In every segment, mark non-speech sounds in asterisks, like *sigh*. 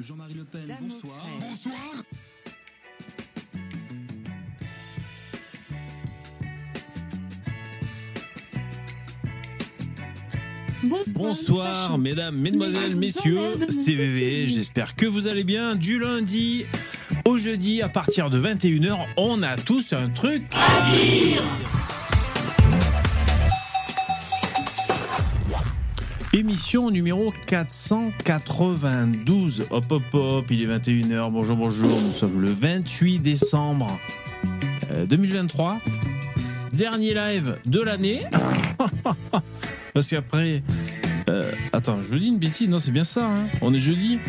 Jean-Marie Le Pen, bonsoir. Bonsoir. Bonsoir, mesdames, mesdemoiselles, messieurs, c'est VV, j'espère que vous allez bien. Du lundi au jeudi, à partir de 21h, on a tous un truc à dire Émission numéro 492. Hop hop hop, il est 21h. Bonjour, bonjour. Nous sommes le 28 décembre 2023. Dernier live de l'année. *laughs* Parce qu'après. euh, attends, je me dis une bêtise. Non, c'est bien ça. hein. On est jeudi.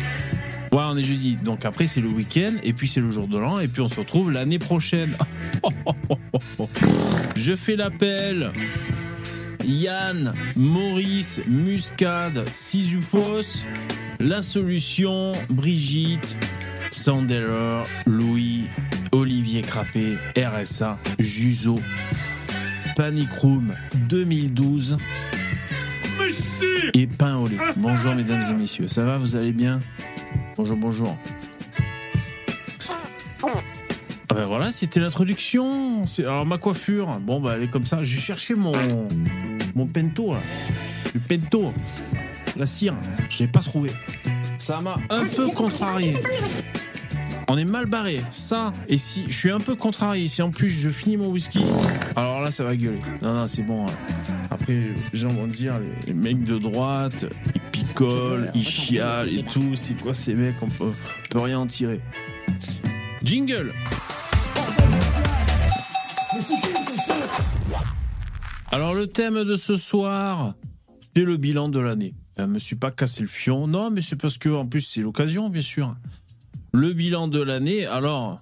Ouais, on est jeudi. Donc après, c'est le week-end. Et puis, c'est le jour de l'an. Et puis, on se retrouve l'année prochaine. *laughs* je fais l'appel. Yann, Maurice, Muscade, Sisyphos, La Solution, Brigitte, Sandeller, Louis, Olivier Crappé, RSA, Juzo, Panic Room 2012 et Pain au lait. Bonjour mesdames et messieurs, ça va, vous allez bien? Bonjour, bonjour. Ah ben voilà, c'était l'introduction. Alors ma coiffure, bon bah elle est comme ça. J'ai cherché mon mon pento le pento, la cire. Je l'ai pas trouvé. Ça m'a un peu contrarié. On est mal barré. Ça et si je suis un peu contrarié, si en plus je finis mon whisky, alors là ça va gueuler. Non non c'est bon. hein. Après les gens vont dire les, les mecs de droite, ils picolent, ils chialent et tout. C'est quoi ces mecs? On peut, on peut rien en tirer. Jingle. Alors le thème de ce soir, c'est le bilan de l'année. Je me suis pas cassé le fion, non, mais c'est parce que en plus c'est l'occasion, bien sûr. Le bilan de l'année, alors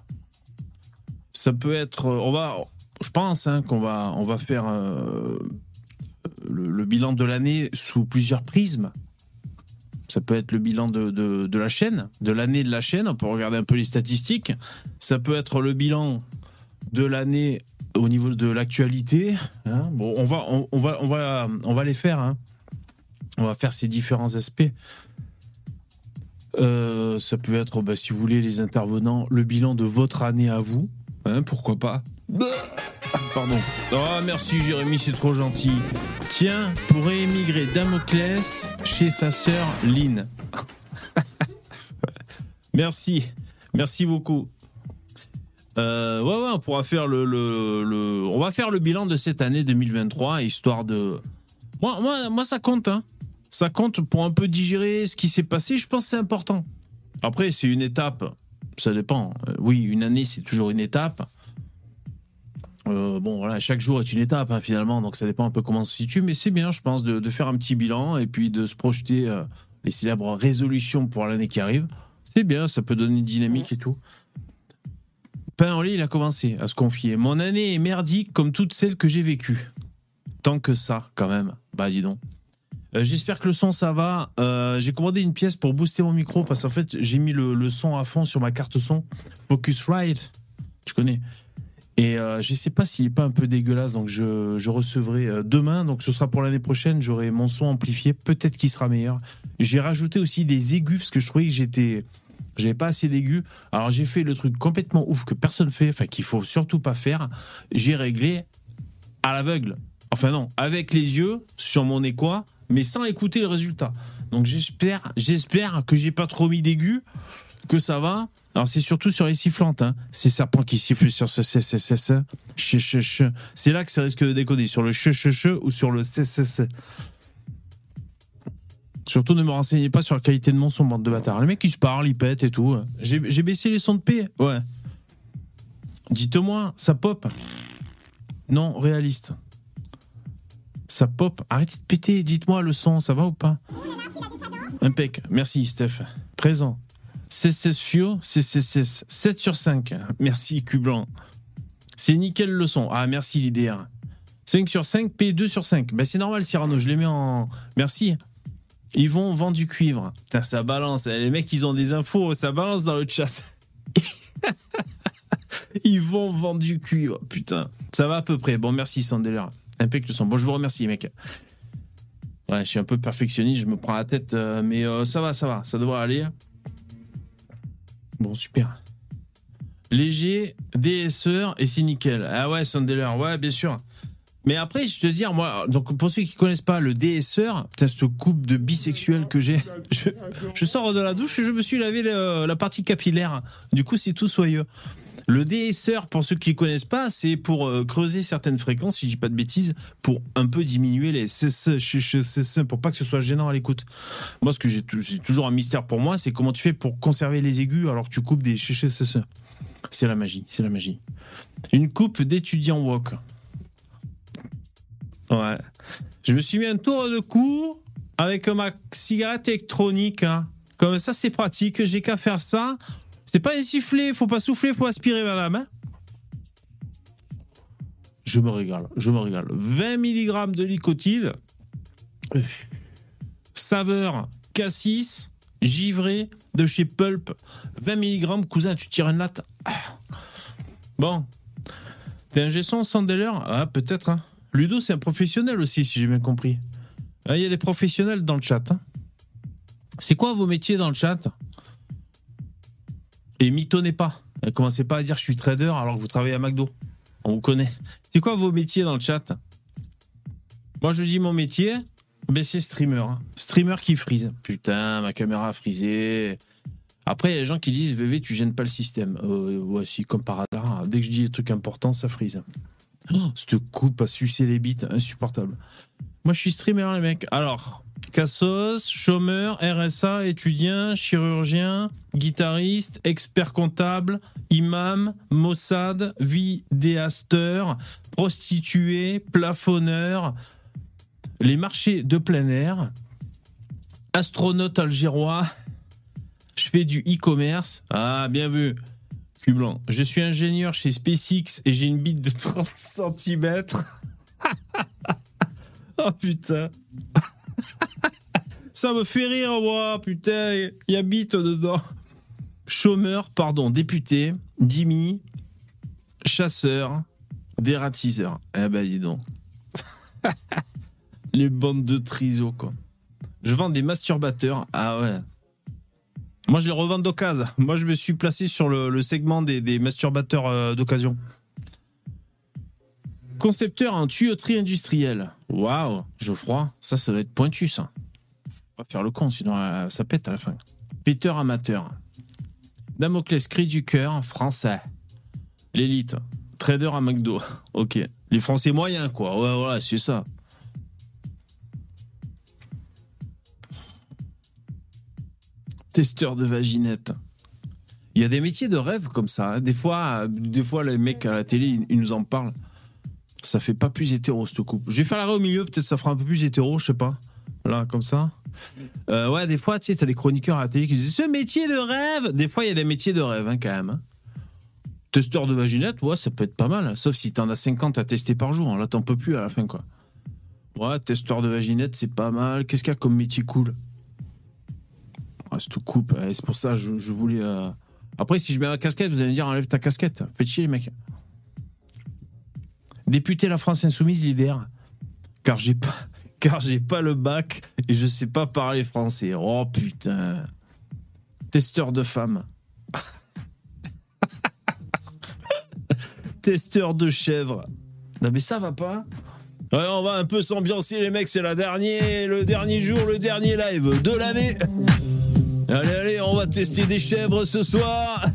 ça peut être, va, je pense hein, qu'on va, faire euh, le, bilan de l'année sous plusieurs prismes. Ça peut être le bilan de la chaîne, de l'année de la chaîne. On peut regarder un peu les statistiques. Ça peut être le bilan de l'année au niveau de l'actualité. hein. Bon, on va, on, va, on va, on va les faire. hein. On va faire ces différents aspects. Euh, ça peut être, bah, si vous voulez, les intervenants, le bilan de votre année à vous. Hein, pourquoi pas Pardon. Oh, merci Jérémy, c'est trop gentil. Tiens, pour émigrer Damoclès chez sa sœur Lynn. *laughs* merci. Merci beaucoup. Euh, ouais, ouais, on pourra faire le, le, le- On va faire le bilan de cette année 2023, histoire de. Moi, moi, moi ça compte, hein. Ça compte pour un peu digérer ce qui s'est passé. Je pense que c'est important. Après, c'est une étape. Ça dépend. Euh, oui, une année, c'est toujours une étape. Euh, bon, voilà, chaque jour est une étape, hein, finalement. Donc, ça dépend un peu comment on se situe. Mais c'est bien, je pense, de, de faire un petit bilan et puis de se projeter euh, les célèbres résolutions pour l'année qui arrive. C'est bien, ça peut donner une dynamique et tout. Pain en lait, il a commencé à se confier. Mon année est merdique comme toutes celles que j'ai vécues. Tant que ça, quand même. Bah, dis donc. Euh, J'espère que le son, ça va. Euh, j'ai commandé une pièce pour booster mon micro parce qu'en fait, j'ai mis le, son à fond sur ma carte son. Focusrite. Tu connais. Et euh, je sais pas s'il est pas un peu dégueulasse, donc je, je recevrai demain. Donc ce sera pour l'année prochaine. J'aurai mon son amplifié. Peut-être qu'il sera meilleur. J'ai rajouté aussi des aigus parce que je trouvais que j'étais. J'avais pas assez d'aigus. Alors j'ai fait le truc complètement ouf que personne fait, enfin qu'il faut surtout pas faire. J'ai réglé à l'aveugle. Enfin non, avec les yeux sur mon équoi, mais sans écouter le résultat. Donc j'espère, j'espère que j'ai pas trop mis d'aigus, que ça va. Alors c'est surtout sur les sifflantes. Hein. C'est serpent qui siffle sur ce che. C'est là que ça risque de déconner sur le che che che ou sur le ce. Surtout ne me renseignez pas sur la qualité de mon son, bande de bâtards. Les mecs qui se parlent, ils pètent et tout. J'ai baissé les sons de paix. Ouais. Dites-moi, ça pop? Non, réaliste. Ça pop? Arrêtez de péter. Dites-moi le son, ça va ou pas? Impec. Merci, Steph. Présent. CSS Fio, CCS 7 sur 5. Merci, Cublanc. C'est nickel le son. Ah, merci, l'IDR. 5 sur 5, P2 sur 5. Ben, c'est normal, Cyrano, je les mets en. Merci. Ils vont vendre du cuivre. Putain, ça balance. Les mecs, ils ont des infos, ça balance dans le chat. *laughs* Ils vont vendre du cuivre. Putain. Ça va à peu près. Bon, merci, Sandeller. Impec le son. Bon, je vous remercie, mec. Ouais, je suis un peu perfectionniste, je me prends la tête, euh, mais euh, ça va, ça va, ça devrait aller. Bon, super. Léger, DSR et c'est nickel. Ah ouais, Sundeller, ouais, bien sûr. Mais après, je te dire, moi, donc pour ceux qui connaissent pas le DSR, c'est cette coupe de bisexuel que j'ai, *laughs* je, sors de la douche et je me suis lavé la partie capillaire. Du coup, c'est tout soyeux. Le DSR, pour ceux qui ne connaissent pas, c'est pour euh, creuser certaines fréquences, si je dis pas de bêtises, pour un peu diminuer les CC, pour pas que ce soit gênant à l'écoute. Moi, ce que j'ai toujours un mystère pour moi, c'est comment tu fais pour conserver les aigus alors que tu coupes des CC. C'est la magie, c'est la magie. Une coupe d'étudiant wok. Ouais. Je me suis mis un tour de cou avec ma cigarette électronique. Hein. Comme ça, c'est pratique. J'ai qu'à faire ça. C'est pas siffler, faut pas souffler, faut aspirer la main. Je me régale, je me régale. 20 mg de nicotine. Saveur cassis, givré de chez Pulp. 20 mg, cousin, tu tires une latte. Bon. T'es un gesson sans Ah, peut-être. Hein. Ludo, c'est un professionnel aussi, si j'ai bien compris. Ah, il y a des professionnels dans le chat. Hein. C'est quoi vos métiers dans le chat? Et mitonnez pas. Commencez pas à dire je suis trader alors que vous travaillez à McDo. On vous connaît. C'est quoi vos métiers dans le chat? Moi, je dis mon métier, ben c'est streamer. Hein. Streamer qui frise. Putain, ma caméra a frisé. Après, il y a des gens qui disent VV, tu gênes pas le système. Euh, ouais, si, comme par hasard. Dès que je dis des trucs importants, ça frise. Oh, cette coupe à sucer les bits, insupportable. Moi, je suis streamer, les mecs. Alors, Cassos, chômeur, RSA, étudiant, chirurgien, guitariste, expert comptable, imam, Mossad, vidéasteur, prostituée, plafonneur, les marchés de plein air, astronaute algérois, je fais du e-commerce. Ah, bien vu. Cul blanc. Je suis ingénieur chez SpaceX et j'ai une bite de 30 cm. *laughs* oh putain. *laughs* Ça me fait rire, moi, putain, il y a bite dedans. Chômeur, pardon, député, Dimi, chasseur, dératiseur. Eh ben, dis donc. *laughs* Les bandes de triso, quoi. Je vends des masturbateurs. Ah ouais. Moi, je les revends d'occasion. Moi, je me suis placé sur le, segment des, masturbateurs euh, d'occasion. Concepteur en tuyauterie industrielle. Waouh, Geoffroy, ça, ça va être pointu, ça. Faut pas faire le con, sinon euh, ça pète à la fin. Peter amateur. Damoclès cri du cœur, français. L'élite. Trader à McDo. *laughs* Ok. Les Français moyens, quoi. Ouais, voilà, c'est ça. Testeur de vaginette. Il y a des métiers de rêve comme ça. Hein. Des fois, des fois, les mecs à la télé, ils nous en parlent. Ça fait pas plus hétéro, cette coupe. Je vais faire l'arrêt au milieu, peut-être ça fera un peu plus hétéro, je sais pas. Là, comme ça. Euh, ouais, des fois, tu sais, t'as des chroniqueurs à la télé qui disent ce métier de rêve. Des fois, il y a des métiers de rêve, hein, quand même. Hein. Testeur de vaginette, ouais, ça peut être pas mal. Sauf si t'en as 50 à tester par jour. Là, t'en peux plus à la fin, quoi. Ouais, testeur de vaginette, c'est pas mal. Qu'est-ce qu'il y a comme métier cool? Ouais, C'est tout coupe. c'est pour ça je, je voulais. Euh, après, si je mets la casquette, vous allez me dire enlève ta casquette. Faites chier, les mecs. Député La France Insoumise, leader. Car j'ai pas *laughs* car j'ai pas le bac et je sais pas parler français. Oh putain. Testeur de femmes. *laughs* Testeur de chèvres. Non mais ça va pas Ouais, on va un peu s'ambiancer les mecs, c'est la le dernier jour, le dernier live de l'année. Allez, allez, on va tester des chèvres ce soir.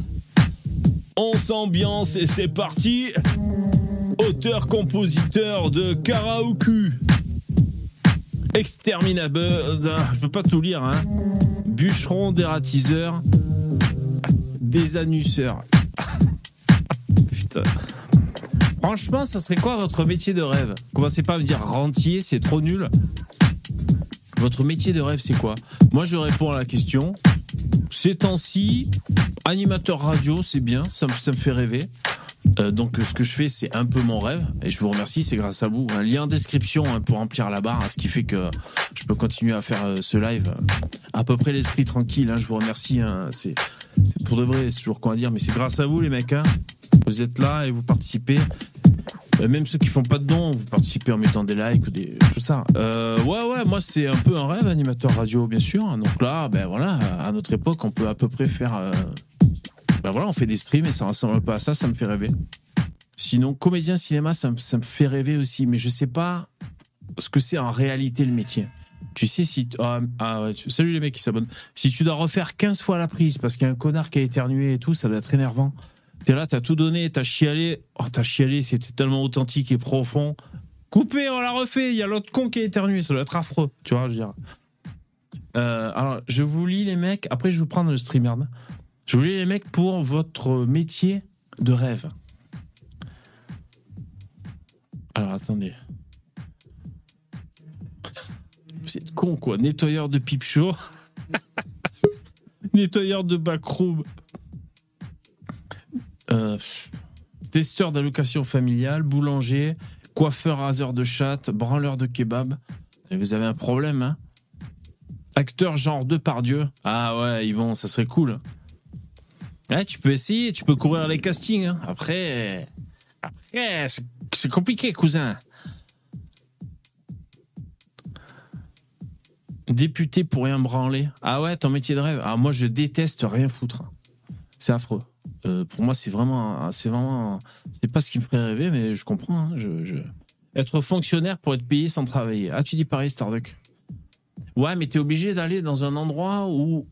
On s'ambiance et c'est parti. Auteur-compositeur de karaoke. Exterminateur, je peux pas tout lire, hein. Bûcheron, dératiseur, désannusseur. *laughs* Putain. Franchement, ça serait quoi votre métier de rêve? Commencez pas à me dire rentier, c'est trop nul. Votre métier de rêve, c'est quoi Moi, je réponds à la question. Ces temps-ci, animateur radio, c'est bien, ça, me fait rêver. Euh, donc ce que je fais, c'est un peu mon rêve et je vous remercie, c'est grâce à vous. Un lien en description hein, pour remplir la barre, hein, ce qui fait que je peux continuer à faire euh, ce live à peu près l'esprit tranquille. Hein, je vous remercie. c'est pour de vrai, c'est toujours quoi dire, mais c'est grâce à vous les mecs. Vous êtes là et vous participez. Euh, même ceux qui font pas de dons, vous participez en mettant des likes, des tout ça. ouais, ouais, moi c'est un peu un rêve, animateur radio, bien sûr. Donc là, ben voilà, à notre époque, on peut à peu près faire Bah voilà, on fait des streams et ça ressemble pas à ça, ça me fait rêver. Sinon, comédien cinéma, ça, me- fait rêver aussi, mais je sais pas ce que c'est en réalité le métier. Tu sais, si. Ah, ah ouais, salut les mecs qui s'abonnent. Si tu dois refaire 15 fois la prise parce qu'il y a un connard qui a éternué et tout, ça doit être énervant. T'es là, t'as tout donné, t'as chialé. Oh, t'as chialé, c'était tellement authentique et profond. Coupé, on l'a refait. Il y a l'autre con qui a éternué, ça doit être affreux. Tu vois, je veux dire. Euh, alors, je vous lis les mecs. Après, je vous prendre le streamer. Je vous lis les mecs pour votre métier de rêve. Alors, attendez. Vous êtes con, quoi. Nettoyeur de pipe chaud. *laughs* Nettoyeur de backroom. Euh, testeur d'allocation familiale, boulanger, coiffeur raseur de chatte, branleur de kebab. Vous avez un problème, hein? Acteur genre de Dieu. Ah ouais, Yvon, ça serait cool. Tu peux essayer, tu peux courir les castings. hein. Après, après c'est compliqué, cousin. Député pour rien branler. Ah ouais, ton métier de rêve. Ah moi, je déteste rien foutre. C'est affreux. Euh, pour moi, c'est vraiment, c'est vraiment, c'est pas ce qui me ferait rêver, mais je comprends. hein. Je, Être fonctionnaire pour être payé sans travailler. Ah, tu dis pareil, Starduck. Ouais, mais t'es obligé d'aller dans un endroit où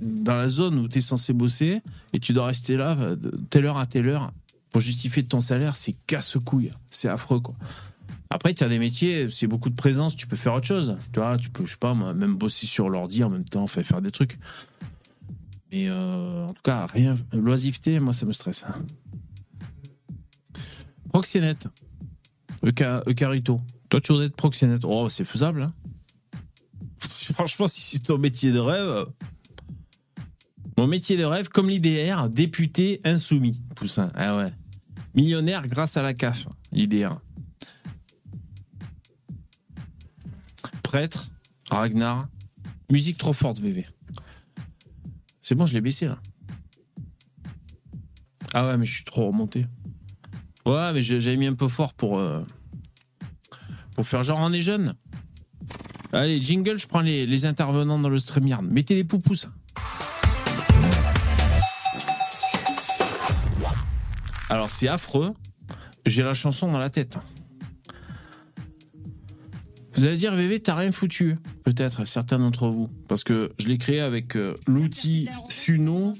dans la zone où t'es censé bosser et tu dois rester là euh, telle heure à telle heure pour justifier ton salaire. C'est casse-couille. C'est affreux, quoi. Après, tu as des métiers, c'est beaucoup de présence, tu peux faire autre chose. Tu vois, tu peux, je sais pas, même bosser sur l'ordi en même temps, faire des trucs. Euh, en tout cas, rien. L'oisiveté, moi, ça me stresse. Proxénète. Euca- Eucarito. Toi, tu voudrais être proxénète. Oh, c'est faisable. hein. *laughs* Franchement, si c'est ton métier de rêve. Mon métier de rêve, comme l'IDR, député insoumis. Poussin. Ah ouais. Millionnaire grâce à la CAF. L'IDR. Prêtre. Ragnar. Musique trop forte, VV. C'est bon, je l'ai baissé là. Ah ouais, mais je suis trop remonté. Ouais, mais j'avais mis un peu fort pour, euh, pour faire genre on est jeune. Allez, jingle, je prends les, intervenants dans le StreamYard. Mettez des poupous. Alors, c'est affreux. J'ai la chanson dans la tête. Vous allez dire, VV, t'as rien foutu. Peut-être, certains d'entre vous. Parce que je l'ai créé avec euh, l'outil Suno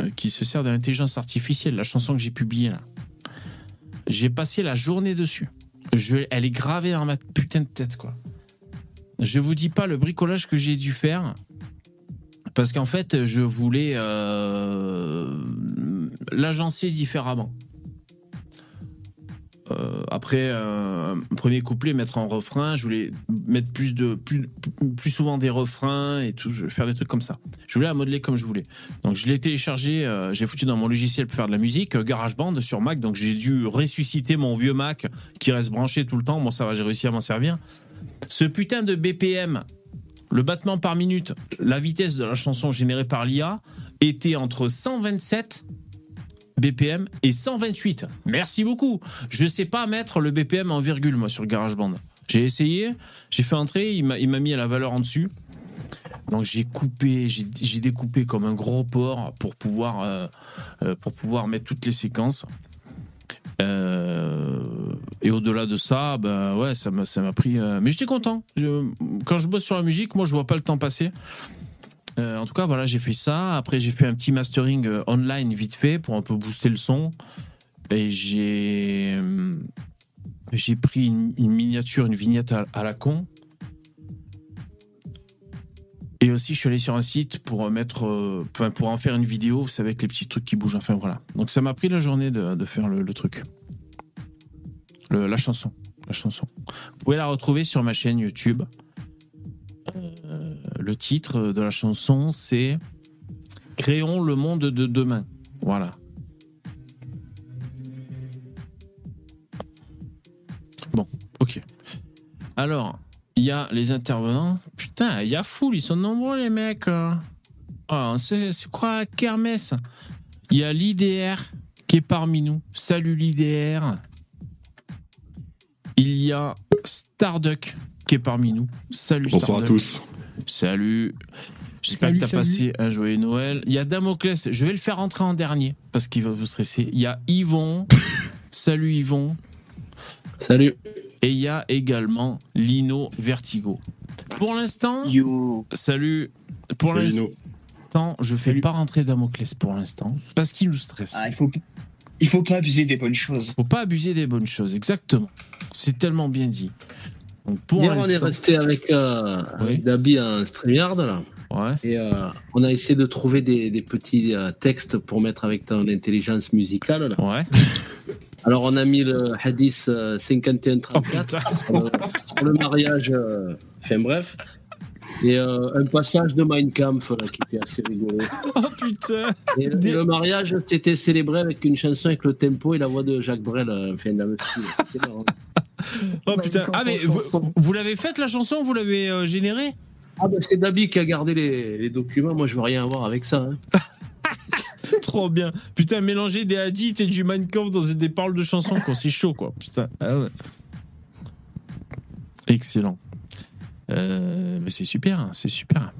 euh, qui se sert de l'intelligence artificielle, la chanson que j'ai publiée là. J'ai passé la journée dessus. Elle est gravée dans ma putain de tête, quoi. Je vous dis pas le bricolage que j'ai dû faire. Parce qu'en fait, je voulais euh, l'agencer différemment. Euh, après euh, un premier couplet, mettre en refrain, je voulais mettre plus de plus, plus souvent des refrains et tout, faire des trucs comme ça. Je voulais la modeler comme je voulais. Donc je l'ai téléchargé, euh, j'ai foutu dans mon logiciel pour faire de la musique, GarageBand sur Mac. Donc j'ai dû ressusciter mon vieux Mac qui reste branché tout le temps. Bon, ça va, j'ai réussi à m'en servir. Ce putain de BPM, le battement par minute, la vitesse de la chanson générée par l'IA était entre 127 BPM et 128. Merci beaucoup. Je sais pas mettre le BPM en virgule, moi, sur GarageBand. J'ai essayé, j'ai fait entrer, il m'a mis à la valeur en dessus. Donc j'ai coupé, j'ai découpé comme un gros porc pour pouvoir, euh, euh, pour pouvoir mettre toutes les séquences. Euh, et au-delà de ça, ben ouais, ça m'a pris. mais j'étais content. Quand je bosse sur la musique, moi je vois pas le temps passer. Euh, en tout cas, voilà, j'ai fait ça. Après, j'ai fait un petit mastering euh, online vite fait pour un peu booster le son. Et j'ai euh, pris une, miniature, une vignette à, la con. Et aussi, je suis allé sur un site pour mettre, euh, pour en faire une vidéo, vous savez, avec les petits trucs qui bougent. Enfin, voilà. Donc, ça m'a pris la journée de, faire le, truc. La chanson. La chanson. Vous pouvez la retrouver sur ma chaîne YouTube. Euh, le titre de la chanson, c'est Créons le monde de demain. Voilà. Bon, ok. Alors, il y a les intervenants. Putain, il y a foule, ils sont nombreux les mecs. Ah, c'est quoi la kermesse? Il y a l'IDR qui est parmi nous. Salut l'IDR. Il y a Starduck qui est parmi nous. Salut Bonsoir à tous. Salut. J'espère que tu as salut. passé un joyeux Noël. Il y a Damoclès, je vais le faire rentrer en dernier parce qu'il va vous stresser. Il y a Yvon. *laughs* Salut Yvon. Salut. Et il y a également Lino Vertigo. Pour l'instant, You. salut. Pour l'instant, je fais pas rentrer Damoclès pour l'instant parce qu'il nous stresse. Ah, il faut, il faut pas abuser des bonnes choses. Faut pas abuser des bonnes choses, exactement. C'est tellement bien dit. Donc pour Hier, on est resté avec, euh, Oui. avec Dabi en StreamYard, là. ouais. Et euh, on a essayé de trouver des, des petits euh, textes pour mettre avec ton intelligence musicale, là. Ouais. *laughs* Alors, on a mis le hadith euh, 51-34 Oh putain. sur, le, mariage. euh, Enfin, bref. Et euh, un passage de Mein Kampf, là, qui était assez rigolo. *laughs* Oh putain. Et, le- et le mariage, c'était célébré avec une chanson avec le tempo et la voix de Jacques Brel, euh, enfin, dans le style. C'est *laughs* marrant. *laughs* Oh Bah, putain. Ah mais vous, l'avez faite la chanson Vous l'avez euh, générée Ah, ben, c'est Dabi qui a gardé les, les documents. Moi, je veux rien avoir avec ça. hein. *laughs* Trop bien. Putain, mélanger des hadiths et du Minecraft dans des paroles de chansons, quoi. C'est chaud, quoi. Putain. Ah ouais. Excellent. Euh, bah, c'est super, hein, c'est super.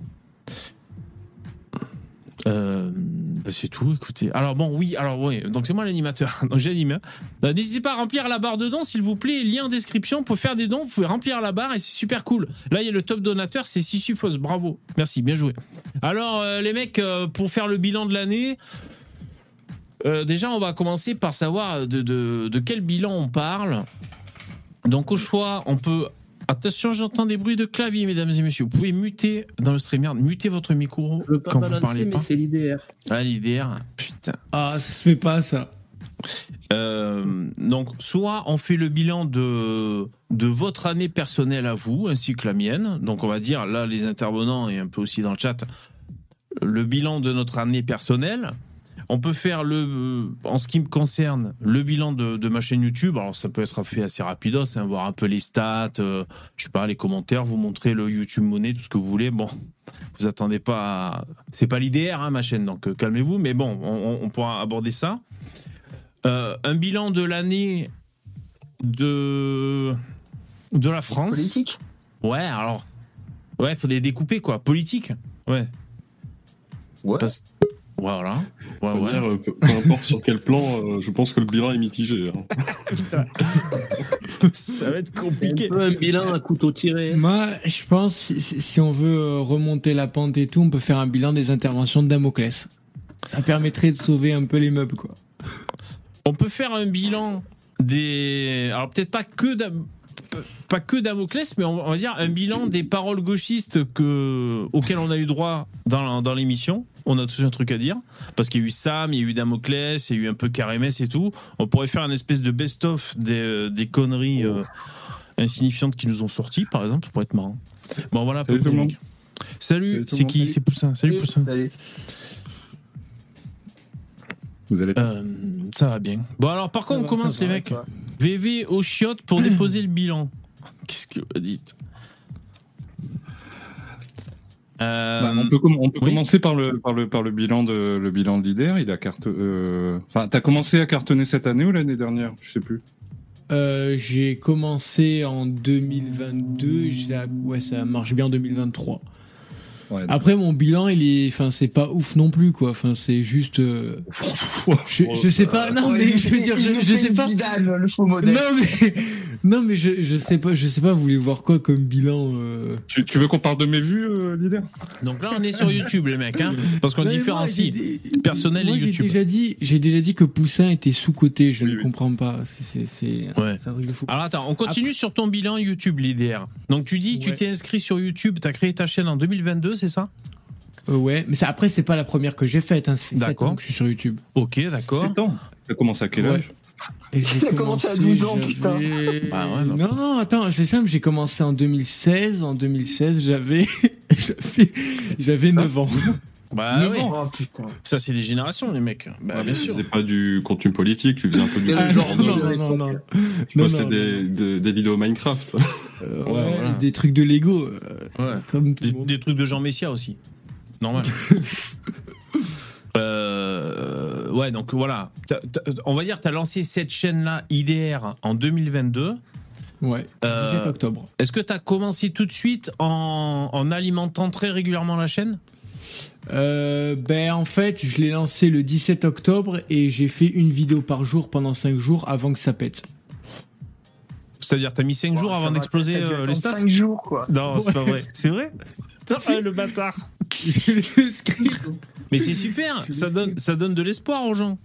Euh, bah, c'est tout, écoutez. Alors bon, oui, alors oui, donc c'est moi l'animateur, *laughs* donc j'anime. Euh, N'hésitez pas à remplir la barre de dons, s'il vous plaît, lien en description pour faire des dons, vous pouvez remplir la barre et c'est super cool. Là, il y a le top donateur, c'est Sisyphos, bravo, merci, bien joué. Alors euh, les mecs, euh, pour faire le bilan de l'année, déjà on va commencer par savoir de quel bilan on parle. Donc au choix, on peut... Attention, j'entends des bruits de clavier, mesdames et messieurs. Vous pouvez muter dans le StreamYard, muter votre micro Je veux pas quand vous parlez mais pas. c'est l'IDR. Ah, l'IDR, putain. Ah, ça se fait pas ça. Euh, donc, soit on fait le bilan de, de votre année personnelle à vous, ainsi que la mienne. Donc, on va dire, là, les intervenants et un peu aussi dans le chat, le bilan de notre année personnelle. On peut faire le, en ce qui me concerne, le bilan de, de ma chaîne YouTube. Alors, ça peut être fait assez rapidos, hein, voir un peu les stats, euh, je sais pas, les commentaires, vous montrer le YouTube monnaie, tout ce que vous voulez. Bon, vous attendez pas à... C'est pas l'IDR, hein, ma chaîne, donc euh, calmez-vous. Mais bon, on- on- on pourra aborder ça. Euh, un bilan de l'année de de la France. Politique? Ouais, alors ouais, faut les découper quoi, politique? Ouais. Ouais. Parce- Voilà. Ouais, dire, euh, peu, peu importe sur quel plan, euh, je pense que le bilan est mitigé. hein. *laughs* Ça va être compliqué. un peu un bilan à couteau tiré. Moi, je pense, si, si- si on veut euh, remonter la pente et tout, on peut faire un bilan des interventions de Damoclès. Ça permettrait de sauver un peu les meubles, quoi. On peut faire un bilan des alors peut-être pas que Dam- pas que Damoclès, mais on on va dire un bilan des paroles gauchistes que, auxquelles on a eu droit dans, dans l'émission. On a tous un truc à dire. Parce qu'il y a eu Sam, il y a eu Damoclès, il y a eu un peu Karemes et tout. On pourrait faire une espèce de best-of des, des conneries euh, insignifiantes qui nous ont sorties, par exemple. Ça pourrait être marrant. Bon, voilà. Salut tout le. Salut, c'est qui? Salut. C'est Poussin. Salut Poussin. Vous allez Euh, ça va bien. Bon, alors par contre, Ça on va, commence les mecs. VV au chiottes pour *clears throat* déposer le bilan. Qu'est-ce que vous dites Euh, Bah, on peut, com- on peut oui. commencer par le, par le, par le bilan de le bilan de l'IDER. Il a carte. euh, Enfin, t'as commencé à cartonner cette année ou l'année dernière? Je sais plus. Euh, j'ai commencé en 2022, ça, ouais, ça marche bien en 2023. Ouais, Après, mon bilan, il est, enfin, c'est pas ouf non plus, quoi. Enfin, c'est juste, euh, *laughs* je, je sais pas, non, mais je veux dire, je, je sais pas. Le faux modèle. Non, mais, *laughs* non, mais je, je sais pas, je sais pas, vous voulez voir quoi comme bilan, euh... Tu, tu veux qu'on parle de mes vues, euh, l'IDER donc là, on est sur YouTube, les mecs, hein, parce qu'on moi, différencie des- personnel moi, et j'ai YouTube. déjà dit, j'ai déjà dit que Poussin était sous-coté, je Oui, ne oui. comprends pas. C'est, Ouais. c'est un truc de fou. Alors attends, on continue sur ton bilan YouTube, l'IDR. Donc tu dis, tu t'es inscrit sur YouTube, tu as créé ta chaîne en 2022, c'est ça? Euh, ouais, mais ça, après, c'est pas la première que j'ai faite, hein. Ça fait 7 D'accord. ans que je suis sur YouTube. Ok, d'accord. 7 ans. T'as commencé à quel Ouais. âge? Et j'ai *laughs* commencé à 12 ans, j'avais- Bah ouais, non, non, attends, c'est simple, j'ai commencé en 2016. En 2016, *laughs* j'avais, j'avais, j'avais 9 ans. Bah Neuf oui. Oh putain. Ça, c'est des générations, les mecs. Bah bien Tu sûr. faisais pas du contenu politique, tu faisais un peu du. Ah, *laughs* genre non, de- non, non, non, tu Non, postais non, des, de- des vidéos Minecraft. Euh, Ouais, ouais, voilà. Des trucs de Lego, euh, Ouais. comme tout Des, des trucs de Jean Messia aussi. Normal. *laughs* Euh, ouais, donc voilà. On va dire que tu as lancé cette chaîne-là, IDR, en 2022. Ouais, Euh, 17 octobre. Est-ce que tu as commencé tout de suite en, en alimentant très régulièrement la chaîne? Euh, ben en fait, je l'ai lancé le 17 octobre et j'ai fait une vidéo par jour pendant 5 jours avant que ça pète. C'est-à-dire, t'as mis 5 jours avant va, d'exploser euh, les stats cinq jours, quoi. Non, c'est pas vrai. C'est vrai ah, le bâtard. *laughs* Mais c'est super, ça donne, ça donne de l'espoir aux gens.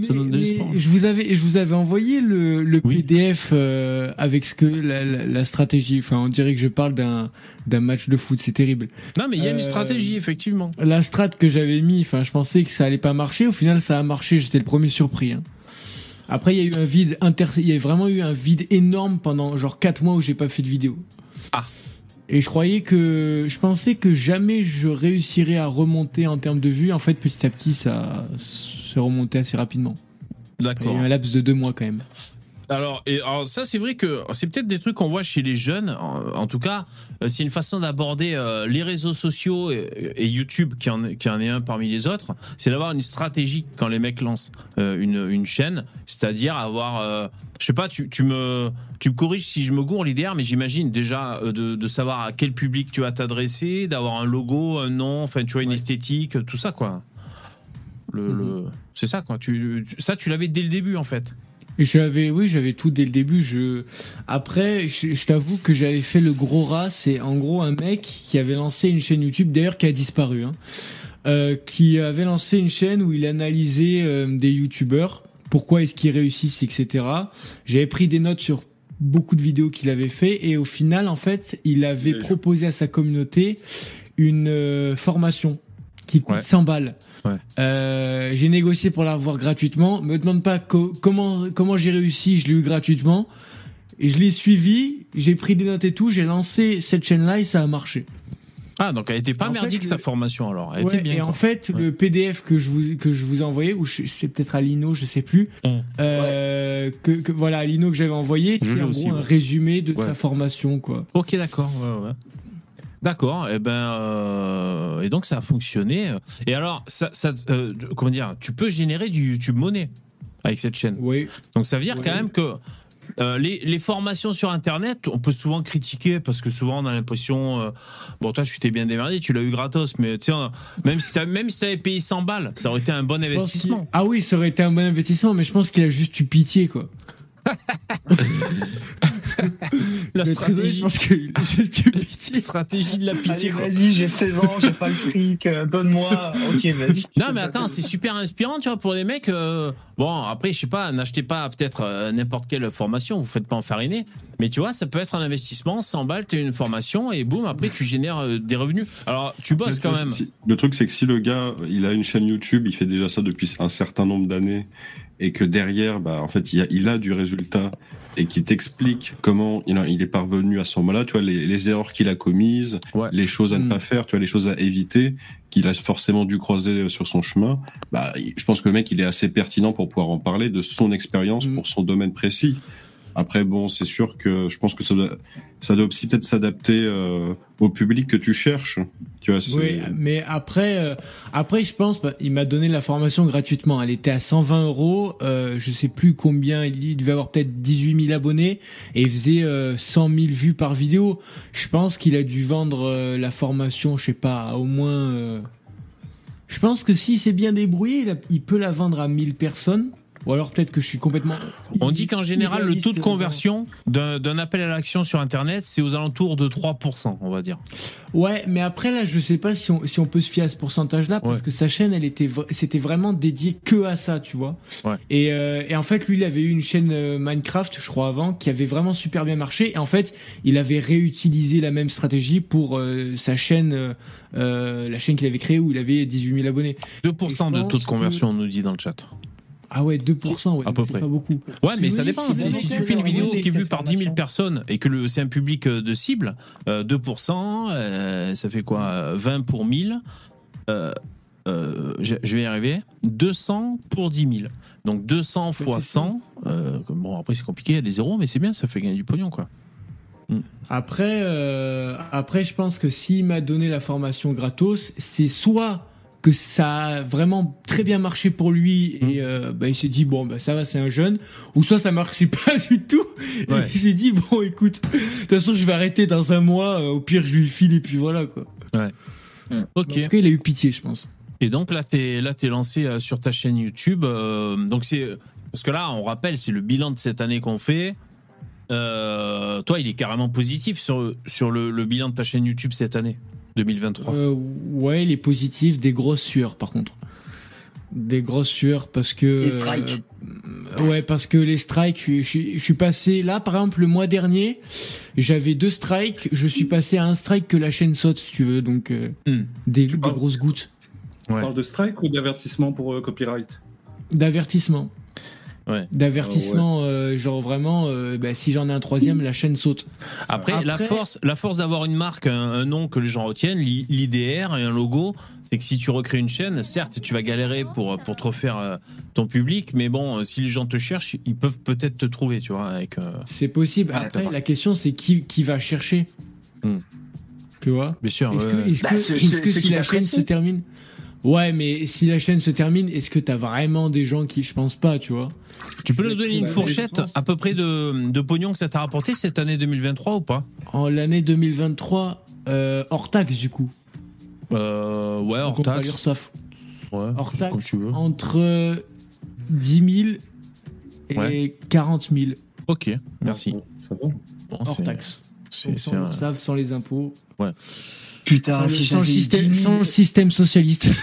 Ça donne de mais l'espoir. je vous avais, je vous avais envoyé le, le Oui. PDF euh, avec ce que la, la- la stratégie. Enfin, on dirait que je parle d'un d'un match de foot. C'est terrible. Non, mais il y a une Euh, stratégie, effectivement. La strat que j'avais mis, enfin, je pensais que ça allait pas marcher. Au final, ça a marché. J'étais le premier surpris. hein. Après, il y a eu un vide inter, il y a vraiment eu un vide énorme pendant genre 4 mois où j'ai pas fait de vidéo. Ah. Et je croyais que, je pensais que jamais je réussirais à remonter en termes de vues. En fait, petit à petit, ça s'est remonté assez rapidement. Il y a D'accord. eu un laps de deux mois quand même. Alors, et, alors ça, c'est vrai que c'est peut-être des trucs qu'on voit chez les jeunes. En, en tout cas, euh, c'est une façon d'aborder euh, les réseaux sociaux et, et YouTube, qui en, est- qui en est un parmi les autres. C'est d'avoir une stratégie quand les mecs lancent euh, une, une chaîne, c'est-à-dire avoir, euh, je sais pas, tu, tu me, tu me corriges si je me gourre l'idée, mais j'imagine déjà de, de savoir à quel public tu vas t'adresser, d'avoir un logo, un nom, enfin, tu vois, une esthétique, tout ça, quoi. Le, le- c'est ça, quoi. Tu- ça, tu l'avais dès le début, en fait. J'avais, oui, j'avais tout dès le début. Je, après, je, je t'avoue que j'avais fait le gros rat. C'est en gros un mec qui avait lancé une chaîne YouTube, d'ailleurs qui a disparu, hein, euh, qui avait lancé une chaîne où il analysait euh, des YouTubeurs, pourquoi est-ce qu'ils réussissent, etc. J'avais pris des notes sur beaucoup de vidéos qu'il avait fait et au final, en fait, il avait Oui. proposé à sa communauté une euh, formation qui coûte Ouais. 100 balles. Ouais. Euh, j'ai négocié pour la revoir gratuitement. Me demande pas co- comment comment j'ai réussi. Je l'ai eu gratuitement. Et je l'ai suivi. J'ai pris des notes et tout. J'ai lancé cette chaîne-là et ça a marché. Ah, donc elle était pas En merdique fait, sa le- formation alors. Elle Ouais, était bien. et quoi. en fait, le PDF que je vous que je vous ai envoyé, ou je- c'est peut-être à Lino, je sais plus. Mm. Euh, que, que- voilà, à Lino que j'avais envoyé, c'est en gros un résumé de sa formation, quoi. Ok, d'accord. ouais. D'accord. Et ben, euh, et donc ça a fonctionné. Et alors, ça, ça, euh, comment dire, tu peux générer du YouTube monnaie avec cette chaîne. Oui. Donc ça veut dire quand même que euh, les, les formations sur Internet, on peut souvent critiquer parce que souvent on a l'impression, euh, bon toi tu t'es bien démerdé, tu l'as eu gratos, mais tiens, même si t'as- même si t'avais payé 100 balles, ça aurait été un bon Je investissement. Ah oui, ça aurait été un bon investissement, mais je pense qu'il a juste eu pitié, quoi. *laughs* *laughs* La stratégie, je pense de la pitié. vas-y, j'ai 16 ans, j'ai pas le fric, euh, donne-moi. Ok, vas-y. Non mais attends, c'est super inspirant, tu vois, pour les mecs. euh, bon, après, je sais pas, n'achetez pas peut-être euh, n'importe quelle formation, vous faites pas enfariner, mais tu vois, ça peut être un investissement, 100 balles, t'as une formation et boum, après tu génères euh, des revenus. Alors, tu bosses quand même. Si- Le truc, c'est que si le gars, il a une chaîne YouTube, il fait déjà ça depuis un certain nombre d'années, et que derrière, bah, en fait, il a, il a du résultat, et qui t'explique comment il, a- il est parvenu à ce moment-là, tu vois, les, les erreurs qu'il a commises, Ouais. les choses à ne Mm. pas faire, tu vois, les choses à éviter, qu'il a forcément dû croiser sur son chemin, bah, je pense que le mec, il est assez pertinent pour pouvoir en parler de son expérience Mm. pour son domaine précis. Après, bon, c'est sûr que je pense que ça doit, ça doit aussi peut-être s'adapter euh, au public que tu cherches. Tu vois, Oui, mais après, euh, après, je pense, bah, il m'a donné la formation gratuitement. Elle était à 120 euros. Euh, je sais plus combien. Il devait avoir peut-être 18 000 abonnés et faisait euh, 100 000 vues par vidéo. Je pense qu'il a dû vendre euh, la formation, je sais pas, à au moins. euh, Je pense que s'il s'est bien débrouillé, il, il peut la vendre à 1000 personnes. Ou alors peut-être que je suis complètement. On dit qu'en général, le taux de conversion d'un appel à l'action sur Internet, c'est aux alentours de 3%, on va dire. Ouais, mais après là, je sais pas si on, si on peut se fier à ce pourcentage-là parce Ouais. que sa chaîne, elle était, c'était vraiment dédié que à ça, tu vois. Ouais. Et, euh, et en fait, lui, il avait eu une chaîne euh, Minecraft, je crois avant, qui avait vraiment super bien marché. Et en fait, il avait réutilisé la même stratégie pour euh, sa chaîne, euh, la chaîne qu'il avait créée où il avait 18 000 abonnés. 2% de taux de conversion, on nous dit dans le chat. Ah ouais, 2%, ouais, À peu près. pas beaucoup. Ouais, mais Oui, ça dépend. Si, si tu fais une vidéo qui est vue par 10 000 formation. personnes et que c'est un public euh, de cible, euh, 2%, euh, ça fait quoi euh, 20 pour 1000. euh, euh, je je vais y arriver. 200 pour 10 000. Donc 200 fois c'est 100. euh, bon, après, c'est compliqué, il y a des zéros, mais c'est bien, ça fait gagner du pognon, quoi. Après, euh, après, je pense que s'il m'a donné la formation gratos, c'est soit que ça a vraiment très bien marché pour lui et euh, bah, il s'est dit bon bah ça va c'est un jeune ou soit ça marchait *laughs* pas du tout et Ouais. il s'est dit bon écoute de toute façon je vais arrêter dans un mois euh, au pire je lui file et puis voilà quoi Ok. En tout cas, il a eu pitié, je pense. Et donc là, t'es là, t'es lancé euh, sur ta chaîne YouTube. euh, donc c'est parce que là, on rappelle, c'est le bilan de cette année qu'on fait. Euh, toi, il est carrément positif sur sur le, le bilan de ta chaîne YouTube cette année 2023. Euh, ouais, il est positif, des grosses sueurs par contre. Des grosses sueurs parce que. Les strikes. euh, ouais, parce que les strikes, je, suis- je suis passé là, par exemple, le mois dernier, j'avais deux strikes, je suis passé à un strike que la chaîne saute, si tu veux, donc euh, Hmm. des, des parles- grosses gouttes On Ouais. parle de strike ou d'avertissement pour euh, copyright? D'avertissement. Ouais. D'avertissement, euh, genre vraiment, euh, bah, si j'en ai un troisième, la chaîne saute. Après, Après- la force, la force d'avoir une marque, un, un nom que les gens retiennent, l'i- l'IDR et un logo, c'est que si tu recrées une chaîne, certes, tu vas galérer pour, pour te refaire euh, ton public, mais bon, si les gens te cherchent, ils peuvent peut-être te trouver, tu vois, avec. euh, C'est possible. Ah, Après, la question, c'est qui, qui va chercher? Hmm. Tu vois? Bien sûr. Est-ce ouais, que, est-ce Bah, que, est-ce que si la chaîne se termine Ouais, mais si la chaîne se termine, est-ce que t'as vraiment des gens qui. Je pense pas, tu vois? Tu peux nous donner une Bah, fourchette à peu près de, de pognon que ça t'a rapporté cette année 2023 ou pas? En l'année 2023, euh, hors taxe, du coup. euh, Ouais, hors Donc, taxe. l'URSSAF. Ouais, Hors comme taxe, tu veux. entre 10 000 et Ouais. 40 000 Ok, merci. Ça va. Bon, hors taxe. c'est- Donc, sans un- l'URSSAF, sans les impôts. Putain, sans, si sans le système, 10 000 sans le système socialiste. *laughs*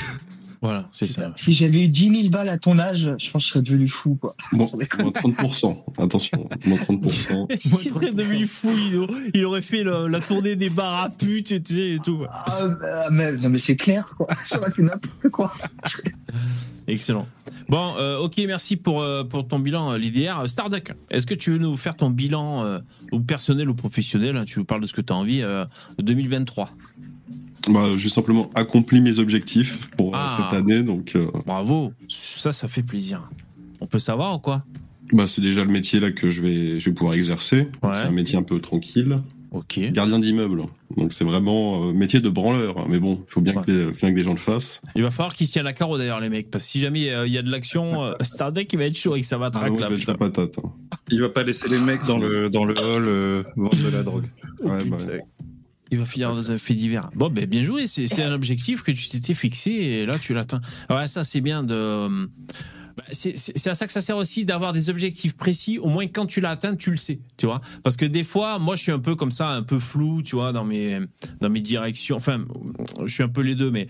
Voilà, c'est ça. Si j'avais eu 10 000 balles à ton âge, je pense que je serais devenu fou, quoi. Bon, Sans déconner. moins 30%. Attention, moins 30%. *laughs* Il serait devenu fou, il, il aurait fait le- la tournée des bars à putes, tu sais, et tout. Ah, bah, mais, non, mais c'est clair, quoi. *laughs* J'aurais fait n'importe quoi. Excellent. Bon, euh, ok, merci pour, euh, pour ton bilan, euh, l'IDR. Starduck, est-ce que tu veux nous faire ton bilan, euh, ou personnel ou professionnel, hein, tu nous parles de ce que tu as envie, euh, 2023 Bah, j'ai simplement accompli mes objectifs pour euh, Ah. cette année, donc euh, Bravo, ça, ça fait plaisir. On peut savoir ou quoi? Bah, c'est déjà le métier là que je vais, je vais pouvoir exercer. Ouais. C'est un métier un peu tranquille, Ok. gardien d'immeuble. Donc c'est vraiment euh, métier de branleur. hein. Mais bon, il faut bien, Ouais. que les, faut bien que des gens le fassent. Il va falloir qu'ils se tiennent à carreau d'ailleurs, les mecs, parce que si jamais euh, il y a de l'action, euh, *laughs* Starduck, il va être chaud avec sa Ah, matraque ouais, là. chaud patate. hein. Il va pas laisser les mecs dans le, dans le hall euh, vendre de la drogue. Oh, Ouais, bah, putain. Il va finir dans un fait divers. Bon, ben, bien joué. C'est un objectif que tu t'étais fixé et là, tu l'atteins. Ouais, ça, c'est bien de. Bah, C'est à ça que ça sert aussi d'avoir des objectifs précis. Au moins, quand tu l'as atteint, tu le sais. Tu vois Parce que des fois, moi, je suis un peu comme ça, un peu flou, tu vois, dans mes, dans mes directions. Enfin, je suis un peu les deux, mais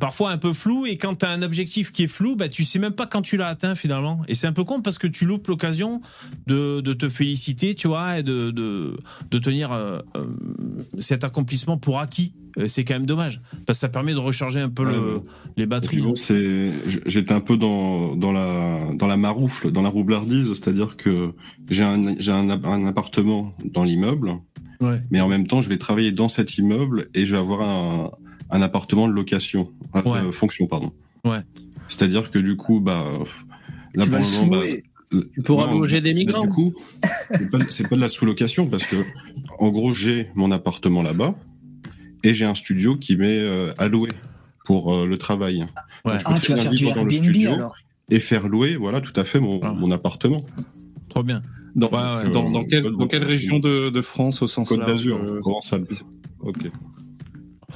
parfois un peu flou. Et quand tu as un objectif qui est flou, bah, tu sais même pas quand tu l'as atteint finalement. Et c'est un peu con parce que tu loupes l'occasion de, de te féliciter, tu vois, et de, de, de tenir euh, euh, cet accomplissement pour acquis. Euh, C'est quand même dommage parce que ça permet de recharger un peu Ouais, le- ouais. les batteries. bon, c'est, j'étais un peu dans, dans la, dans la maroufle, dans la roublardise, c'est-à-dire que j'ai un, j'ai un, un appartement dans l'immeuble, Ouais. mais en même temps, je vais travailler dans cet immeuble et je vais avoir un, un appartement de location, euh, Ouais. euh, fonction, pardon. Ouais. C'est-à-dire que du coup, bah, là, Tu pour le moment, bah. Tu pourras loger des bah, migrants. Du coup, c'est pas, c'est pas de la sous-location parce que, en gros, j'ai mon appartement là-bas et j'ai un studio qui m'est euh, alloué pour euh, le travail. Ouais. Donc, je peux Ah, très tu vas faire vivre dans le studio alors. et faire louer, voilà, tout à fait mon, Ah. mon appartement. Trop bien. Dans, Euh, quelle, dans région de, de France au sens Côte d'Azur, euh, Provençal, Ok.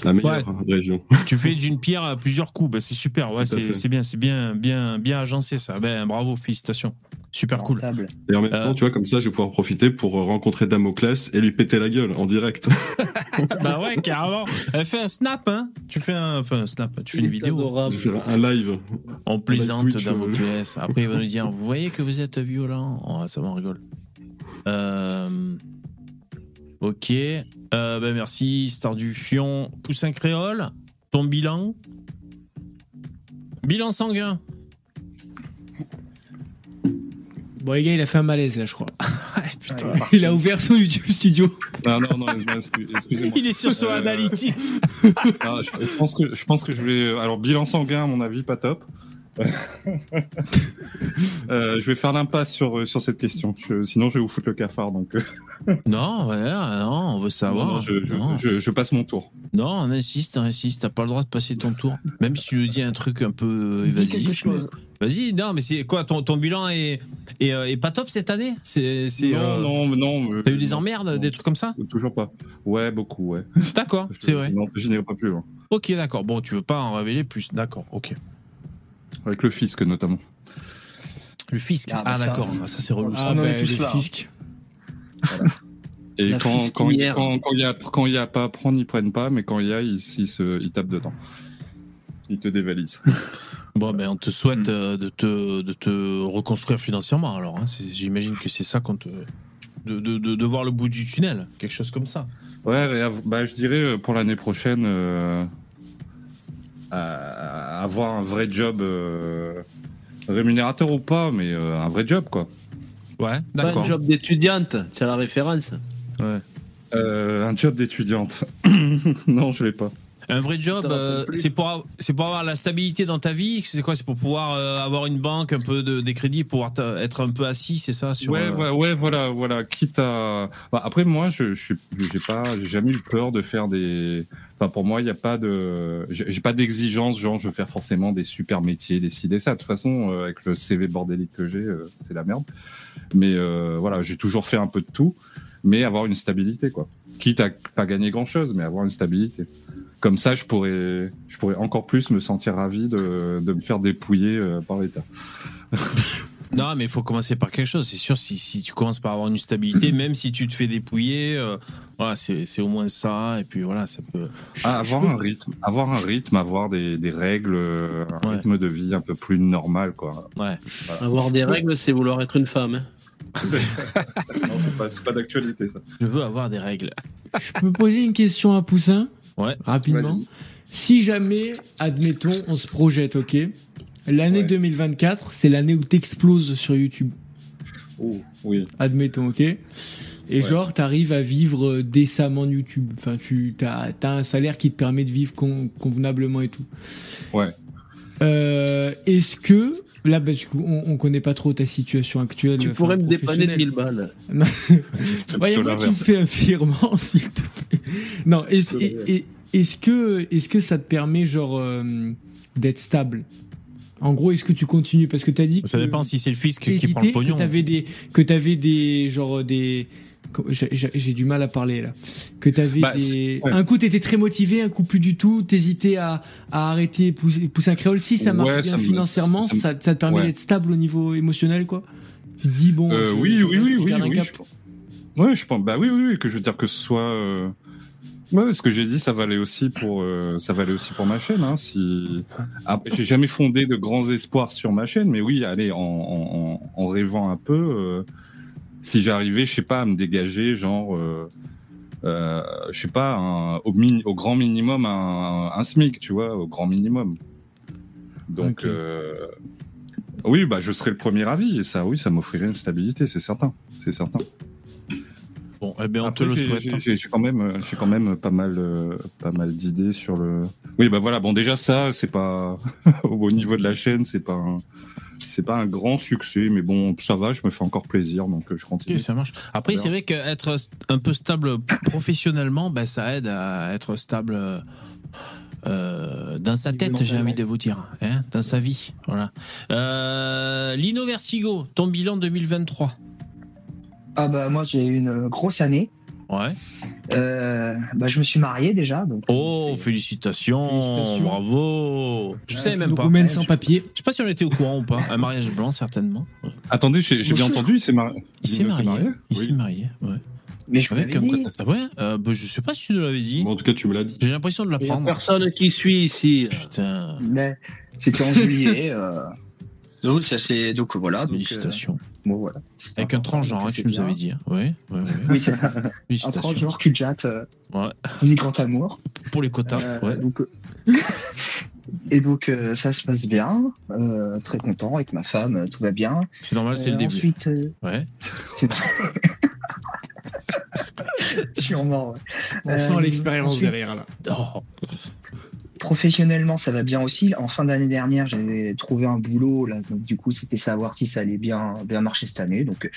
La meilleure région. tu fais d'une pierre à plusieurs coups, bah, c'est super. Ouais, c'est bien, c'est bien, bien, bien agencé ça. Ben bravo, félicitations. Super cool. Et en même Euh. temps, tu vois, comme ça, je vais pouvoir profiter pour euh, rencontrer Damoclès et lui péter la gueule en direct. *laughs* bah ouais, carrément. Elle fait un snap, hein. Tu fais un, enfin un snap. Tu fais une vidéo. je un live. On plaisante Twitch, Damoclès. Après, il va nous dire Vous voyez que vous êtes violent oh, Ça m'en rigole. Euh, Ok. Euh, ben merci, Star du Fion. Poussin Créole. Ton bilan? Bilan sanguin. Bon, les gars, il a fait un malaise là, je crois. *laughs* Il a ouvert son YouTube studio. Non, non, non, excuse- excusez-moi. Il est sur son Euh, analytics. *laughs* Je, je pense que, je pense que je vais. Alors, bilan sanguin, à mon avis, pas top. Euh, je vais faire l'impasse sur, sur cette question. Je- sinon, je vais vous foutre le cafard. Donc, euh, Non, ouais, non, on veut savoir. non, je, je- Non. je- je passe mon tour. Non, on insiste, on insiste. T'as pas le droit de passer ton tour. Même si tu nous dis un truc un peu évasif. Vas-y, non, mais c'est quoi ton, ton bilan est, est, euh, est pas top cette année? C'est, Non, euh, non, mais non. T'as eu euh, des emmerdes, non, des trucs comme ça? Toujours pas. Ouais, beaucoup, ouais. D'accord, c'est vrai. Non, je n'irai pas plus loin. Ok, d'accord. Bon, tu veux pas en révéler plus. D'accord, ok. Avec le fisc notamment. Le fisc. Ah, Ah, bah, ça, d'accord. oui. Ah, ça, c'est relou. ça. Ah, On en est bah, tous le là, hein. fisc. *laughs* Et La quand quand quand quand il y a quand il y a pas à prendre, ils prennent pas, mais quand il y a, ils, ils se ils tapent dedans. Ils te dévalisent. *laughs* Bon, ben, on te souhaite euh, de, te, de te reconstruire financièrement. Alors, hein. C'est- j'imagine que c'est ça qu'on te. De, de, de, de voir le bout du tunnel, quelque chose comme ça. Ouais, et av- bah, je dirais euh, pour l'année prochaine, euh, à- avoir un vrai job euh, rémunérateur ou pas, mais euh, un vrai job quoi. Ouais, Pas un d'accord. job d'étudiante, tu as la référence? Ouais. Euh, un job d'étudiante. *coughs* non, je l'ai pas. Un vrai job, euh, c'est pour, pour avoir la stabilité dans ta vie. C'est quoi C'est pour pouvoir euh, avoir une banque, un peu de, des crédits, pouvoir être un peu assis, c'est ça sur, ouais, euh, ouais, ouais, voilà, voilà. Quitte à. Bah, après, moi, je, j'ai pas, j'ai jamais eu peur de faire des. Enfin, pour moi, il n'y a pas de, j'ai pas d'exigence, genre, je veux faire forcément des super métiers, des ci, des ça. De toute façon, euh, avec le CV bordélique que j'ai, euh, c'est la merde. Mais euh, voilà, j'ai toujours fait un peu de tout, mais avoir une stabilité, quoi. Quitte à pas gagner grand chose, mais avoir une stabilité. Comme ça, je pourrais, je pourrais encore plus me sentir ravi de, de me faire dépouiller euh, par l'État. *laughs* Non, mais il faut commencer par quelque chose. C'est sûr, si, si tu commences par avoir une stabilité, même si tu te fais dépouiller, euh, voilà, c'est c'est au moins ça. Et puis voilà, ça peut. Ah, avoir un rythme, avoir un rythme, avoir des, des règles, un Ouais. rythme de vie un peu plus normal, quoi. Ouais. Avoir des règles, c'est vouloir être une femme. hein. *laughs* non, c'est pas, pas d'actualité, ça. Je veux avoir des règles. Je peux poser une question à Poussin? Ouais. Rapidement. Si jamais, admettons, on se projette, ok L'année Ouais. 2024, c'est l'année où t'exploses sur YouTube. Oh, oui. Admettons, ok Et Ouais. genre, t'arrives à vivre euh, décemment de YouTube. Enfin, tu as, un salaire qui te permet de vivre con- convenablement et tout. Ouais. Euh, Est-ce que, là, bah, du coup, on, on connaît pas trop ta situation actuelle. Tu enfin, pourrais me dépanner de professionnelle. 1000 balles. *laughs* C'est Ouais, plutôt moi, tu me fais un virement, *laughs* s'il te plaît. Non, est-ce est- est-ce que, est que ça te permet, genre, euh, d'être stable? En gros, est-ce que tu continues? Parce que tu as dit Ça que dépend si c'est le fisc qui prend le pognon. Que t'avais des, que t'avais des, genre, des. J'ai- du mal à parler là. Que t'avais Bah, des. c'est- ouais. Un coup t'étais très motivé, un coup plus du tout. T'hésitais à, à arrêter pousser, pousser un créole. Si ça marche Ouais, bien ça me- financièrement, ça me- ça, ça te permet ouais. d'être stable au niveau émotionnel, quoi. Tu te dis bon. Euh, je- oui, je oui, oui, je oui, oui. Je... Ouais, je pense. Bah oui, oui, oui, que je veux dire que ce soit. euh, Ouais, ce que j'ai dit, ça valait aussi pour, euh, ça valait aussi pour ma chaîne. Hein, si... J'ai jamais fondé de grands espoirs sur ma chaîne, mais oui, allez, en, en, en- en rêvant un peu, euh, si j'arrivais, je sais pas, à me dégager, genre, euh, euh, je sais pas, un- au, grand minimum, un, un SMIC, tu vois, au grand minimum. Donc, euh, oui, bah, je serais le premier avis, et ça, oui, ça m'offrirait une stabilité, c'est certain, c'est certain. Bon, eh bien, on Après, te le souhaite. j'ai- J'ai quand même, euh, j'ai quand même pas mal, euh, pas mal d'idées sur le. Oui, bah voilà. Bon, déjà ça, c'est pas *laughs* au niveau de la chaîne, c'est pas, un... c'est pas un grand succès, mais bon, ça va. Je me fais encore plaisir, donc euh, je continue. Ok, ça marche. Après, c'est vrai qu'être un peu stable professionnellement, ben, ça aide à être stable euh, dans sa tête, j'ai envie de vous dire, hein, dans sa vie. Voilà. Euh, Lino Vertigo, ton bilan 2023. Ah bah moi j'ai eu une grosse année. Ouais. Euh, bah je me suis marié déjà. Donc, Oh, c'est- félicitations, Félicitations. bravo. Je sais même pas. Ouais, sans je- papier. Je sais pas si on était au courant ou pas. Un mariage blanc, certainement. Attendez, j'ai bien entendu. Il s'est marié. Il s'est marié. Il Oui. s'est marié. Ouais. Mais je l'avais un... dit. Ah ouais euh, bah, Je sais pas si tu nous l'avais dit. Bon, en tout cas, tu me l'as dit. J'ai l'impression de Il y a l'apprendre. personne qui suit ici. Putain, Mais c'était en juillet. euh, *laughs* Donc ça c'est donc voilà. Donc, euh, félicitations. Bon, voilà. Avec un transgenre, hein, tu nous avais dit. hein. Ouais, ouais, ouais. Oui c'est ça. Un transgenre cul jatte. Euh, Ouais. grand amour. Pour les quotas. Euh, ouais. donc, euh, *laughs* et donc euh, ça se passe bien. euh, très content avec ma femme. Tout va bien. C'est normal, c'est Euh, le début. Ensuite. euh, Ouais. c'est- Sûrement. *laughs* ouais. On sent l'expérience ensuite, derrière là. Oh. Professionnellement, ça va bien aussi. En fin d'année dernière, j'avais trouvé un boulot. Là, donc, du coup, c'était savoir si ça allait bien, bien marcher cette année. Donc,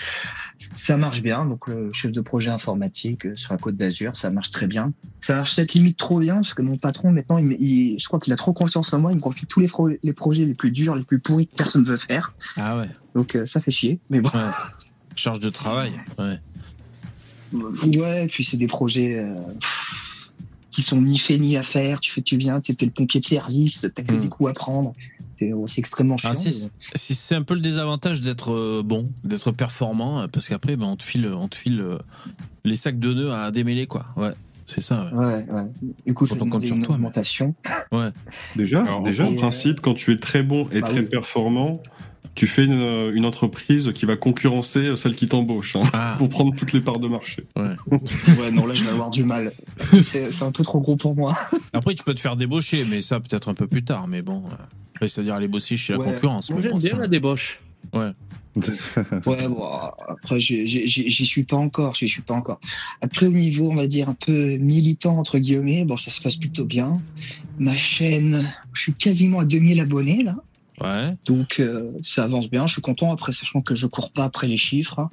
ça marche bien. Donc, le chef de projet informatique euh, sur la Côte d'Azur, ça marche très bien. Ça marche peut-être limite trop bien parce que mon patron, maintenant, il, me- il- je crois qu'il a trop confiance en moi. Il me confie tous les projets les plus durs, les plus pourris que personne ne veut faire. Ah ouais. Donc, euh, ça fait chier. Mais bon. Charge de travail. Ouais. Ouais, puis c'est des projets. euh, qui sont ni faits ni à faire. Tu fais, tu viens, tu le pompier de service, t'as que des coups à prendre. C'est c'est extrêmement chiant. Ah, si, si c'est un peu le désavantage d'être euh, bon, d'être performant, euh, parce qu'après, ben, on te file, on te file euh, les sacs de nœuds à démêler, quoi. Ouais, c'est ça. ouais. Ouais, ouais. Du coup, je Quand compte sur une toi, mais- augmentation. Déjà, Alors, déjà. en principe, quand tu es très bon et bah très oui. performant, tu fais une, une entreprise qui va concurrencer celle qui t'embauche hein, Ah, *laughs* pour prendre toutes les parts de marché. *laughs* Ouais, non, là, je vais avoir du mal. C'est un peu trop gros pour moi. *laughs* après, tu peux te faire débaucher, mais ça peut-être un peu plus tard. Mais bon, euh, c'est-à-dire aller bosser chez la Ouais. concurrence. Mais j'aime bon, bien ça- la débauche. Ouais, bon, après, j'y suis pas encore, j'y suis pas encore. Après, au niveau, on va dire, un peu militant, entre guillemets, bon, ça se passe plutôt bien. Ma chaîne, je suis quasiment à 2000 abonnés, là. Ouais. Donc, euh, ça avance bien. Je suis content, après, sachant que je cours pas après les chiffres. hein.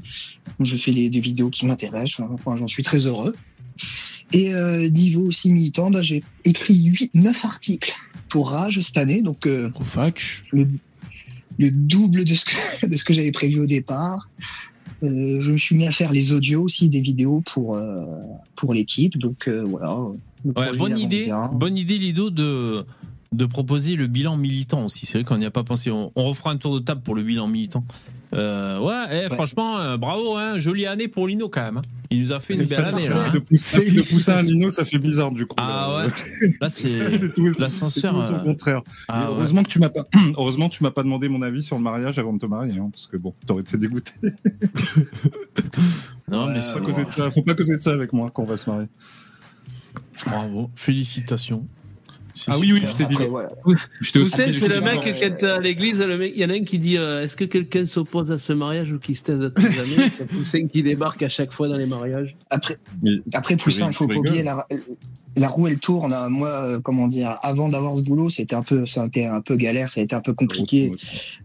Je fais des, des vidéos qui m'intéressent. Enfin, j'en suis très heureux. Et euh, niveau aussi militant, bah, j'ai écrit 8, 9 articles pour Rage cette année. Donc, euh, le, le double de ce que, *laughs* de ce que j'avais prévu au départ. Euh, je me suis mis à faire les audios aussi, des vidéos pour, euh, pour l'équipe. Donc euh, voilà. Ouais, bonne idée, bien. bonne idée Lido de de proposer le bilan militant aussi. C'est vrai qu'on n'y a pas pensé. On, on refera un tour de table pour le bilan militant. Euh, ouais, eh, Ouais. franchement, euh, bravo, hein, jolie année pour Lino quand même. hein. Il nous a fait une belle année là. Hein. de pousser- de pousser un lino, ça fait bizarre du coup. Ah là. ouais, *laughs* là c'est l'ascenseur. c'est euh, contraire. ah ouais. heureusement que tu m'as pas, *clears throat* heureusement que tu m'as pas demandé mon avis sur le mariage avant de te marier, hein, parce que bon, t'aurais été dégoûté. *laughs* Non mais Ouais, c'est Faut pas, ouais. causer de ça, faut pas causer de ça avec moi quand on va se marier. bravo, félicitations. Ah oui, oui, je t'ai dit. Après, voilà. Vous savez, c'est le mec, Ouais. quand t'es à l'église, il y en a un qui dit euh, Est-ce que quelqu'un s'oppose à ce mariage ou qui se taise à tous les années *laughs* C'est Poussin qui débarque à chaque fois dans les mariages. Après, après Poussin, il faut pas oublier la, la roue elle tourne. hein. Moi, euh, comment dire, avant d'avoir ce boulot, c'était un peu, ça a été un peu galère, ça a été un peu compliqué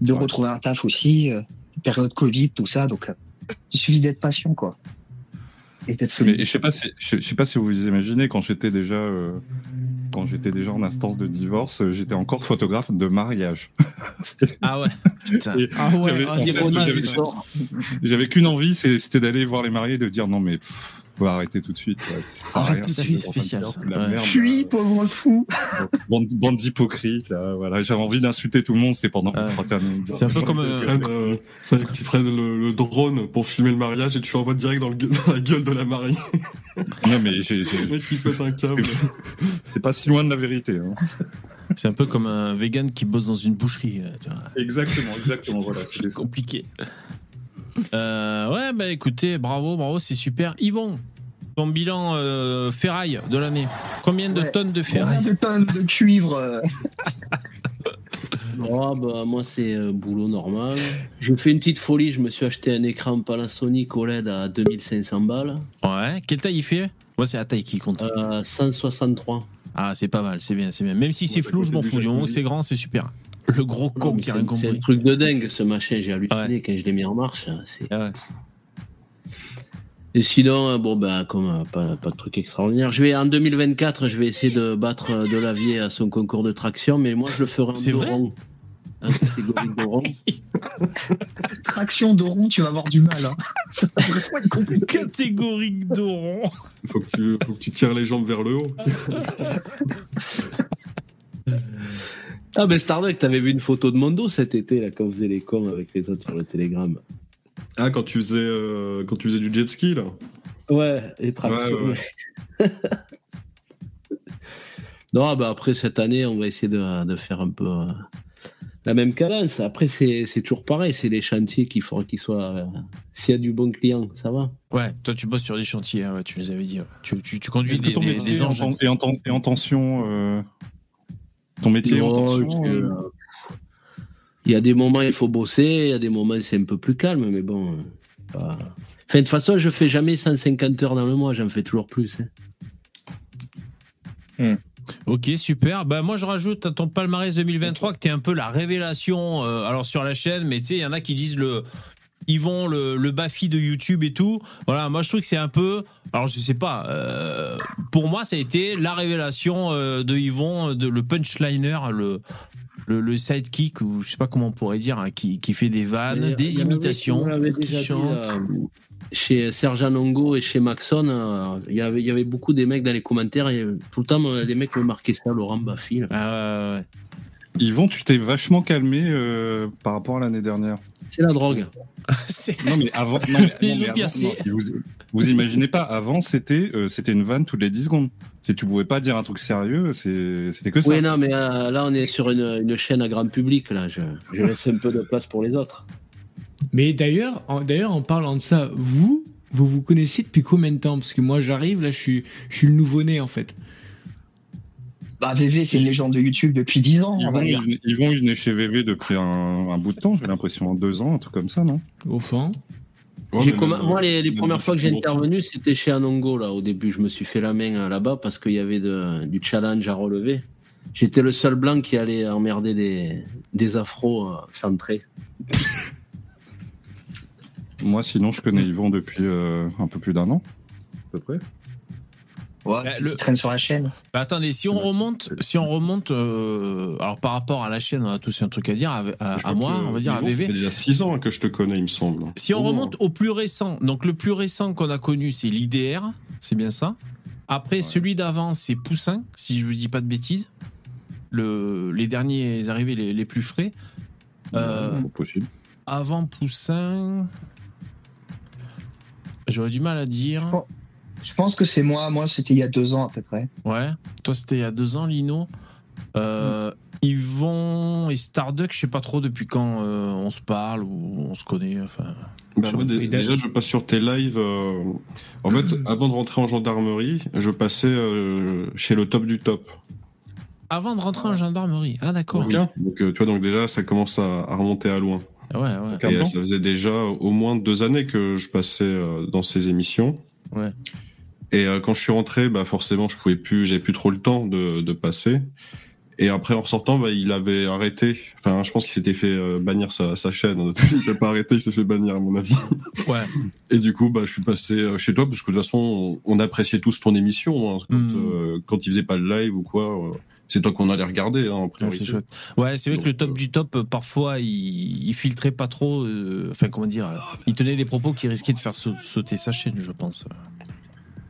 de Ouais. retrouver un taf aussi. euh, période Covid, tout ça. Donc, euh, il suffit d'être patient, quoi. Et Mais je sais pas si je, je sais pas si vous vous imaginez quand j'étais déjà euh, quand j'étais déjà en instance de divorce, euh, j'étais encore photographe de mariage. *laughs* Ah ouais, putain. Et Ah ouais, J'avais- ah, qu'une envie, c'était d'aller voir les mariés et de dire non mais pff, faut arrêter tout de suite. ouais, ça Arrête de c'est spécial, ça. la Ouais. merde, Fuis, là. pauvre fou. bande, bande d'hypocrites là, voilà. J'avais envie d'insulter tout le monde, c'était pendant fraternité. C'est un peu comme euh, euh, qu'ils prennent le, le drone pour filmer le mariage et tu l'envoies direct dans, le, gue- *laughs* dans la gueule de la mariée. Non mais j'ai- j'ai- Le mec qui pète un câble. *laughs* c'est pas si loin de la vérité. hein. c'est un peu comme un vegan qui bosse dans une boucherie. euh, tu vois. Exactement, exactement. Voilà, c'est *laughs* compliqué. Euh, ouais, bah écoutez, bravo, bravo, c'est super. Yvon, ton bilan euh, ferraille de l'année. Combien de Ouais. tonnes de Combien ferraille de tonnes de cuivre Oh, *laughs* bah, moi, c'est euh, boulot normal. Je fais une petite folie. Je me suis acheté un écran Panasonic OLED à 2500 balles. Ouais, quelle taille il fait? Moi, c'est la taille qui compte. Euh, 163. Ah, c'est pas mal, c'est bien, c'est bien. Même si c'est Ouais, flou, bah, je m'en fous. C'est grand, c'est super. Le gros con qui a c'est rien un- c'est un compris. truc de dingue, ce machin. J'ai halluciné Ouais. quand je l'ai mis en marche. C'est Ah ouais. Et sinon, euh, bon, ben, comme euh, pas, pas de truc extraordinaire. Je vais, en 2024, je vais essayer de battre euh, de Lavier à son concours de traction, mais moi, je le ferai en C'est vrai Doron. En catégorie Doron. traction d'oron, tu vas avoir du mal. Hein. *laughs* Ça va vraiment être compliqué. Catégorique d'oron. Faut que, tu, faut que tu tires les jambes vers le haut. *laughs* Ah, ben, Starduck, t'avais vu une photo de Mondo cet été, là, quand vous faisait les cons avec les autres sur le télégramme. Ah, quand tu faisais, euh, quand tu faisais du jet ski, là. Ouais, et traction. Ouais, ouais. *laughs* non, bah après cette année, on va essayer de, de faire un peu euh, la même cadence. Après, c'est c'est toujours pareil, c'est les chantiers qu'il faudra qu'ils soient. euh, S'il y a du bon client, ça va. Ouais, toi, tu bosses sur des chantiers, hein, ouais, tu les avais dit. Tu, tu, tu conduis des, des, engins. est en, tension euh, Ton métier est en tension euh, Il y a des moments, il faut bosser, il y a des moments, c'est un peu plus calme, mais bon. euh, pas- Enfin, de toute façon, je fais jamais 150 heures dans le mois, j'en fais toujours plus. hein. Ok, super. Bah, moi, je rajoute à ton palmarès 2023 que tu es un peu la révélation euh, alors sur la chaîne, mais tu sais, il y en a qui disent le. Yvon, le, le Bafi de YouTube et tout. Voilà, moi je trouve que c'est un peu. Alors je sais pas. euh, pour moi, ça a été la révélation euh, de Yvon, de, le punchliner, le, le, le sidekick, ou je sais pas comment on pourrait dire, hein, qui, qui fait des vannes, a- des avait qui imitations, qui dit, chante. chez Serge Anongo et chez Maxon, euh, il y avait- il y avait beaucoup des mecs dans les commentaires. Et tout le temps, les mecs me marquaient ça, Laurent Baffy. Ah. Yvon, tu t'es vachement calmé euh, par rapport à l'année dernière. C'est la drogue. *laughs* C'est- Non, mais avant. Non, mais, Les non, mais os avant, piercés. non, vous, vous imaginez pas, avant, c'était euh, c'était une vanne toutes les 10 secondes. Si tu pouvais pas dire un truc sérieux, c'était que ça. Oui, non, mais euh, là, on est sur une, une chaîne à grand public. Là, je, je laisse un peu de place pour les autres. Mais d'ailleurs, en, d'ailleurs, en parlant de ça, vous, vous vous connaissez depuis combien de temps? Parce que moi, j'arrive, là, je suis, je suis le nouveau-né, en fait. Bah, VV, c'est une légende de YouTube depuis 10 ans, on Yvon, il, Yvon, il est chez VV depuis un, un bout de temps, j'ai l'impression, deux ans, un truc comme ça, non? Au fond. Ouais, même, Moi, les, les premières fois que j'ai intervenu, c'était chez Anongo. Là, au début, je me suis fait la main euh, là-bas parce qu'il y avait de- du challenge à relever. J'étais le seul blanc qui allait emmerder des, des afros euh, centrés. *laughs* Moi, sinon, je connais Yvon depuis euh, un peu plus d'un an, à peu près. Ouais, Bah, qui le- traîne sur la chaîne. Bah, attendez, si on Bah, remonte, si on remonte, euh, alors par rapport à la chaîne, on a tous un truc à dire, à, moi, que on va dire à VV. fait déjà 6 ans que je te connais, il me semble. Si on Au moins. remonte au plus récent, donc le plus récent qu'on a connu, c'est l'IDR, c'est bien ça. Après, celui d'avant, c'est Poussin, si je ne dis pas de bêtises. Le, les derniers arrivés les, les plus frais. Euh, possible. avant Poussin, j'aurais du mal à dire. Je pense- Je pense que c'est moi. Moi, c'était il y a deux ans à peu près. Ouais, toi c'était il y a deux ans, Lino. Euh, Yvon et Starduck, je sais pas trop depuis quand euh, on se parle ou on se connaît. Enfin, Bah, moi, déjà, je passe sur tes lives. euh, En fait, avant de rentrer en gendarmerie, je passais euh, chez le top du top. avant de rentrer en gendarmerie. Ah d'accord. Oui. Donc, euh, tu vois, donc déjà, ça commence à, à remonter à loin. Ouais, ouais. Ah Et euh, ça faisait déjà au moins deux années que je passais euh, dans ces émissions. Ouais. Et euh, quand je suis rentré, bah forcément, je pouvais plus, j'avais plus trop le temps de, de passer. Et après, en sortant, bah, il avait arrêté. Enfin, je pense qu'il s'était fait euh, bannir sa, sa chaîne. *laughs* il n'a pas arrêté, il s'est fait bannir, à mon avis. *laughs* Ouais. Et du coup, bah, je suis passé euh, chez toi parce que de toute façon, on, on appréciait tous ton émission. hein. quand, Mm. euh, quand il faisait pas le live ou quoi, euh, c'est toi qu'on allait regarder hein, en Ouais, priorité. c'est chouette. Ouais, c'est vrai que le top du top, parfois, il, il filtrait pas trop. enfin, comment dire Il tenait des propos qui risquaient de faire sau- sauter sa chaîne, je pense.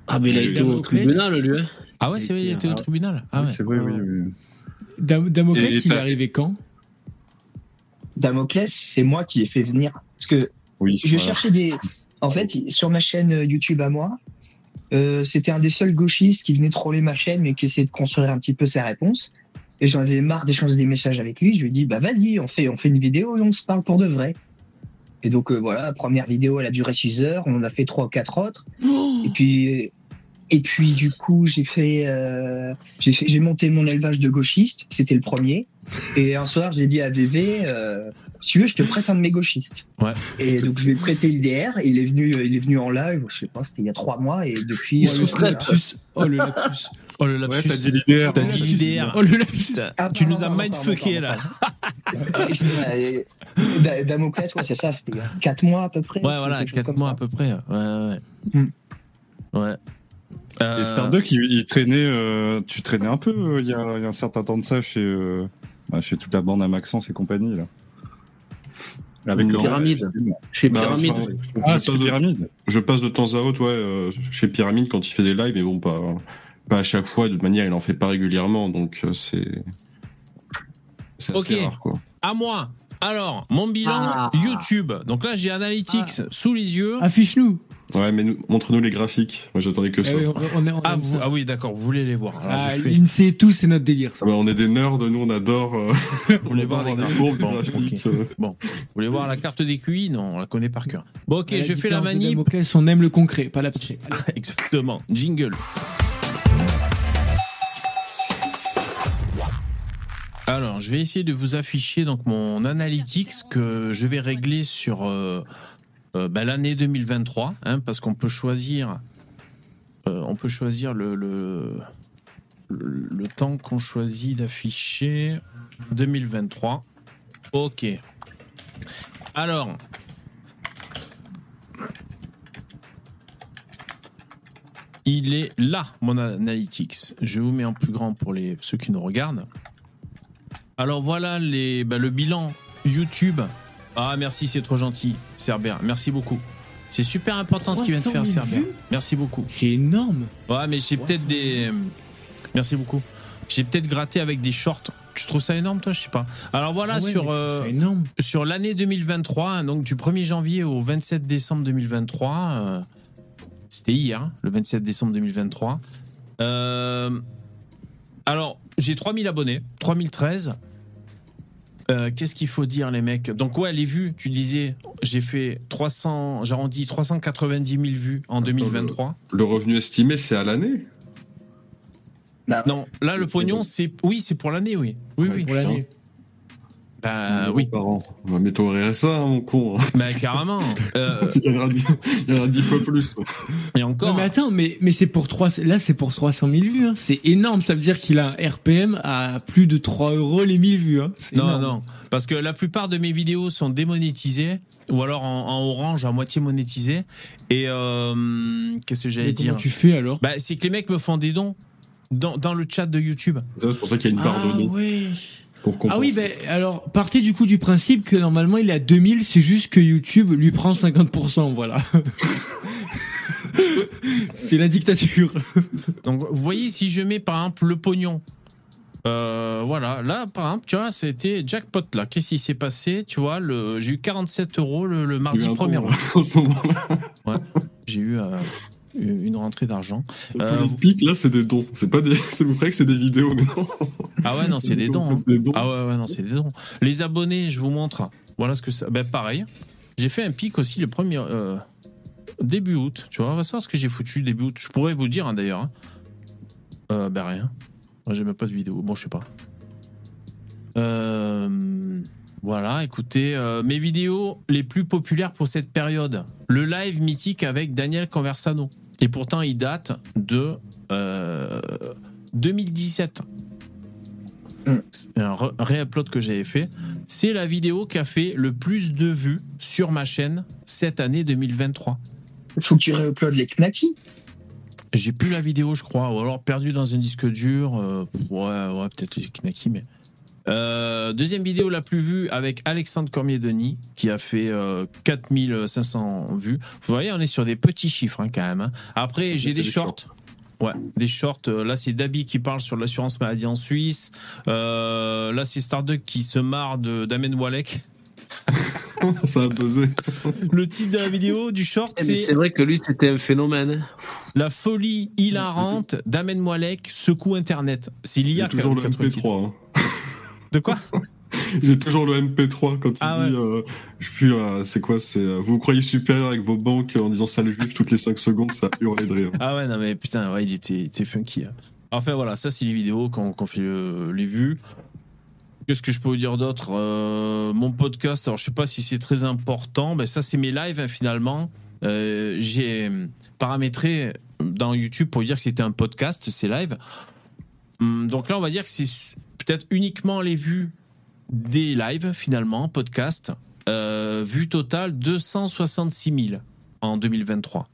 Ah, mais il a été au tribunal, lui. hein. Ah ouais, c'est vrai, il était au Ah. tribunal. Ah ouais. C'est vrai, oui, oui. Dam- Damoclès, Et- et il est arrivé quand? Damoclès, c'est moi qui ai fait venir. Parce que Oui, je voilà. cherchais des. En fait, sur ma chaîne YouTube à moi, euh, c'était un des seuls gauchistes qui venait troller ma chaîne, mais qui essayait de construire un petit peu ses réponses. Et j'en avais marre d'échanger des messages avec lui. Je lui ai dit, bah vas-y, on fait, on fait une vidéo et on se parle pour de vrai. Et donc euh, voilà, la première vidéo, elle a duré 6 heures. On en a fait trois ou quatre autres. Et puis, et puis du coup, j'ai fait, euh, j'ai fait, j'ai monté mon élevage de gauchistes. C'était le premier. Et un soir, j'ai dit à VV, euh, si tu veux, je te prête un de mes gauchistes. Ouais. Et donc je lui ai prêté l'IDR. Et il est venu, il est venu en live. Je sais pas, c'était il y a trois mois. Et depuis, Oh, euh, le lapsus. Oh, le lapsus. Oh le Ouais, lapsus. t'as dit l'idée. T'as dit l'IDR. Oh, le lapsus. Ah, tu nous as mindfucké là. *laughs* Damoclès, ouais, c'est ça, c'était il y a quatre mois à peu près. Ouais, voilà, quelque chose 4 comme mois ça. à peu près. Ouais, ouais. Hmm. Ouais. Euh, Et Starduck, il, il traînait, euh, tu traînais un peu euh, il y, a, il y a un certain temps de ça chez, euh, bah, chez toute la bande à Maxence et compagnie là. Avec. Pyramide. Chez Bah, Pyramide. enfin, Ah, je, passe de, Pyramide. je passe de temps à autre, ouais, euh, chez Pyramide quand il fait des lives, mais bon, pas, pas à chaque fois. De toute manière, il en fait pas régulièrement, donc euh, c'est. C'est assez rare, quoi. À moi. Alors, mon bilan Ah. YouTube. Donc là, j'ai Analytics sous les yeux. Affiche-nous. Ouais, mais nous- montre-nous les graphiques. Moi, j'attendais que Eh ça. oui, on, on est- on Ah, aime vous, ça. ah oui, d'accord, vous voulez les voir. Ah, je fais- L'INSEE et tout, c'est notre délire. ça. Ah bah, on est des nerds, nous, on adore. euh, *laughs* Vous voulez voir les graphiques courbes, Bon, graphiques, euh. Vous voulez voir la carte des QI Non, on la connaît par cœur. Bon, ok, je fais la manip. On aime le concret, pas l'abstrait. *laughs* Exactement. Jingle. Alors, je vais essayer de vous afficher donc mon analytics que je vais régler sur euh, euh, bah, l'année 2023, hein, parce qu'on peut choisir, euh, le temps qu'on choisit d'afficher 2023. Ok. Alors, il est là, mon analytics. Je vous mets en plus grand pour les, ceux qui nous regardent. Alors voilà les, bah, le bilan YouTube. Ah merci, c'est trop gentil, Cerber. Merci beaucoup. C'est super important ce qu'il vient de 300 faire, 000 Cerber. vues Merci beaucoup. C'est énorme. Ouais, mais j'ai peut-être 300 des. Merci beaucoup. J'ai peut-être gratté avec des shorts. Tu trouves ça énorme, toi? Je sais pas. Alors voilà, Ah ouais, sur, euh, sur l'année 2023, hein, donc du 1er janvier au 27 décembre 2023, euh, c'était hier, hein, le 27 décembre 2023. Euh, alors, j'ai 3000 abonnés, 3013. Euh, Qu'est-ce qu'il faut dire, les mecs? Donc, ouais, les vues, tu disais, j'ai fait 300, j'arrondis 390 000 vues en 2023. Le revenu estimé, c'est à l'année? Bah, Non, là, le pognon, c'est. Oui, c'est pour l'année, oui. Oui, Ouais, oui. Pour l'année. Bah, oui. Par an. Ouais, Mais ton RSA, hein, mon con. Bah, carrément. *laughs* Euh, Tu gagneras dix- il y en a 10 fois plus. et Non, encore. mais attends, mais, mais c'est pour 3, là c'est pour 300 000 vues. hein. C'est énorme. Ça veut dire qu'il a un RPM à plus de 3 euros les 1000 vues. Hein. Non, énorme. non, parce que la plupart de mes vidéos sont démonétisées ou alors en, en orange à moitié monétisées. Et euh, qu'est-ce que j'allais Mais comment dire tu fais alors? Bah, C'est que les mecs me font des dons dans, dans le chat de YouTube. C'est pour ça qu'il y a une part ah, de don. ouais. Pour Ah oui, ben alors partez du coup du principe que normalement il est à 2000, c'est juste que YouTube lui prend 50%, voilà. *laughs* c'est la dictature. Donc, vous voyez, si je mets par exemple le pognon. euh, voilà, là par exemple, tu vois, c'était jackpot là. Qu'est-ce qui s'est passé Tu vois, le, j'ai eu 47 euros le, mardi eu un 1er don, août. là, en ce moment-là. J'ai eu euh, une rentrée d'argent. Euh, pics, là, c'est des dons. C'est pas des. *laughs* C'est vous croyez que c'est des vidéos, mais non. Ah ouais, non, c'est des dons. hein. Des dons. Ah ouais, ouais, non, c'est des dons. Les abonnés, je vous montre. Voilà ce que c'est. Ben, pareil. J'ai fait un pic aussi le premier. euh, début août. Tu vois, on va savoir ce que j'ai foutu début août. Je pourrais vous dire hein, d'ailleurs. hein. Euh, ben rien. Moi, j'ai même pas de vidéo. Bon, je sais pas. Euh, voilà, écoutez, euh, mes vidéos les plus populaires pour cette période. Le live mythique avec Daniel Conversano. Et pourtant, il date de euh, 2017. C'est un réupload que j'avais fait. C'est la vidéo qui a fait le plus de vues sur ma chaîne cette année 2023. faut que tu réuploades les knackis. J'ai plus la vidéo, je crois, ou alors perdu dans un disque dur. euh, ouais, ouais, peut-être les Knacky, mais. Euh, deuxième vidéo la plus vue avec Alexandre Cormier-Denis, qui a fait euh, 4500 vues. Vous voyez, on est sur des petits chiffres hein, quand même. hein. Après, j'ai des des shorts. Ouais, des shorts. euh, Là, c'est Dabi qui parle sur l'assurance maladie en Suisse. Euh, là, c'est Starduck qui se marre de d'Amen Walek. *laughs* Ça a buzzé. *laughs* Le titre de la vidéo du short, Eh, mais c'est C'est vrai que lui, c'était un phénomène. La folie hilarante d'Amen Walek secoue Internet. C'est l'IA qui a toujours le qui a trouvé le titre. MP3. De quoi *laughs* J'ai toujours le MP3 quand il Ah dit. euh, je plus, euh, c'est quoi C'est euh, vous vous croyez supérieur avec vos banques en disant salut juif toutes les 5 secondes, ça hurlait de rire. Ah ouais, non mais putain, ouais, il était, il était funky. hein. Enfin voilà, ça c'est les vidéos qu'on qu'on fait euh, les vues. Qu'est-ce que je peux vous dire d'autre Mon podcast, alors je sais pas si c'est très important, ben ça c'est mes lives hein, finalement. J'ai paramétré dans YouTube pour dire que c'était un podcast, c'est live. Hum, Donc là on va dire que c'est peut-être uniquement les vues des lives finalement, podcast. Euh, vue totale 266 000 en 2023.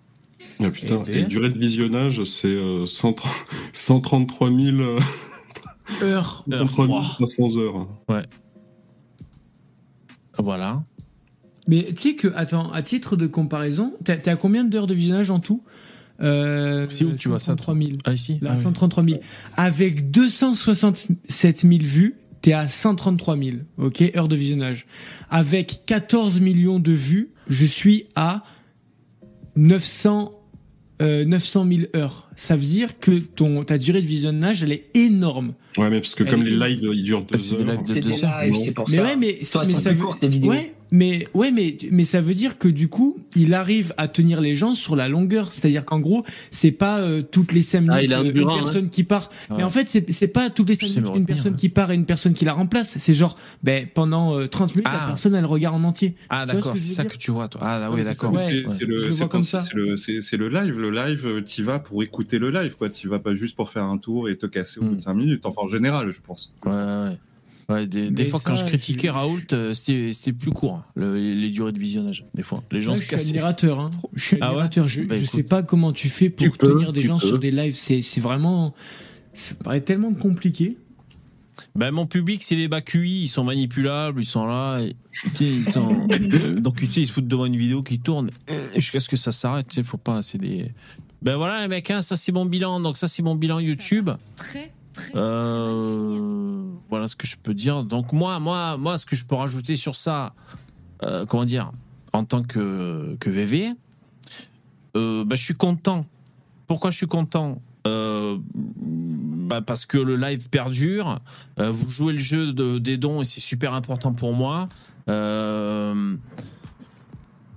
Ah putain, ben. et durée de visionnage, c'est euh, 130 133 000, euh, Heure. 133 Wow. 300 heures. Voilà. Mais tu sais que, attends, à titre de comparaison, t'as t'as combien d'heures de visionnage en tout? Euh, C'est où tu vois ça, 133 000. Ah ici Là, Ah oui. 133 000. Avec 267 000 vues, t'es à 133 000, ok, heures de visionnage. Avec 14 millions de vues, je suis à 900, euh, 900 000 heures. Ça veut dire que ton, ta durée de visionnage, elle est énorme. Ouais, mais parce que Elle comme est- les lives, ils durent Ah, 2 c'est des heures. lives de C'est deux heures. c'est pour Mais ça. ouais, mais, Toi, mais ça court, tes vidéos. ouais, mais ouais, mais mais ça veut dire que du coup, il arrive à tenir les gens sur la longueur. C'est-à-dire qu'en gros, c'est pas euh, toutes les cinq minutes Ah, est euh, une endurant, personne qui part. Ouais. Mais en fait, c'est c'est pas toutes les cinq minutes une retenir, personne ouais. qui part et une personne qui la remplace. C'est genre, ben pendant euh, 30 minutes, Ah. la personne elle regarde en entier. Ah d'accord, c'est ça dire que tu vois toi. Ah oui, d'accord. C'est le, live. Le live, tu vas pour écouter le live, quoi. Tu vas pas juste pour faire un tour et te casser au bout de 5 minutes. Enfin, en général, je pense. Ouais, ouais. Ouais, des, fois, ça, quand je critiquais je- Raoult, euh, c'était c'était plus court, hein, le- les durées de visionnage. Des fois, les gens Ouais, se je suis cassaient. admirateur. Hein. Je suis Ah ouais. Je, Bah, je sais pas comment tu fais pour Tu peux, tenir des gens peux. sur des lives. C'est c'est vraiment, ça paraît tellement compliqué. Ben, mon public, c'est les bas QI, ils sont manipulables, ils sont là. et- tu sais, ils sont... *laughs* Donc, tu sais, ils se foutent devant une vidéo qui tourne euh, jusqu'à ce que ça s'arrête. Tu sais, faut pas. C'est des. Ben voilà, les mecs, hein, ça c'est mon bilan. Donc, ça c'est mon bilan YouTube. Très, très. Euh, voilà ce que je peux dire. Donc, moi, moi, moi, ce que je peux rajouter sur ça, euh, comment dire, en tant que, que VV, euh, ben, je suis content. Pourquoi je suis content? Euh, bah, parce que le live perdure. Vous jouez le jeu de- des dons et c'est super important pour moi.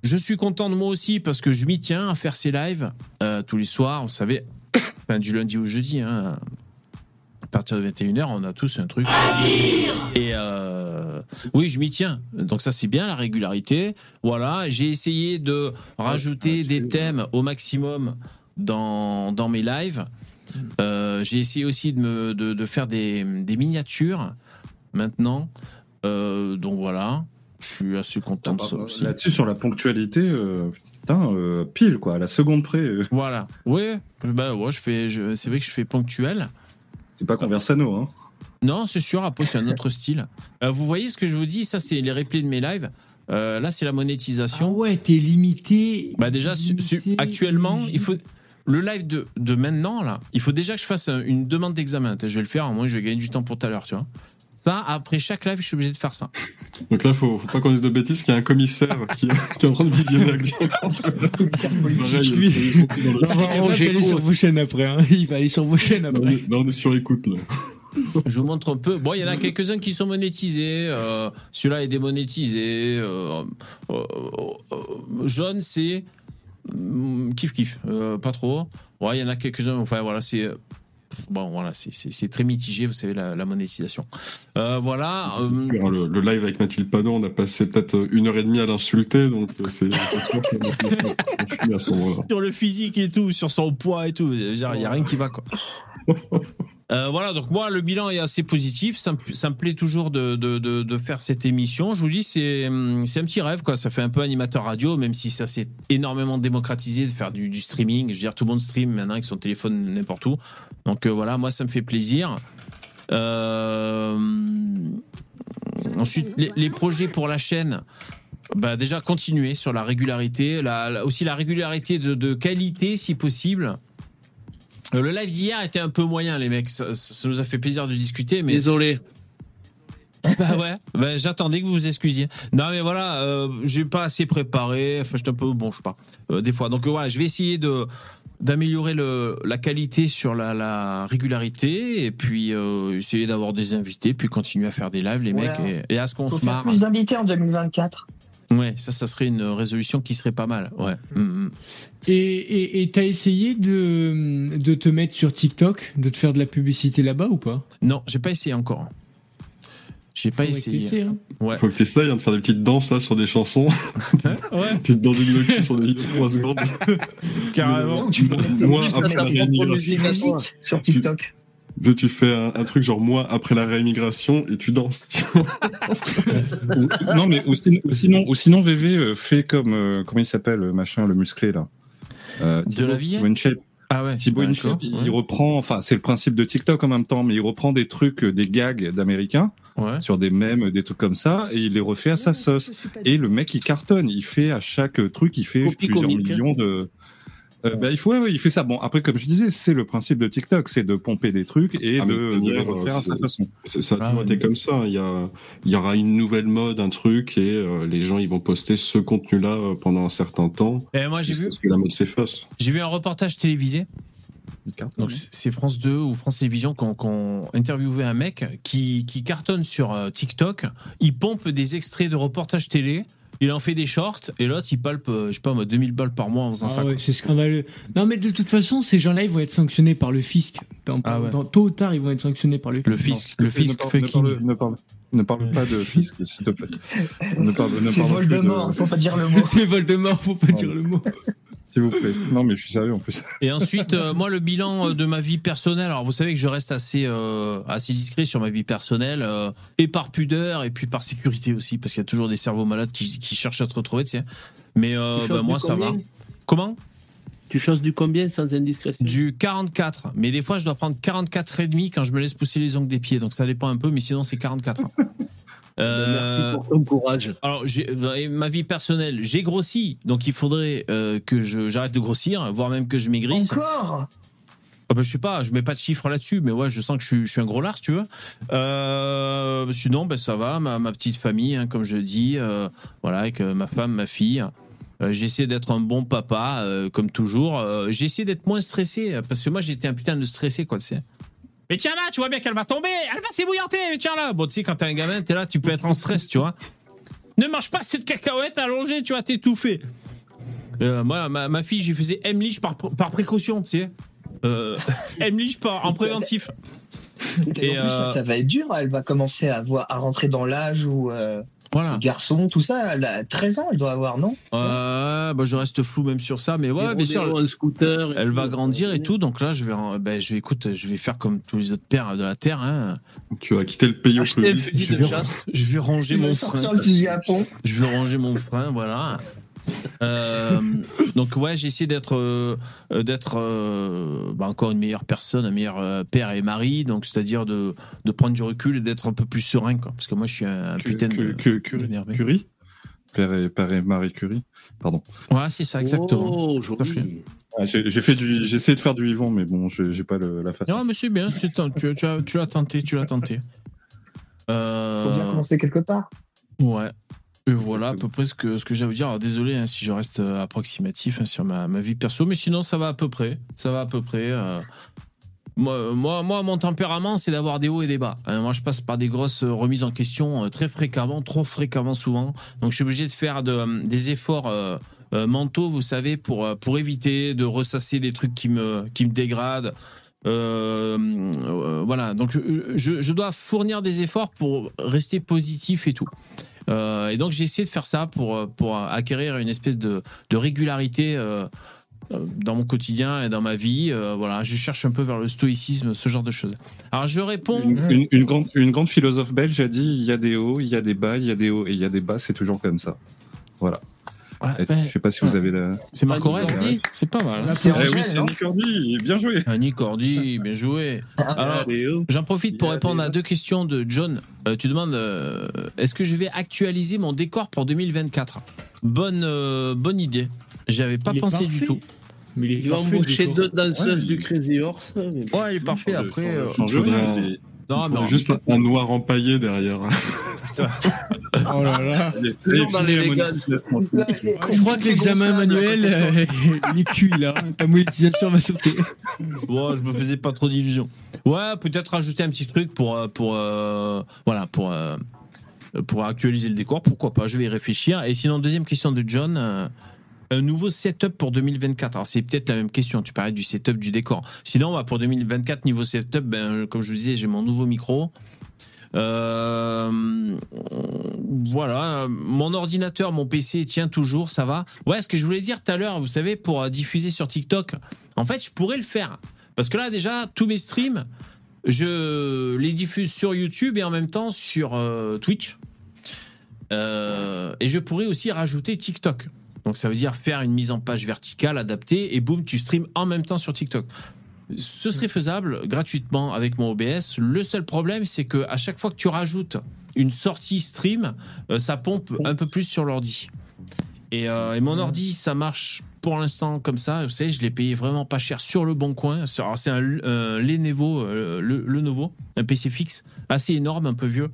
Je suis content de moi aussi parce que je m'y tiens à faire ces lives tous les soirs. Vous savez, *coughs* enfin, du lundi au jeudi. Hein, à partir de 21h, on a tous un truc. Et euh, oui, je m'y tiens. Donc ça, c'est bien la régularité. Voilà, j'ai essayé de rajouter des thèmes au maximum dans, dans mes lives. Euh, j'ai essayé aussi de, me, de, de faire des, des miniatures maintenant. Euh, donc voilà, je suis assez content de ça aussi. Là-dessus, sur la ponctualité, euh, putain, euh, pile, quoi, à la seconde près. euh, Voilà, ouais, bah ouais, je fais, je- c'est vrai que je fais ponctuel. C'est pas Conversano, hein. Non, c'est sûr, après c'est un autre style. Euh, vous voyez ce que je vous dis, ça c'est les replays de mes lives. Euh, là c'est la Ah monétisation. ouais, t'es limité. Bah déjà, su- su- limité, actuellement, limité. il faut le live de, de maintenant là, il faut déjà que je fasse un- une demande d'examen. Je vais le faire, au moins je vais gagner du temps pour tout à l'heure, tu vois. Ça, après chaque live, je suis obligé de faire ça. Donc là, faut, faut pas qu'on dise de bêtises qu'il y a un commissaire qui, *laughs* qui est en train de visionner *laughs* Il va aller sur vos chaînes après. hein. Il va aller sur vos chaînes Là, après. on est- là, on est sur écoute, là. Je vous montre un peu. Bon, il y en a quelques-uns qui sont monétisés. euh, Celui-là est démonétisé. euh, euh, euh, jaune, c'est hum, kiff kiff, euh, pas trop. Ouais, il y en a quelques-uns. Enfin voilà, c'est bon, voilà, c'est- très mitigé. Vous savez la, la monétisation. Euh, voilà. Euh, sûr, le, le live avec Mathilde Padon, on a passé peut-être une heure et demie à l'insulter, donc euh, c'est *laughs* sur le physique et tout, sur son poids et tout. Il n'y a rien qui va, quoi. *laughs* Euh, voilà, donc moi, le bilan est assez positif. Ça me, plaît toujours de, de, de, faire cette émission. Je vous dis, c'est hum, c'est un petit rêve, quoi. Ça fait un peu animateur radio, même si ça s'est énormément démocratisé de faire du, streaming. Je veux dire, tout le monde stream maintenant avec son téléphone n'importe où. Donc euh, voilà, moi, ça me fait plaisir. Euh, ensuite, les, projets pour la chaîne. Bah déjà continuer sur la régularité, la, la- aussi la régularité de, de qualité si possible. Euh, le live d'hier était un peu moyen les mecs, ça, ça nous a fait plaisir de discuter, mais Désolé. bah ouais, bah, j'attendais que vous vous excusiez. Non mais voilà, euh, j'ai pas assez préparé, enfin j'étais un peu bon, je sais pas, euh, des fois. Donc euh, voilà, je vais essayer de d'améliorer le la qualité sur la, la régularité et puis euh, essayer d'avoir des invités, puis continuer à faire des lives les Ouais. mecs et, et à ce qu'on se marre. plus d'invités en 2024. Ouais, ça, ça serait une résolution qui serait pas mal. Ouais. Mm, mm. Et et- et t'as essayé de, de te mettre sur TikTok, de te faire de la publicité là-bas ou pas? Non, j'ai pas essayé encore. J'ai pas essayé. t'essaies, hein. Ouais. Faut que t'essayes hein, de faire des petites danses là sur des chansons. *laughs* ouais, tu te danses une vidéo sur des 3 secondes. carrément. Ou tu peux Moi, après la musique sur TikTok. Tu, tu fais un, un truc genre moi après la réimmigration et tu danses. *laughs* Ou- non, mais ou, sin- ou sinon, ou sinon, VV euh, fait comme, euh, comment il s'appelle, le machin, le musclé, là Euh, De Thibaut- la vie Thibaut InShape. Ah ouais. Thibaut il, ouais. il reprend, enfin, c'est le principe de TikTok en même temps, mais il reprend des trucs, des gags d'américains Ouais. sur des mèmes, des trucs comme ça, et il les refait à sa sauce. Et le mec, il cartonne. Il fait à chaque truc, il fait Copie plusieurs comique. millions de. Euh, bah, il faut, ouais, il fait ça. Bon, après, comme je disais, c'est le principe de TikTok, c'est de pomper des trucs et Ah, de, les refaire à sa façon. C'est- Ça a toujours ouais. été comme ça. Il y, a, il y aura une nouvelle mode, un truc, et euh, les gens ils vont poster ce contenu-là euh, pendant un certain temps. Et moi j'ai vu, Parce que la mode s'efface. j'ai vu un reportage télévisé. Donc c'est France 2 ou France Télévisions qui ont, qui ont interviewé un mec qui, qui cartonne sur euh, TikTok. Il pompe des extraits de reportages télé. Il en fait des shorts et l'autre il palpe, euh, je sais pas moi, 2000 balles par mois en faisant Ah ça. ouais, c'est scandaleux. Non, mais de toute façon, ces gens-là, ils vont être sanctionnés par le fisc. Dans, Ah ouais. dans- tôt ou tard, ils vont être sanctionnés par le fisc. Le fisc, le fisc ne fucking. parle, ne parle- ne parle pas de *laughs* fisc, s'il te plaît. Ne parle, ne C'est parle plus Voldemort, de- faut pas dire le mot. C'est Voldemort, faut pas dire le mot. *laughs* S'il vous plaît. Non, mais je suis sérieux en plus. Et ensuite, euh, moi, le bilan euh, de ma vie personnelle. Alors, vous savez que je reste assez, euh, assez discret sur ma vie personnelle, euh, et par pudeur, et puis par sécurité aussi, parce qu'il y a toujours des cerveaux malades qui, qui cherchent à te retrouver, tu sais. Mais euh, Tu bah, moi, ça va. Comment? Tu choses du combien sans indiscrétion? Du 44. Mais des fois, je dois prendre 44 et demi quand je me laisse pousser les ongles des pieds. Donc ça dépend un peu, mais sinon, c'est 44. *laughs* Euh, Merci pour ton courage. Alors, et ma vie personnelle, j'ai grossi, donc il faudrait euh, que j'arrête de grossir, voire même que je maigrisse. Encore? Ah bah, je sais pas, je mets pas de chiffres là-dessus, mais ouais, je sens que je suis, je suis un gros lard, tu veux. Euh, sinon, ben, ça va, ma, ma petite famille, hein, comme je dis, euh, voilà, avec euh, ma femme, ma fille. Euh, J'essaie d'être un bon papa, euh, comme toujours. Euh, J'essaie d'être moins stressé, parce que moi, j'étais un putain de stressé, quoi, tu sais. Mais tiens là, tu vois bien qu'elle va tomber, elle va s'ébouillanter, mais tiens là. Bon, tu sais, quand t'es un gamin, t'es là, tu peux être en stress, tu vois. Ne mange pas cette cacahuète allongée, tu vas t'étouffer. Euh, moi, ma, ma fille, j'ai faisais M-Liche par, par précaution, tu sais. Euh, *laughs* par- en préventif. Et, en plus, euh, ça va être dur. Elle va commencer à, voir, à rentrer dans l'âge où euh, Voilà. les garçons, tout ça. Elle a 13 ans, elle doit avoir, non? Euh, bah, je reste flou même sur ça, mais ouais, bien sûr. Un scooter. et Elle va grandir et tout, donc là, je vais, ben, je vais, écoute, je vais faire comme tous les autres pères de la terre. Hein. Tu vas quitter le pays au plus vite. Je de vais, chasse. je vais ranger mon frein. sortir le fusil à pompe? Je vais ranger mon frein, voilà. Euh, donc ouais, j'essaie d'être, euh, d'être euh, bah, encore une meilleure personne, un meilleur euh, père et mari. Donc c'est-à-dire de, de prendre du recul et d'être un peu plus serein, quoi. Parce que moi, je suis un, putain de cu- cu- Curie Père et, Père et Marie Curie Pardon. Voilà, c'est ça, exactement. Oh. Ah, j'ai j'ai fait du, j'ai essayé de faire du Yvon, mais bon, j'ai j'ai pas le, la face. Non, mais c'est bien, c'est- tu, tu as, tu l'as tenté, tu l'as tenté. Faut bien commencer quelque part. Ouais. Et voilà à peu près ce que, ce que j'ai à vous dire. Alors, désolé hein, si je reste euh, approximatif hein, sur ma, ma vie perso, mais sinon ça va à peu près. Ça va à peu près. euh. Moi, moi, moi, mon tempérament, c'est d'avoir des hauts et des bas. Hein, moi, je passe par des grosses euh, remises en question euh, très fréquemment, trop fréquemment souvent. Donc, je suis obligé de faire de, euh, des efforts euh, euh, mentaux, vous savez, pour, euh, pour éviter de ressasser des trucs qui me, qui me dégradent. Euh, euh, voilà, donc euh, je, je dois fournir des efforts pour rester positif et tout. Euh, et donc j'ai essayé de faire ça pour, pour acquérir une espèce de, de régularité euh, euh, dans mon quotidien et dans ma vie. Euh, voilà, je cherche un peu vers le stoïcisme, ce genre de choses. Alors je réponds. Une- une grande, une grande philosophe belge a dit il y a des hauts, il y a des bas, il y a des hauts et il y a des bas, c'est toujours comme ça. Voilà. Ouais, ben, je sais pas si vous avez la. c'est Marc Cordy. c'est pas mal. hein. C'est Eh oui, c'est Cordy, bien joué. Annie Cordy, bien joué. Alors, J'en profite pour Il répondre à deux questions de John. Euh, tu demandes euh, est-ce que je vais actualiser mon décor pour 2024 Bonne, euh, bonne idée. J'y avais pas Il pensé du tout. Mais il Il va embaucher deux danseuses Ouais. du Crazy Horse. mais. Ouais, il est parfait. Après, change- euh, non, faudrait juste un, un noir empaillé derrière. *laughs* Oh là là. Les. Je crois que l'examen manuel, euh, il est cuit là. Ta monétisation va sauter. Ouais, je me faisais pas trop d'illusions. Ouais, peut-être rajouter un petit truc pour euh, pour euh, voilà pour euh, pour actualiser le décor. Pourquoi pas? Je vais y réfléchir. Et sinon, deuxième question de John. Un nouveau setup pour 2024. Alors c'est peut-être la même question. Tu parlais du setup du décor. Sinon, bah, pour 2024 niveau setup, ben, comme je vous disais, j'ai mon nouveau micro. Euh, voilà, mon ordinateur, mon PC tient toujours, ça va. Ouais, ce que je voulais dire tout à l'heure, vous savez, pour euh, diffuser sur TikTok, en fait, je pourrais le faire. Parce que là, déjà, tous mes streams, je les diffuse sur YouTube et en même temps sur euh, Twitch. Et je pourrais aussi rajouter TikTok. Donc ça veut dire faire une mise en page verticale adaptée et boum, tu streams en même temps sur TikTok. Ce serait faisable gratuitement avec mon OBS. Le seul problème, c'est que à chaque fois que tu rajoutes une sortie stream, euh, ça pompe un peu plus sur l'ordi. Et, euh, et mon ordi, ça marche pour l'instant comme ça. Vous savez, je l'ai payé vraiment pas cher sur le bon coin. C'est- un, un Lenovo, euh, le, le Lenovo, un PC fixe, assez énorme, un peu vieux.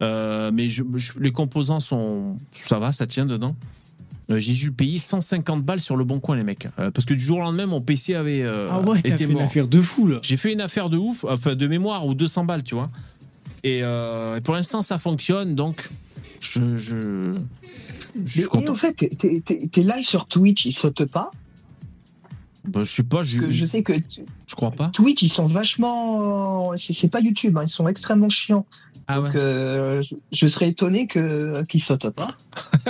Euh, mais je- je- les composants sont, ça va, ça tient dedans. J'ai dû payer 150 balles sur le bon coin, les mecs. Euh, parce que du jour au lendemain, mon PC avait euh, Ah ouais, été fait une mort. affaire de fou là. J'ai fait une affaire de ouf, enfin de mémoire ou 200 balles, tu vois. Et, euh, et pour l'instant, ça fonctionne, donc je, je, je suis Mais en fait, tes- lives sur Twitch, ils sautent pas? Bah, je sais pas, que je sais que je crois pas. Twitch, ils sont vachement. C'est c'est pas YouTube, hein, ils sont extrêmement chiants. Ah ouais. Donc, euh, je, je serais étonné que qu'ils sautent pas. *laughs*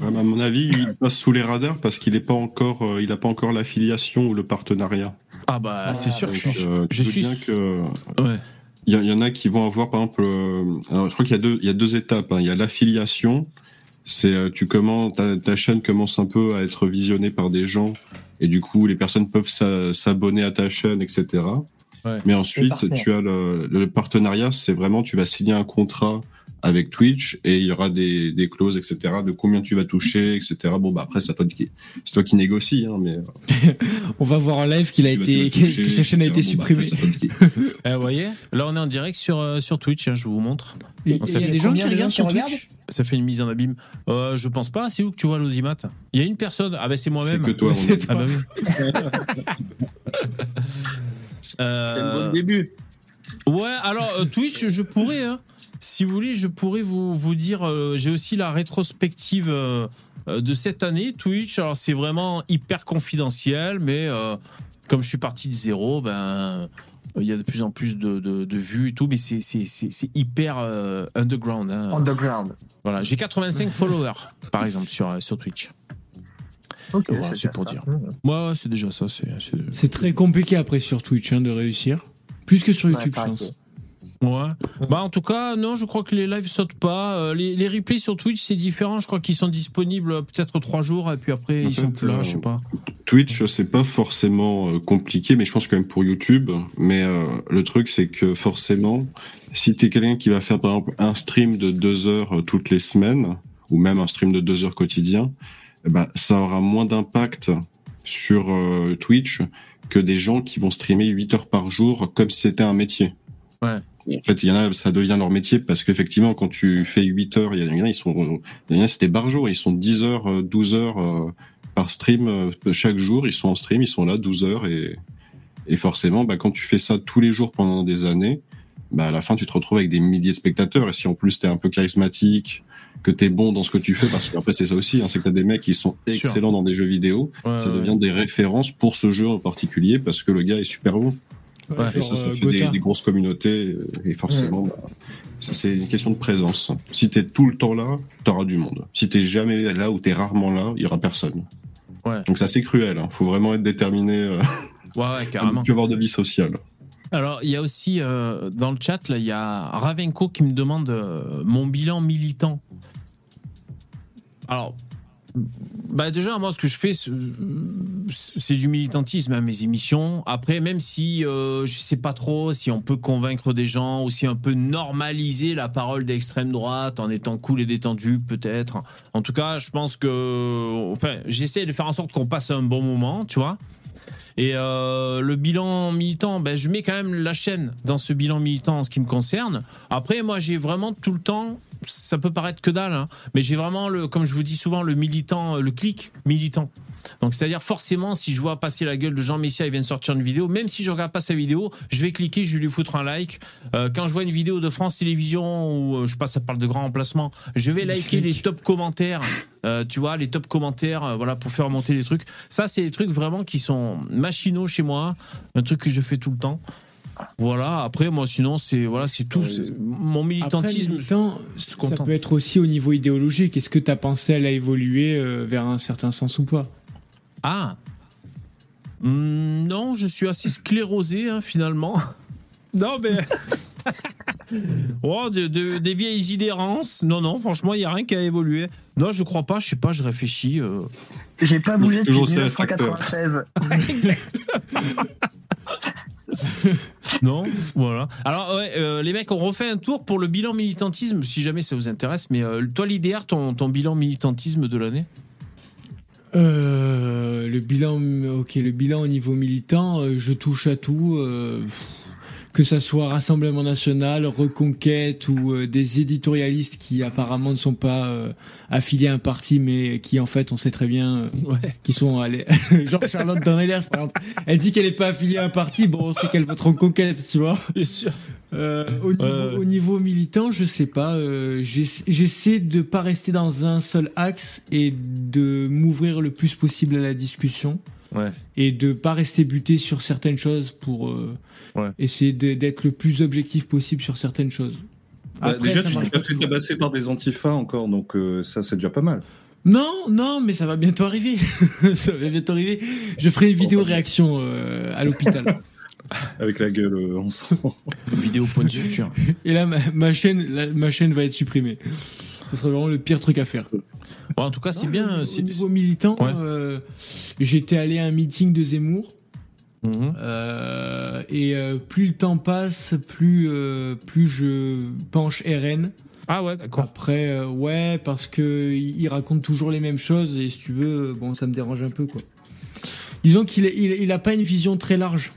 Ouais, mais à mon avis, il passe sous les radars parce qu'il est pas encore, euh, il pas encore l'affiliation ou le partenariat. Ah bah c'est sûr que je euh, je suis- bien que Ouais. il y, en a qui vont avoir par exemple. euh, alors, je crois qu'il y a deux, il y a deux étapes. hein. Il y a l'affiliation. C'est euh, tu commences, ta, ta chaîne commence un peu à être visionnée par des gens et du coup les personnes peuvent s'a- s'abonner à ta chaîne, etc. Ouais. Mais ensuite, tu as le, le partenariat, c'est vraiment tu vas signer un contrat avec Twitch et il y aura des, des clauses, etc. de combien tu vas toucher, etc. Bon bah après c'est à toi qui c'est toi qui négocie, hein, mais *laughs* On va voir en live qu'il a tu été, *laughs* que sa chaîne a été. Bon, bah, supprimée. c'est *laughs* Eh, vous voyez Là, on est en direct sur, euh, sur Twitch, hein, je vous montre. Il y a des gens qui regardent qui sur regardent? Twitch Ça fait une mise en abîme. Euh, je pense pas, c'est où que tu vois l'audimat? Il y a une personne. Ah, ben c'est C'est moi-même. que toi. C'est Ah, bah oui. Euh, début. Ouais, alors euh, Twitch, je pourrais, hein, si vous voulez, je pourrais vous, vous dire, euh, j'ai aussi la rétrospective de cette année, Twitch. Alors c'est vraiment hyper confidentiel, mais comme je suis parti de zéro, ben il y a de plus en plus de, de- de vues et tout, mais c'est c'est- c'est- c'est hyper underground. hein. Underground. Voilà, j'ai 85 followers, par exemple, sur, sur Twitch. Voilà, c'est déjà pour ça. dire. Mmh. Ouais, c'est déjà ça. C'est c'est- C'est très compliqué après sur Twitch hein, de réussir. Plus que sur Ouais, YouTube, je pense. Ouais. Bah en tout cas, non, je crois que les lives sautent pas. Euh, les, les replays sur Twitch, c'est différent. Je crois qu'ils sont disponibles euh, peut-être trois jours et puis après En ils sont fait, plus là, euh, je sais pas. Twitch, c'est pas forcément euh, compliqué, mais je pense quand même pour YouTube. Mais euh, le truc, c'est que forcément, si t'es quelqu'un qui va faire par exemple un stream de deux heures euh, toutes les semaines, ou même un stream de deux heures quotidien, eh ben, ça aura moins d'impact sur euh, Twitch que des gens qui vont streamer 8 heures par jour comme si c'était un métier. Ouais. En fait, il y en a, ça devient leur métier parce qu'effectivement, quand tu fais 8 heures, il y en a, ils sont, il y en a, c'était barjo, ils sont 10 heures, euh, 12 heures euh, par stream euh, chaque jour, ils sont en stream, ils sont là 12 heures et, et forcément, bah, quand tu fais ça tous les jours pendant des années, bah, à la fin, tu te retrouves avec des milliers de spectateurs et si en plus t'es un peu charismatique, que t'es bon dans ce que tu fais, parce qu'après c'est ça aussi, hein, c'est que t'as des mecs qui sont excellents dans des jeux vidéo, Ouais, ça devient des références pour ce jeu en particulier parce que le gars est super bon. Ouais, Et ça, ça fait des, des grosses communautés euh, et forcément, bah, c'est une question de présence. Si t'es tout le temps là, t'auras du monde. Si t'es jamais là ou t'es rarement là, il y aura personne. Ouais. Donc c'est assez cruel. Hein. Faut vraiment être déterminé euh, Ouais, ouais, *laughs* à carrément. ne plus avoir de vie sociale. Alors, il y a aussi euh, dans le chat, il y a Ravenko qui me demande euh, mon bilan militant. Alors, bah déjà, moi, ce que je fais, c'est- du militantisme à mes émissions. Après, même si euh, je sais pas trop si on peut convaincre des gens ou si on peut normaliser la parole d'extrême droite en étant cool et détendu, peut-être. En tout cas, je pense que, j'essaie de faire en sorte qu'on passe un bon moment, tu vois. Et euh, le bilan militant, ben, je mets quand même la chaîne dans ce bilan militant en ce qui me concerne. Après, moi, j'ai vraiment tout le temps, ça peut paraître que dalle, hein, mais j'ai vraiment, le, comme je vous dis souvent, le militant, le clic militant. Donc, c'est-à-dire, forcément, si je vois passer la gueule de Jean Messia, il vient de sortir une vidéo, même si je regarde pas sa vidéo, je vais cliquer, je vais lui foutre un like. Euh, quand je vois une vidéo de France Télévisions où, euh, je sais pas, ça parle de grands remplacements, je vais liker les top commentaires, euh, tu vois, les top commentaires, euh, voilà, pour faire monter les trucs. Ça, c'est des trucs vraiment qui sont machinaux chez moi, un truc que je fais tout le temps. Voilà, après, moi, sinon, c'est voilà, c'est tout. C'est- Mon Après, militantisme. militant, je suis ça content. peut être aussi au niveau idéologique. Est-ce que tu as pensé à la évoluer euh, vers un certain sens ou pas? Ah Hum, Non, je suis assez sclérosé, hein, finalement. *laughs* Non, mais. *laughs* oh, de, de- des vieilles idérances. Non, non, franchement, il n'y a rien qui a évolué. Non, je crois pas, je sais pas, je réfléchis. euh. J'ai pas bougé depuis Toujours CF acteur. 1996. *laughs* Non, voilà. Alors, ouais, euh, les mecs, on refait un tour pour le bilan militantisme, si jamais ça vous intéresse. Mais euh, toi, l'IDR, ton, bilan militantisme de l'année? Euh, le bilan, le bilan au niveau militant, je touche à tout, que ça soit Rassemblement National, Reconquête ou euh, des éditorialistes qui apparemment ne sont pas euh, affiliés à un parti, mais qui en fait, on sait très bien, euh, Ouais. qui sont allés. *laughs* Genre Charlotte Dornelias, par exemple, elle dit qu'elle est pas affiliée à un parti, bon, on sait qu'elle vote Reconquête, tu vois. Bien sûr. Euh, au, niveau, Euh. au niveau militant, je sais pas. euh, j'essa- J'essaie de pas rester dans un seul axe et de m'ouvrir le plus possible à la discussion Ouais. et de pas rester buté sur certaines choses pour euh, Ouais. essayer d'être le plus objectif possible sur certaines choses. Bah, Après, déjà, ça tu t'es fait tabasser par des antifas encore, donc euh, ça, c'est déjà pas mal. Non, non, mais ça va bientôt arriver. *laughs* ça va bientôt arriver. Je ferai une vidéo réaction euh, à l'hôpital. *laughs* Avec la gueule euh, ensemble. Vidéo point de suture. Et là, ma, ma chaîne, la- ma chaîne va être supprimée. Ce serait vraiment le pire truc à faire. Bon, en tout cas, c'est bien. Au c'est- niveau militant, Ouais. euh, j'étais allé à un meeting de Zemmour. Mhm. euh, et euh, plus le temps passe, plus, euh, plus je penche RN. Ah ouais, d'accord. Après, euh, ouais, parce que il, il raconte toujours les mêmes choses et si tu veux, bon, ça me dérange un peu, quoi. Disons qu'il il, il a pas une vision très large.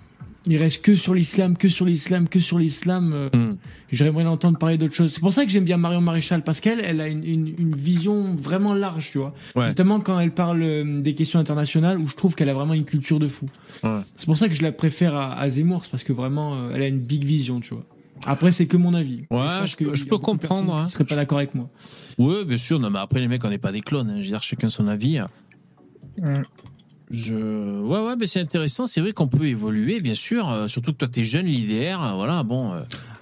Il reste que sur l'islam, que sur l'islam, que sur l'islam. euh, Mhm. J'aimerais l'entendre parler d'autres choses. C'est pour ça que j'aime bien Marion Maréchal, parce qu'elle, elle a une, une- une vision vraiment large, tu vois. Ouais. Notamment quand elle parle euh, des questions internationales, où je trouve qu'elle a vraiment une culture de fou. Ouais. C'est pour ça que je la préfère à, à Zemmour, c'est parce que vraiment, euh, elle a une big vision, tu vois. Après, c'est que mon avis. Ouais, je peux- je comprendre, hein. Qui seraient pas d'accord avec moi. Ouais, bien sûr. Non, mais après, les mecs, on n'est pas des clones. hein. Je veux dire, chacun son avis. Mm. Je... Ouais, ouais, mais c'est intéressant. C'est vrai qu'on peut évoluer, bien sûr. euh, surtout que toi, t'es jeune, leader. euh, Voilà, bon. euh,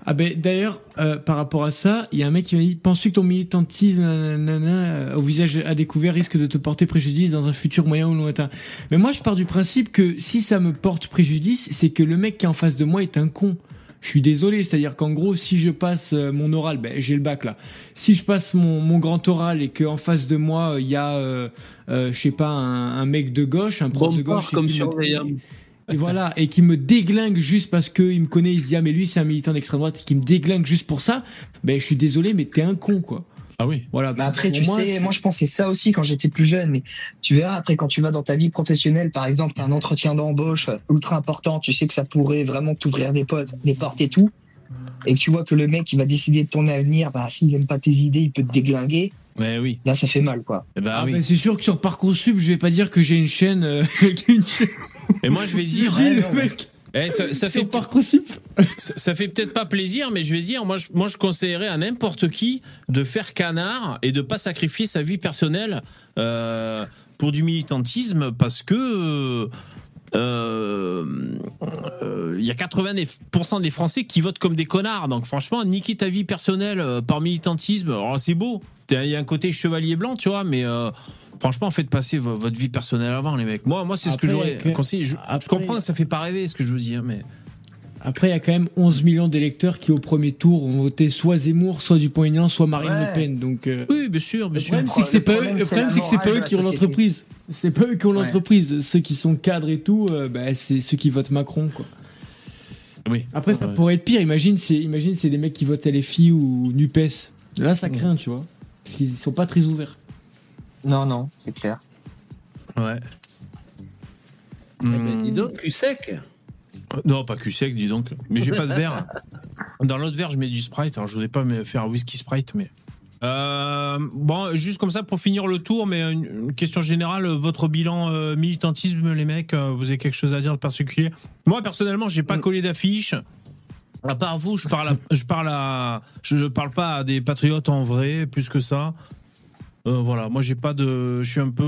Ah ben d'ailleurs, euh, par rapport à ça, il y a un mec qui m'a dit Penses-tu que ton militantisme nanana, euh, au visage à découvert risque de te porter préjudice dans un futur moyen ou lointain? Mais moi, je pars du principe que si ça me porte préjudice, c'est que le mec qui est en face de moi est un con. Je suis désolé, c'est-à-dire qu'en gros, si je passe mon oral, ben, j'ai le bac là. Si je passe mon, mon grand oral et qu'en face de moi, il y a, euh, je sais pas, un, un mec de gauche, un prof de gauche, et comme surveillant. et voilà, et qui me déglingue juste parce qu'il me connaît, il se dit ah mais lui c'est un militant d'extrême droite, qui me déglingue juste pour ça, ben je suis désolé mais t'es un con quoi. Ah oui. Voilà. Mais après, tu moi, sais, moi je pensais ça aussi quand j'étais plus jeune, mais tu verras après quand tu vas dans ta vie professionnelle, par exemple, t'as un entretien d'embauche ultra important, tu sais que ça pourrait vraiment t'ouvrir des des portes et tout, et que tu vois que le mec qui va décider de ton avenir, bah s'il aime pas tes idées, il peut te déglinguer. Ouais, oui. Là, ça fait mal, quoi. Eh ben, Ah, oui. c'est sûr que sur parcoursup, je vais pas dire que j'ai une chaîne. euh, *laughs* une chaîne. Et moi, je vais dire. Ouais, le mec, eh, ça, fait parcoursup. ça, ça fait peut-être pas plaisir, mais je vais dire, moi je, moi, je conseillerais à n'importe qui de faire canard et de pas sacrifier sa vie personnelle euh, pour du militantisme parce que. euh, Il y a 80% des Français qui votent comme des connards. Donc, franchement, niquer ta vie personnelle euh, par militantisme, alors c'est beau. Il y a un côté chevalier blanc, tu vois, mais euh, franchement, faites passer vo- votre vie personnelle avant, les mecs. Moi, moi c'est ce que j'aurais conseillé. Je, comprends, ça fait pas rêver ce que je vous dis, mais. Après, il y a quand même 11 millions d'électeurs qui, au premier tour, ont voté soit Zemmour, soit Dupont-Aignan, soit Marine Ouais. Le Pen. Donc, euh, Oui, bien sûr, bien le sûr. problème, c'est que c'est Le pas eux, pas qui ont l'entreprise. C'est pas eux qui ont l'entreprise. Ceux qui sont cadres et tout, euh, bah, c'est ceux qui votent Macron, quoi. Oui. Après, ça pourrait être pire. Imagine, c'est, imagine, c'est des mecs qui votent LFI ou Nupes. Là, ça craint, tu vois. Parce qu'ils sont pas très ouverts. Non, non, c'est clair. Ouais. Eh ben, dis donc, cul sec. Non, pas cul sec, dis donc. Mais j'ai pas de verre. *laughs* Dans l'autre verre, je mets du Sprite. Alors, je voudrais pas me faire un whisky Sprite, mais. Euh, bon, juste comme ça pour finir le tour, mais une, question générale, votre bilan euh, militantisme, les mecs, euh, vous avez quelque chose à dire de particulier? Moi, personnellement, j'ai pas Mm. collé d'affiche. À part vous, je parle, à, je parle à, je parle pas à des patriotes en vrai, plus que ça. Voilà, moi j'ai pas de, je suis un peu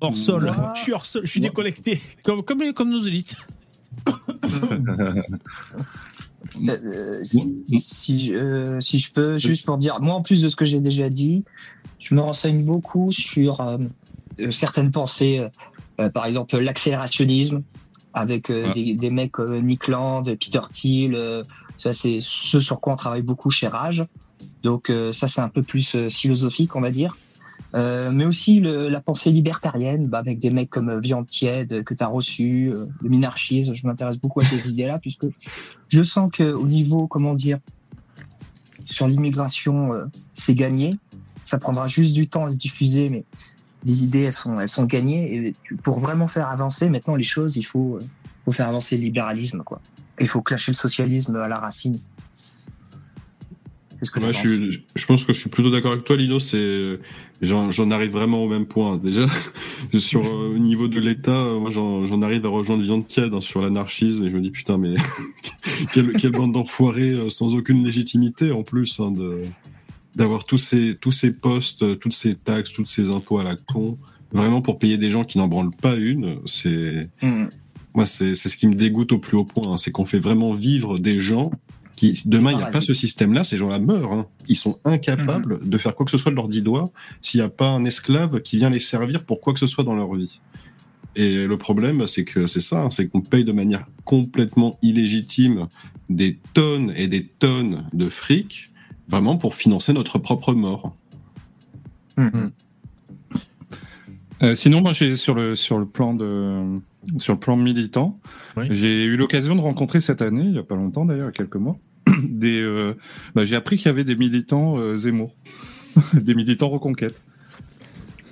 hors sol. Moi- Je suis hors sol, je suis déconnecté, comme comme nos élites. Euh, si, si, je- euh, si je peux, juste pour dire, moi en plus de ce que j'ai déjà dit, je me renseigne beaucoup sur euh, certaines pensées, par exemple l'accélérationnisme, avec euh, Ouais. des, des mecs comme Nick Land, Peter Thiel, euh, ça c'est ce sur quoi on travaille beaucoup chez Rage. Donc euh, ça c'est un peu plus euh, philosophique on va dire. Euh, mais aussi le- la pensée libertarienne, bah, avec des mecs comme euh, Viande Tiède euh, que tu as reçu, euh, le minarchisme, je m'intéresse beaucoup à ces *laughs* idées-là, puisque je sens que au niveau, comment dire, sur l'immigration, euh, c'est gagné. Ça prendra juste du temps à se diffuser, mais les idées, elles sont, elles sont gagnées. Et pour vraiment faire avancer maintenant les choses, il faut, euh, faut faire avancer le libéralisme, quoi. Il faut clasher le socialisme à la racine. Qu'est-ce que Moi, tu je, penses? suis- je pense que je suis plutôt d'accord avec toi, Lino. C'est, j'en arrive vraiment au même point. Déjà, *laughs* sur euh, au niveau de l'État, euh, moi, j'en arrive à rejoindre Viande Tiède hein, sur l'anarchisme et je me dis putain, mais *laughs* quelle, quelle bande d'enfoirés euh, sans aucune légitimité en plus hein, de d'avoir tous ces tous ces postes, euh, toutes ces taxes, tous ces impôts à la con, vraiment pour payer des gens qui n'en branlent pas une. C'est Mhm. moi, c'est c'est ce qui me dégoûte au plus haut point. hein. C'est qu'on fait vraiment vivre des gens qui, demain, il n'y a pas Parasites. ce système-là, ces gens-là meurent. hein. Ils sont incapables Mhm. de faire quoi que ce soit de leurs dix doigts s'il n'y a pas un esclave qui vient les servir pour quoi que ce soit dans leur vie. Et le problème, c'est que c'est ça, hein, c'est qu'on paye de manière complètement illégitime des tonnes et des tonnes de fric, vraiment pour financer notre propre mort. Euh, sinon, moi, j'ai sur le sur le plan de sur le plan militant, Oui. j'ai eu l'occasion de rencontrer cette année, il y a pas longtemps d'ailleurs, il y a quelques mois, *clears throat* des. euh, bah, j'ai appris qu'il y avait des militants euh, Zemmour, *laughs* des militants Reconquête.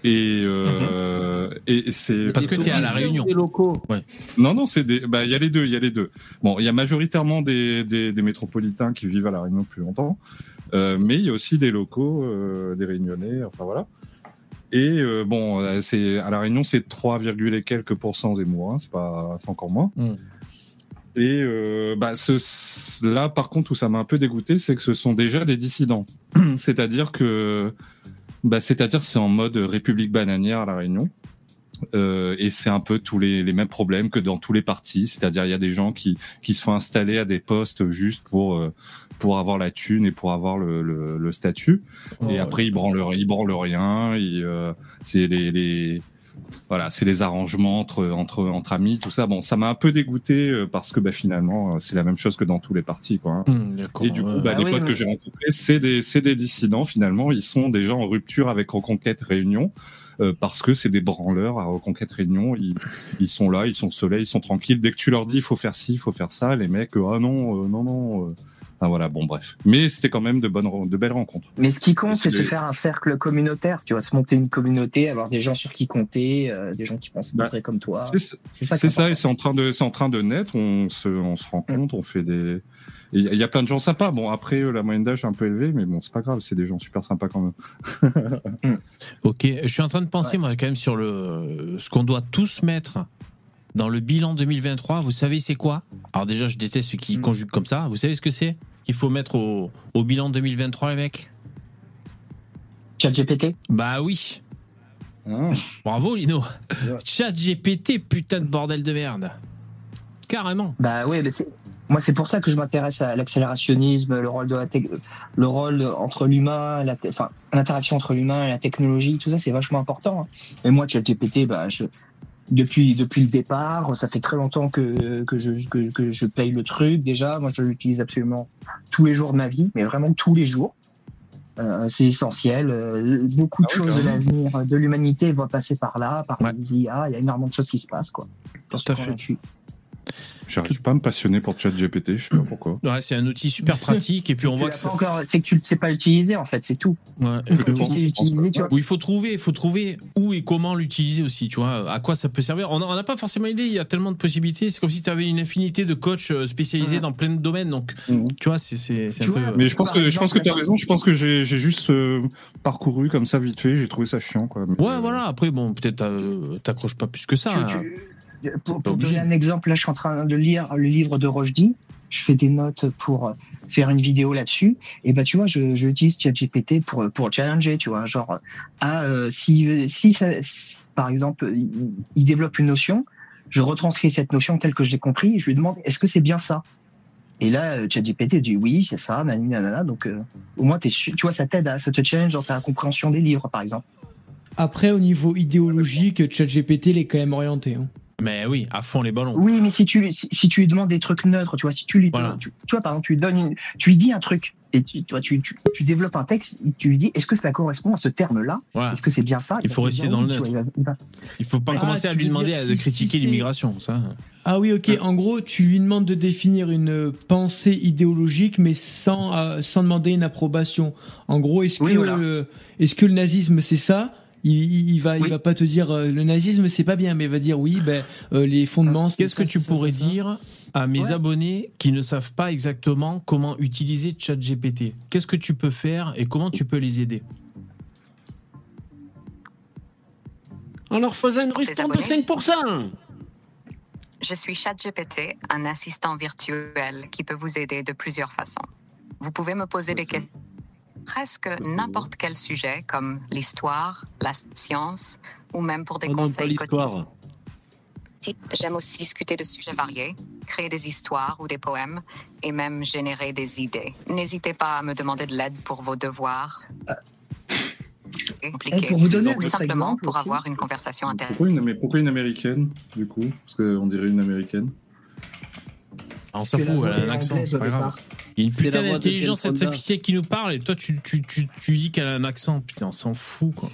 Et, euh, et c'est Parce que tu es à la Réunion. Locaux. non non c'est des bah il y a les deux il y a les deux bon il y a majoritairement des, des, des métropolitains qui vivent à la Réunion depuis longtemps euh, mais il y a aussi des locaux euh, des Réunionnais enfin voilà et euh, bon euh, c'est à la Réunion c'est 3, et quelques pourcents Zemmour hein, c'est pas encore moins. Mm. et euh, bah ce, là par contre où ça m'a un peu dégoûté c'est que ce sont déjà des dissidents. *clears throat* C'est-à-dire que bah, c'est-à-dire c'est en mode République bananière à la Réunion. Euh, et c'est un peu tous les, les mêmes problèmes que dans tous les partis, c'est-à-dire il y a des gens qui qui se font installer à des postes juste pour euh, pour avoir la thune et pour avoir le, le, le statut. et après ils branlent ils branlent rien. Euh, c'est les, les voilà, c'est les arrangements entre entre entre amis, tout ça. Bon, ça m'a un peu dégoûté euh, parce que bah finalement euh, c'est la même chose que dans tous les partis, quoi. hein. D'accord, Et du coup, ouais. bah, Ah les oui, potes oui. que j'ai rencontrés, c'est des, c'est des dissidents finalement. Ils sont déjà en rupture avec Reconquête Réunion euh, parce que c'est des branleurs à Reconquête Réunion. Ils, ils sont là, ils sont au soleil, ils sont tranquilles. Dès que tu leur dis il faut faire ci, il faut faire ça, les mecs, ah non, euh, non, non. euh. Enfin, voilà, bon bref. Mais c'était quand même de bonnes, de belles rencontres. Mais ce qui compte, c'est c'est se faire un cercle communautaire. Tu vois, se monter une communauté, avoir des gens sur qui compter, euh, des gens qui pensent Bah, comme toi. C'est ça. C'est ça. et c'est en train de, c'est en train de naître. On se, on se rend compte, on fait des. Il y a plein de gens sympas. Bon, après, euh, la moyenne d'âge est un peu élevée, mais bon, c'est pas grave, c'est des gens super sympas quand même. *laughs* Ok, je suis en train de penser, moi, quand même, sur le ce qu'on doit tous mettre dans le bilan 2023. Vous savez, c'est quoi? Alors, déjà, je déteste ceux qui Mm. conjuguent comme ça. Vous savez ce que c'est? Qu'il faut mettre au, au bilan 2023, les mecs? Chat GPT. Bah oui. Bravo, Lino. Chat GPT, putain de bordel de merde. Carrément. Bah ouais, mais c'est. Moi, c'est pour ça que je m'intéresse à l'accélérationnisme, le rôle de la le rôle entre l'humain, la te- enfin l'interaction entre l'humain et la technologie, tout ça, c'est vachement important. hein. Et moi, ChatGPT, bah, je, depuis depuis le départ, ça fait très longtemps que que je que, que je paye le truc. Déjà, moi, je l'utilise absolument tous les jours de ma vie, mais vraiment tous les jours. Euh, c'est essentiel. Euh, beaucoup de Ah oui, choses de l'avenir de l'humanité vont passer par là, par Ouais. les IA. Il y a énormément de choses qui se passent, quoi. Tout à fait. J'arrive pas à me passionner pour ChatGPT, je sais pas pourquoi. Ouais, c'est un outil super pratique et puis on voit que c'est- encore, c'est que tu ne sais pas l'utiliser en fait, c'est tout. Ouais. Tu sais l'utiliser, tu vois. Il faut trouver, il faut trouver où et comment l'utiliser aussi, tu vois, à quoi ça peut servir. On n'a pas forcément idée, il y a tellement de possibilités. C'est comme si tu avais une infinité de coachs euh, spécialisés dans plein de domaines. Donc, Mhm. tu vois, c'est un peu. Mais je pense que je pense que tu as raison. Je pense que j'ai juste euh, parcouru comme ça vite fait. J'ai trouvé ça chiant, quoi. Mais, Ouais, euh, voilà. Après, bon, peut-être euh, t'accroches pas plus que ça. Tu- hein. tu- pour pas pour obligé. donner un exemple, là je suis en train de lire le livre de Rochdy. Je fais des notes pour euh, faire une vidéo là-dessus. Et bah tu vois, je, je utilise ChatGPT pour pour challenger, tu vois, genre ah euh, si si, ça, si, par exemple il, il développe une notion, je retranscris cette notion telle que je l'ai compris. Et je lui demande est-ce que c'est bien ça? Et là, euh, ChatGPT dit oui, c'est ça, nanani, nanana. Donc euh, au moins t'es sûr, tu vois, ça t'aide, à- ça te challenge dans ta compréhension des livres, par exemple. Après, au niveau idéologique, ChatGPT, il est quand même orienté. hein. Mais oui, à fond les ballons. Oui, mais si tu si, si tu lui demandes des trucs neutres, tu vois, si tu lui Voilà. tu, tu vois par exemple, tu lui donnes une, tu lui dis un truc et tu toi tu, tu, tu développes un texte, et tu lui dis est-ce que ça correspond à ce terme-là? Voilà. Est-ce que c'est bien ça? Il faut rester dans le oui, neutre. vois, il va- il faut pas Ah, commencer à lui demander dire à- si- de si critiquer l'immigration. Ça. Ah oui, ok. En gros, tu lui demandes de définir une pensée idéologique, mais sans, euh, sans demander une approbation. En gros, est-ce que, Oui, voilà. le- est-ce que le nazisme, c'est ça? Il, il va, il va pas te dire euh, le nazisme, c'est pas bien, mais il va dire oui, ben, euh, les fondements. Qu'est-ce que tu ça, pourrais ça. dire à mes Ouais. abonnés qui ne savent pas exactement comment utiliser ChatGPT? Qu'est-ce que tu peux faire et comment tu peux les aider? On leur faisait une ristourne de abonnés 5%. Je suis ChatGPT, un assistant virtuel qui peut vous aider de plusieurs façons. Vous pouvez me poser des questions presque n'importe quel sujet comme l'histoire, la science ou même pour des Oh non, pas conseils quotidiens. J'aime aussi discuter de sujets variés, créer des histoires ou des poèmes et même générer des idées. N'hésitez pas à me demander de l'aide pour vos devoirs. Compliqués. Et pour vous donner ou simplement exemple pour aussi. avoir une conversation intéressante. Pourquoi une, mais pourquoi une américaine, du coup? Parce qu'on dirait une américaine. Ah, On s'en fout, elle a un accent, c'est pas grave. départ. Il y a une putain d'intelligence artificielle qui nous parle et toi tu, tu, tu, tu dis qu'elle a un accent. Putain, on s'en fout quoi.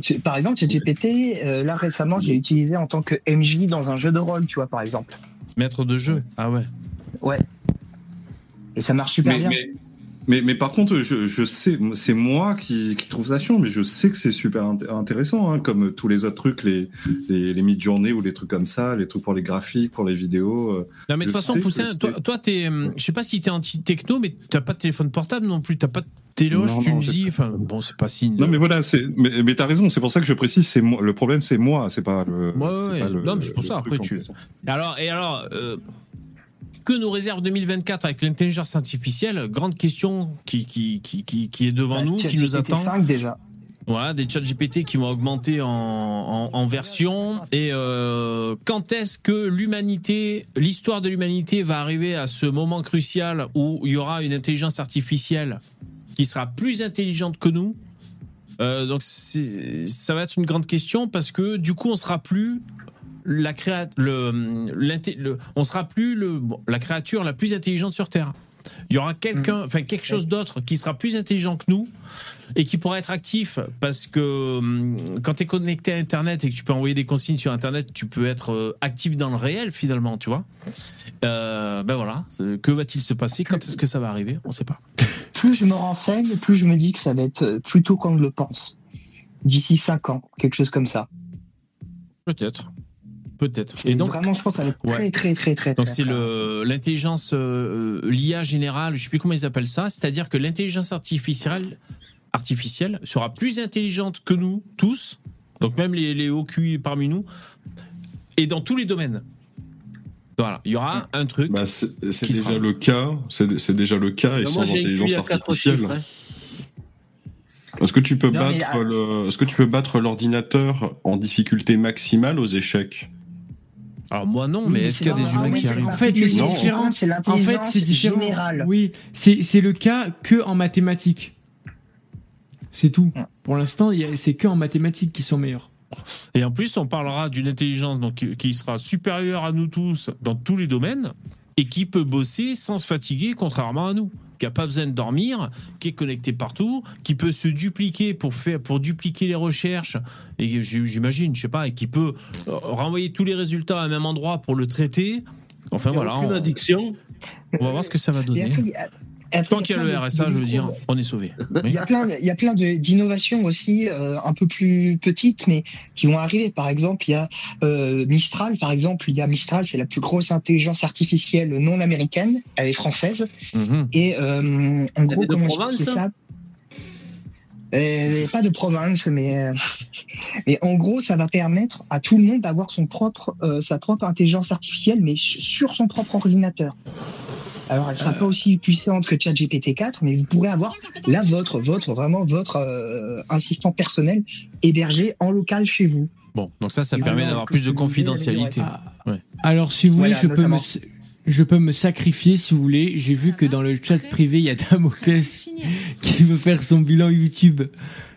Tu- Par exemple, ChatGPT, euh, là récemment, je l'ai utilisé en tant que MJ dans un jeu de rôle, tu vois, par exemple. Maître de jeu. Ah ouais. Et ça marche super Mais, bien. mais, mais, mais par contre, je, je sais, c'est moi qui, qui trouve ça chiant, mais je sais que c'est super int- intéressant, hein, comme tous les autres trucs, les, les, les mid-journées ou les trucs comme ça, les trucs pour les graphiques, pour les vidéos. euh. Non mais de toute façon, Poussin, toi, toi t'es, je sais pas si t'es anti-techno, mais t'as pas de téléphone portable non plus, t'as pas de Non, tu me dis, enfin bon, c'est pas signe. Non, mais voilà, c'est, mais, mais t'as raison, c'est pour ça que je précise, c'est moi, le problème, c'est moi, c'est pas le. Ouais, ouais, pas le- non, mais c'est pour ça, après, tu-. Alors et alors, euh, que nous réserve 2024 avec l'intelligence artificielle Grande question qui qui, qui, qui, qui est devant Bah, nous, qui nous attend. 5 déjà. Voilà, des chats GPT qui vont augmenter en, en, en version. Et euh, quand est-ce que l'humanité, l'histoire de l'humanité va arriver à ce moment crucial où il y aura une intelligence artificielle qui sera plus intelligente que nous? Euh, Donc ça va être une grande question parce que du coup on sera plus la créa le, le- on sera plus le, bon, la créature la plus intelligente sur Terre. Il y aura quelqu'un, enfin quelque chose d'autre qui sera plus intelligent que nous et qui pourra être actif parce que hum, quand tu es connecté à Internet et que tu peux envoyer des consignes sur Internet, tu peux être euh, actif dans le réel finalement, tu vois. Euh, ben voilà, que va-t-il se passer? Quand est-ce que ça va arriver? On sait pas. *laughs* Plus je me renseigne, plus je me dis que ça va être euh, plus tôt qu'on ne le pense. D'ici 5 ans, quelque chose comme ça. Peut-être. Peut-être. C'est Et donc, vraiment, je pense, que ça va être Ouais. très, très, très, très, Donc c'est le l'intelligence euh, l'IA générale, je sais plus comment ils appellent ça, c'est-à-dire que l'intelligence artificielle artificielle sera plus intelligente que nous tous, donc même les, les hauts QI parmi nous, et dans tous les domaines. Voilà, il y aura un truc. Bah, c'est déjà sera le cas. C'est c'est déjà le cas et Moi, sans intelligence artificielle. chiffres. hein. Est-ce que tu peux Non, mais, battre ah, le, est-ce que tu peux battre l'ordinateur en difficulté maximale aux échecs? Alors moi non, Oui, mais est-ce c'est qu'il y a des humains oui, qui arrivent En fait, c'est différent. C'est En fait, l'intelligence c'est différent. générale. Oui, c'est c'est le cas que en mathématiques. C'est tout. Ouais. Pour l'instant, il y a- c'est que en mathématiques qui sont meilleurs. Et en plus, on parlera d'une intelligence donc, qui sera supérieure à nous tous dans tous les domaines et qui peut bosser sans se fatiguer, contrairement à nous. Qui n'a pas besoin de dormir, qui est connecté partout, qui peut se dupliquer pour, faire, pour dupliquer les recherches, et j'imagine, je sais pas, et qui peut euh, renvoyer tous les résultats à un même endroit pour le traiter. Enfin voilà, aucune on, addiction. on va voir ce que ça va donner. Après, il y a- après, Tant il qu'il y a le RSA, de je veux dire, on est sauvé. Il y a plein, il y a plein de- d'innovations aussi, euh, un peu plus petites, mais qui vont arriver. Par exemple, il y a euh, Mistral. Par exemple, il y a Mistral, c'est la plus grosse intelligence artificielle non américaine, elle est française. Mhm. Et euh, en gros, est de comment province, expliquer hein ça? Euh, Pas de province, mais, euh, *laughs* mais en gros, ça va permettre à tout le monde d'avoir son propre, euh, sa propre intelligence artificielle, mais sur son propre ordinateur. Alors, elle sera pas aussi puissante que ChatGPT 4, mais vous pourrez avoir la vôtre, votre vraiment votre euh, assistant personnel hébergé en local chez vous. Bon, donc ça, ça Et permet d'avoir plus de confidentialité. Ah, Alors, si vous voulez, Voilà, je peux, me, je peux me sacrifier si vous voulez. J'ai vu que dans le chat privé, il y a Damoclès qui veut faire son bilan YouTube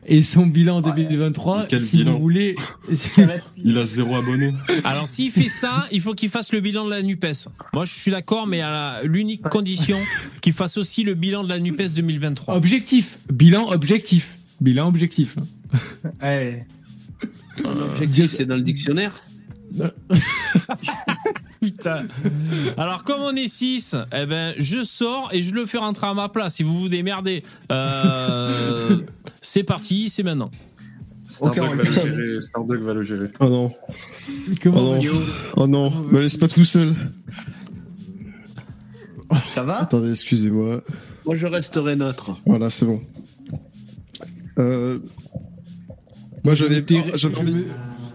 et son bilan 2023. Quel si bilan vous voulez, *laughs* Il a zéro abonné. Alors s'il fait ça, il faut qu'il fasse le bilan de la NUPES. Moi je suis d'accord, mais à l'unique condition qu'il fasse aussi le bilan de la NUPES 2023. objectif, bilan objectif, bilan objectif. ouais. L'objectif, c'est dans le dictionnaire. *laughs* Putain. Alors comme on est 6, eh ben, je sors et je le fais rentrer à ma place. Si vous vous démerdez, Euh, c'est parti, c'est maintenant. Starduck Ok, va le gérer. Va le gérer. Oh non, Comment oh non, oh non, me laisse pas tout seul. Ça va? Attendez, excusez-moi. Moi, je resterai neutre. Voilà, c'est bon. Euh... Moi, j'avais je, envie- me,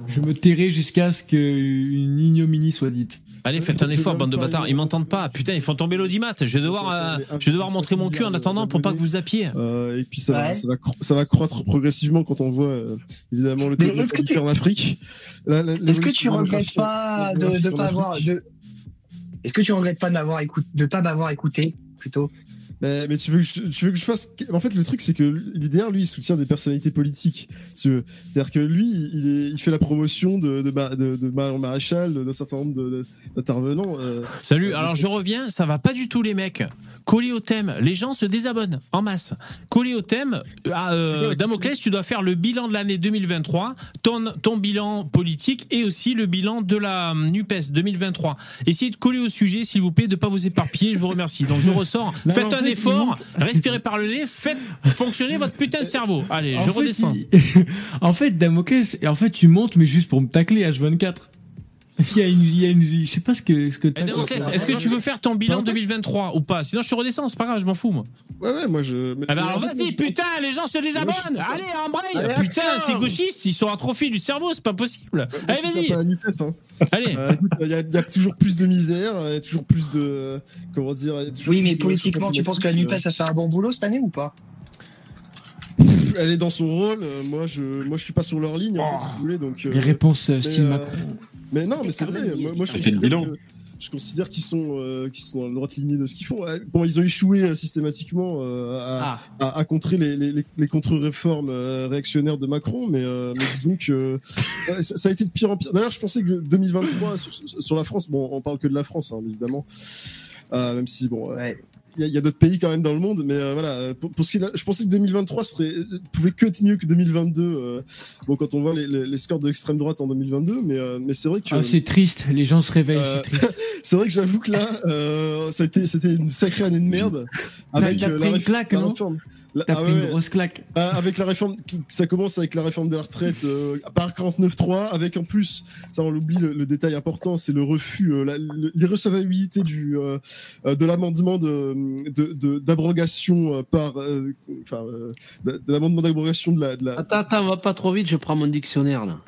je me tairai jusqu'à ce qu'une ignominie soit dite. Allez, faites un effort, bande de bâtards. Ils m'entendent pas. Putain, ils font tomber l'audimat. Je vais devoir, euh, je vais devoir montrer mon cul en attendant pour pas que vous zappiez. Euh, et puis ça, va, ça, va cro- ça va croître progressivement quand on voit euh, évidemment le développement en Afrique. Est-ce que tu regrettes pas de, pas avoir de Est-ce que tu regrettes pas de m'avoir écouté, de pas m'avoir écouté plutôt? Mais, mais tu, veux que je, tu veux que je fasse. En fait, le truc, c'est que l'IDR, lui, il soutient des personnalités politiques. C'est-à-dire que lui, il, est, il fait la promotion de, de, de, de Marion Maréchal, d'un certain nombre d'intervenants. euh. Salut, alors je reviens, ça va pas du tout les mecs. Collé au thème, les gens se désabonnent en masse. Collé au thème, ah, euh, Damoclès, tu dois faire le bilan de l'année 2023, ton, ton bilan politique et aussi le bilan de la hum, NUPES 2023. Essayez de coller au sujet, s'il vous plaît, de pas vous éparpiller, je vous remercie. Donc je ressors, *laughs* faites un effort, respirez par le nez, faites fonctionner votre putain de cerveau. Allez, En je fait, redescends. il- *laughs* en fait, Damoclès, en fait, tu montes, mais juste pour me tacler H24. Il y a une, il y a une, je sais pas ce que, ce que est-ce que tu veux faire ton bilan Non, 2023 ou pas? Sinon je te redescends, c'est pas grave, je m'en fous moi. Ouais, ouais, moi je. Ah bah alors vas-y, putain, les gens se désabonnent Allez, embraye Allez, Putain, ces gauchistes, ils sont atrophiés du cerveau, c'est pas possible moi, Allez, vas-y hein. Allez Euh, Il y, a- il y a toujours plus de misère, il y a toujours plus de. Comment dire Oui, mais politiquement, tu penses que la NUPES a fait un bon boulot cette année ou pas? Elle est dans son rôle, euh, moi je, moi je suis pas sur leur ligne, en fait, si vous voulez, donc. euh, Les réponses style euh, Macron. Mais non, mais c'est vrai. Moi, moi, je Elle fait le considère bilan. que- je considère qu'ils sont, euh, qu'ils sont dans la droite lignée de ce qu'ils font. Bon, ils ont échoué euh, systématiquement euh, à, Ah, à, à contrer les, les, les- les contre-réformes euh, réactionnaires de Macron, mais, euh, mais disons que ça, ça a été de pire en pire. D'ailleurs, je pensais que 2023 sur, sur- sur la France, bon, on parle que de la France, hein, évidemment, Euh, même si bon, euh, Ouais. Il y y a d'autres pays quand même dans le monde, mais euh, voilà. Pour, pour ce qui je pensais que 2023 serait pouvait que être mieux que 2022. euh, bon, quand on voit les, les, les scores de l'extrême droite en 2022, mais euh, mais c'est vrai que Ah, c'est triste, les gens se réveillent, Euh, c'est triste. *laughs* c'est vrai que j'avoue que là, euh, été, c'était une sacrée année de merde. Avec euh, la, la non? réforme. T'as ah pris ouais, une grosse claque. ah, avec la réforme, ça commence avec la réforme de la retraite euh, par 49.3, avec en plus, ça on l'oublie, le, le détail important, c'est le refus, euh, la- le- l'irrecevabilité du euh, euh, de l'amendement de de- de- d'abrogation euh, par, euh, enfin, euh, de, de l'amendement d'abrogation de la, de la Attends, attends, va pas trop vite, je prends mon dictionnaire là.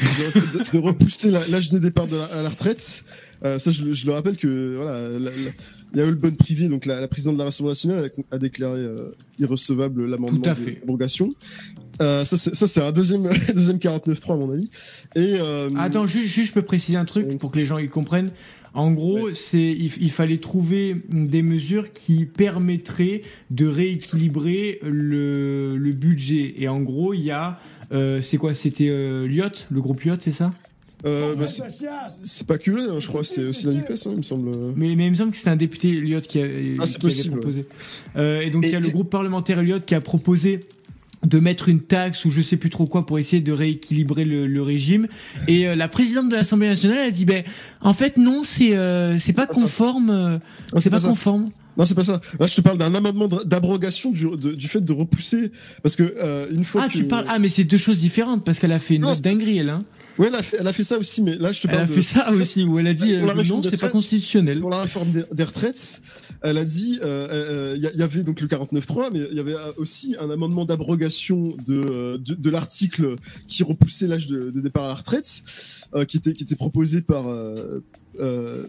de, de repousser la- l'âge de départ de la, à la retraite. Euh, ça, je, le- je le rappelle que voilà, la, la- Yael Bonne Privé, donc la, la présidente de la Rassemblement national, a, a déclaré euh, irrecevable l'amendement d'abrogation. Euh, ça, c'est un deuxième, *laughs* deuxième 49.3 à mon avis. Et euh, Attends, juste, juste, je peux préciser un truc pour que les gens y comprennent. En gros, c'est il, il fallait trouver des mesures qui permettraient de rééquilibrer le, le budget. Et en gros, il y a euh, c'est quoi? C'était Lyot, le groupe Lyot, c'est ça? Euh, bah, c'est- c'est pas que eux, hein, je crois, c'est aussi la NUPES, hein, il me semble. mais, mais il me semble que c'était un député Lyot qui, a, Ah, c'est qui possible, avait proposé. Euh, et donc il y a le groupe parlementaire Lyot qui a proposé de mettre une taxe ou je sais plus trop quoi pour essayer de rééquilibrer le, le régime et euh, la présidente de l'Assemblée nationale a dit ben en fait non c'est euh, c'est pas conforme euh, Non, c'est pas ça. conforme Non, c'est pas ça. Là, je te parle d'un amendement d'abrogation du, du fait de repousser, parce que euh, une fois ah que tu parles ah mais c'est deux choses différentes parce qu'elle a fait une Non, autre c'est- dinguerie elle hein ouais, elle a fait, elle a fait ça aussi, mais là, je te elle parle a de- fait ça *laughs* aussi où elle a dit euh, non c'est pas constitutionnel pour la réforme des, des retraites, elle a dit, euh, euh, il y, avait donc le 49.3, mais il y avait aussi un amendement d'abrogation de, de, de l'article qui repoussait l'âge de, départ à la retraite, euh, qui était qui était proposé par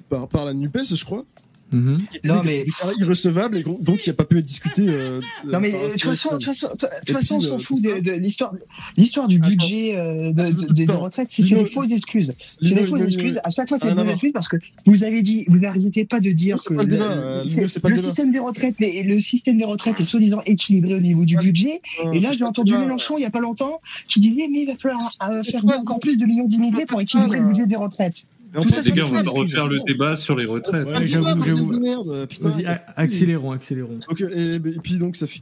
par, par la Nupes, je crois. Mhm. était Non, mais- irrecevable et donc qui a pas pu être discuté. euh, Non mais euh, de toute façon, de toute façon, de toute Et façon, on puis, s'en euh, fout de, de l'histoire, l'histoire du budget euh, de, de- des retraites. C'est des fausses excuses. C'est des fausses excuses. À chaque fois, c'est Ah, des fausses excuses parce que vous avez dit, vous n'arrêtez pas de dire que le euh, système des retraites, le système des retraites est soi-disant équilibré au niveau du budget. Et là, j'ai entendu. Mélenchon il y a pas longtemps qui disait mais il va falloir euh, faire encore plus de millions d'immigrés pour équilibrer le budget des retraites. Tout ça, les gars, on va refaire le débat sur les retraites. Ouais, j'avoue, j'avoue. de merde, putain. Vas-y, accélérons, accélérons. Donc, et, et puis donc ça fait.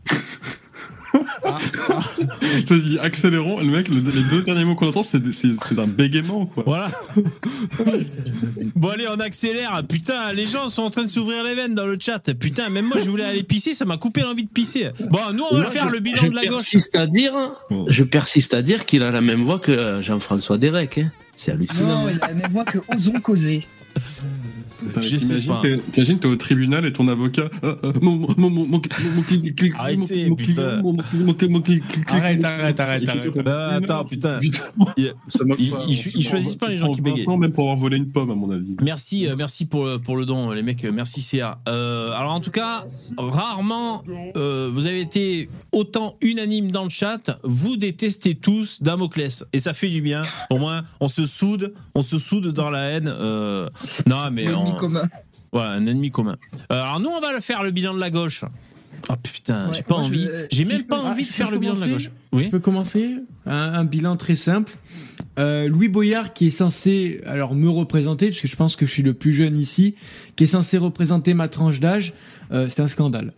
Je te dis, accélérons. Le mec, le- les deux derniers mots qu'on entend, c'est c'est- c'est un bégaiement, quoi. Voilà. bon allez, on accélère. Putain, les gens sont en train de s'ouvrir les veines dans le chat. Putain, même moi je voulais aller pisser, ça m'a coupé l'envie de pisser. Bon, nous on va faire je- le bilan je de la gauche. persiste à dire, Bon. je persiste à dire qu'il a la même voix que euh, Jean-François Derek. Hein. C'est hallucinant. Non, il a la même voix que osons causer. *laughs* T'imagines, t'es- t'imagines, t'es au tribunal et ton avocat. Arrête, arrête, arrête, attends, putain. Ils- choisissent pas les gens qui bégayent. 20 ans même pour avoir volé une pomme, à mon avis. Merci, euh, merci pour le, pour le don, les mecs. euh, Merci CA. Euh, alors en tout cas, rarement vous avez été autant unanime dans le chat. Vous détestez tous Damoclès et ça fait du bien. Au moins, on se soude, on se soude dans la haine. non, mais on- commun. voilà, un ennemi commun. Euh, alors nous, on va le faire le bilan de la gauche. Oh putain, Ouais, j'ai pas moi, je- envie. euh, J'ai si même je pas peux- envie ah, de faire je le bilan de la gauche. Je Oui. peux commencer un, un bilan très simple. Euh, Louis Boyard qui est censé alors me représenter parce que je pense que je suis le plus jeune ici, qui est censé représenter ma tranche d'âge, euh, c'est un scandale.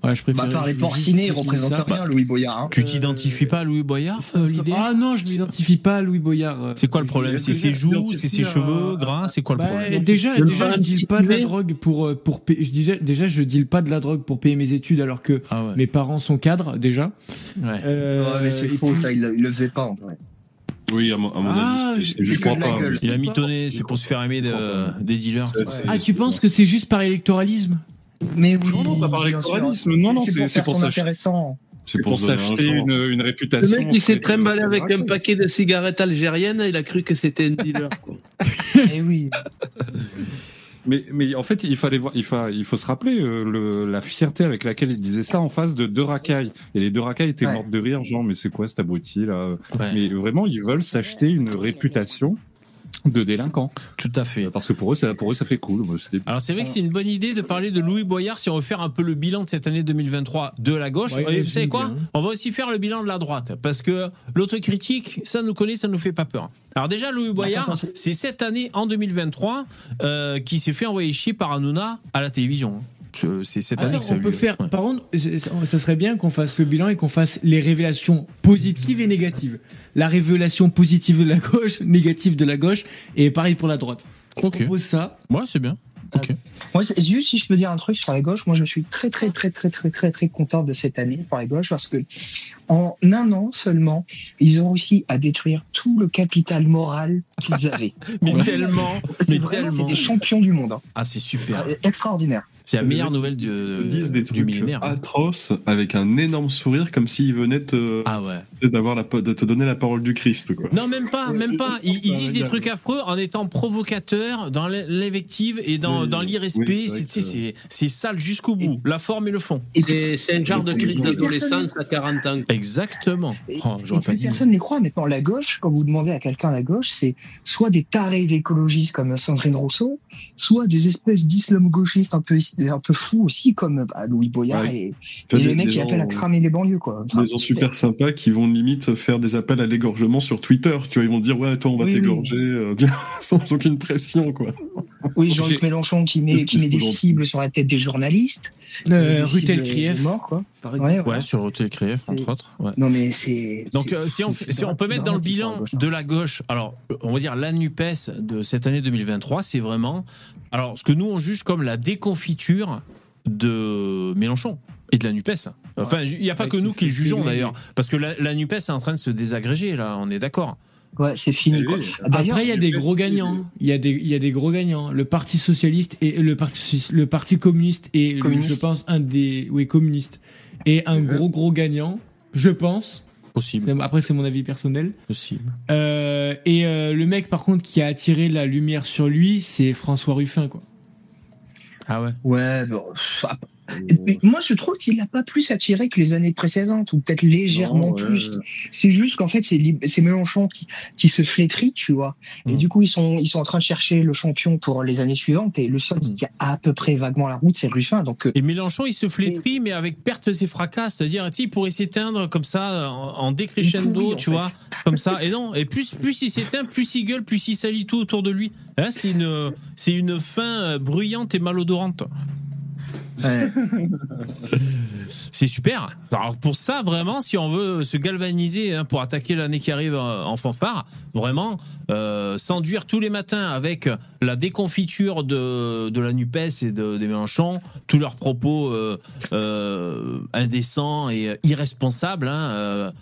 Voilà, je préfère. Bah, par les porcinés, il représente ça. rien, Louis Boyard. hein. Tu t'identifies pas à Louis Boyard, euh, l'idée Ah non, je m'identifie pas à Louis Boyard. euh. C'est quoi le problème? C'est ses joues, c'est ses cheveux gras, c'est quoi le Bah, problème? déjà, Je déjà, je pas deal pas de la drogue pour euh, pour payer- je disais déjà je deal pas de la drogue pour payer mes études alors que Ah ouais. mes parents sont cadres déjà. ouais. Euh, Ouais, mais c'est faux, puis- ça, il, le- il le faisait pas en vrai. Oui, à mon, à mon Ah, avis, je- crois pas. gueule. Il a mitonné, c'est pour se faire aimer de- des dealers. C'est- c'est c'est- Ah, tu penses que c'est juste par électoralisme? Mais oui, Non, non, pas par bien sûr. électoralisme. Non, non, c'est c'est- pour ça- intéressant. C'est s'acheter une, une Le réputation. mec, il s'est trimballé avec un paquet de cigarettes algériennes, il a cru que c'était un dealer. Quoi. *laughs* Eh oui. Mais, mais en fait, il fallait voir, il faut, il faut se rappeler euh, le, la fierté avec laquelle il disait ça en face de deux racailles. Et les deux racailles étaient Ouais. mortes de rire, genre, mais c'est quoi cet abruti là? Ouais, Mais vraiment, ils veulent s'acheter une réputation de délinquant. tout à fait. Parce que pour eux, ça, pour eux, ça fait cool. Moi, c'est des- Alors c'est vrai que c'est une bonne idée de parler de Louis Boyard si on veut faire un peu le bilan de cette année 2023 de la gauche. Ouais, Et vous savez quoi bien. On va aussi faire le bilan de la droite parce que l'autocritique, ça nous connaît, ça nous fait pas peur. Alors déjà Louis Boyard, attends, c'est- c'est cette année en 2023 euh, qui s'est fait envoyer chier par Hanouna à la télévision. C'est- cette année Attends, que ça a on eu peut lieu. faire. Ouais. Par contre, ça serait bien qu'on fasse le bilan et qu'on fasse les révélations positives et négatives. La révélation positive de la gauche, négative de la gauche, et pareil pour la droite. On Ok. propose ça. Ouais, c'est bien. Ok. Moi, juste si je peux dire un truc sur la gauche, moi je suis très très très très très très très content de cette année pour la gauche parce que en un an seulement, ils ont réussi à détruire tout le capital moral qu'ils avaient. *laughs* Mais tellement, C'est mais vraiment c'est des champions du monde, hein. Ah, c'est super. extraordinaire. C'est la meilleure nouvelle Ils du, disent des du trucs millénaire. atroces avec un énorme sourire comme s'ils venaient te, Ah ouais. d'avoir la, de te donner la parole du Christ. Quoi. Non, même pas, même pas. Ils, ils disent des trucs affreux en étant provocateurs dans l'invective et dans, Oui, dans l'irrespect. oui, c'est vrai C'est- que- tu sais, c'est c'est sale jusqu'au bout. La forme et le fond. C'est c'est un genre de crise d'adolescence à 40 ans. Exactement. Et- Oh, et plus personne ne les croit. Maintenant, la gauche, quand vous demandez à quelqu'un la gauche, c'est soit des tarés d'écologistes comme Sandrine Rousseau, soit des espèces d'islamo-gauchistes un peu, un peu fous aussi comme bah, Louis Boyard Ouais. et, les mecs qui gens- appellent à cramer les banlieues. Quoi. Enfin, Des gens super sympas qui vont limite faire des appels à l'égorgement sur Twitter. Tu vois, ils vont dire ouais, toi on va Oui, oui. t'égorger euh, *laughs* sans aucune pression quoi. Oui, Jean-Luc Mélenchon qui met, qui met des cibles sur la tête des journalistes. Euh, Rutel cibles Krief, morts, quoi. Par exemple. Ouais, Ouais, ouais. sur TLCRF, entre autres. Ouais. Non, mais c'est. Donc, euh, si, on, si peut mettre dans le la bilan gauche, hein. de la gauche, alors, on va dire la NUPES de cette année 2023, c'est vraiment. Alors, ce que nous, on juge comme la déconfiture de Mélenchon et de la NUPES. Enfin, il n'y a pas Ouais, que nous qui le jugeons d'ailleurs. Parce que la, la NUPES est en train de se désagréger, là, on est d'accord. Ouais, c'est fini. quoi. Après, il y a des gros gagnants. Il y a des, il y a des gros gagnants. Le Parti socialiste et le Parti, le parti communiste est, Communiste. je pense, un des, oui, communiste. Et un gros, gros gagnant, je pense. Possible. Après, c'est mon avis personnel. Possible. Euh, et euh, le mec, par contre, qui a attiré la lumière sur lui, c'est François Ruffin, quoi. Ah ouais. Ouais, bon, ah, moi je trouve qu'il n'a pas plus attiré que les années précédentes, ou peut-être légèrement Non, ouais. plus. C'est juste qu'en fait, c'est Mélenchon qui, qui se flétrit, tu vois. Et Mm. du coup, ils sont, ils sont en train de chercher le champion pour les années suivantes, et le seul qui a à peu près vaguement la route, c'est Ruffin. Donc, euh, Et Mélenchon, il se flétrit, mais avec pertes et fracas. C'est-à-dire, il pourrait s'éteindre comme ça, en, en décrescendo, en tu fait. vois, comme ça. Et non, et plus, plus il s'éteint, plus il gueule, plus il salit tout autour de lui. Hein, c'est une, c'est une fin euh, bruyante et malodorante. C'est super. Alors pour ça, vraiment, si on veut se galvaniser hein, pour attaquer l'année qui arrive en fanfare, vraiment, euh, s'enduire tous les matins avec la déconfiture de, de la NUPES et de, des Mélenchon, tous leurs propos euh, euh, indécents et irresponsables, hein,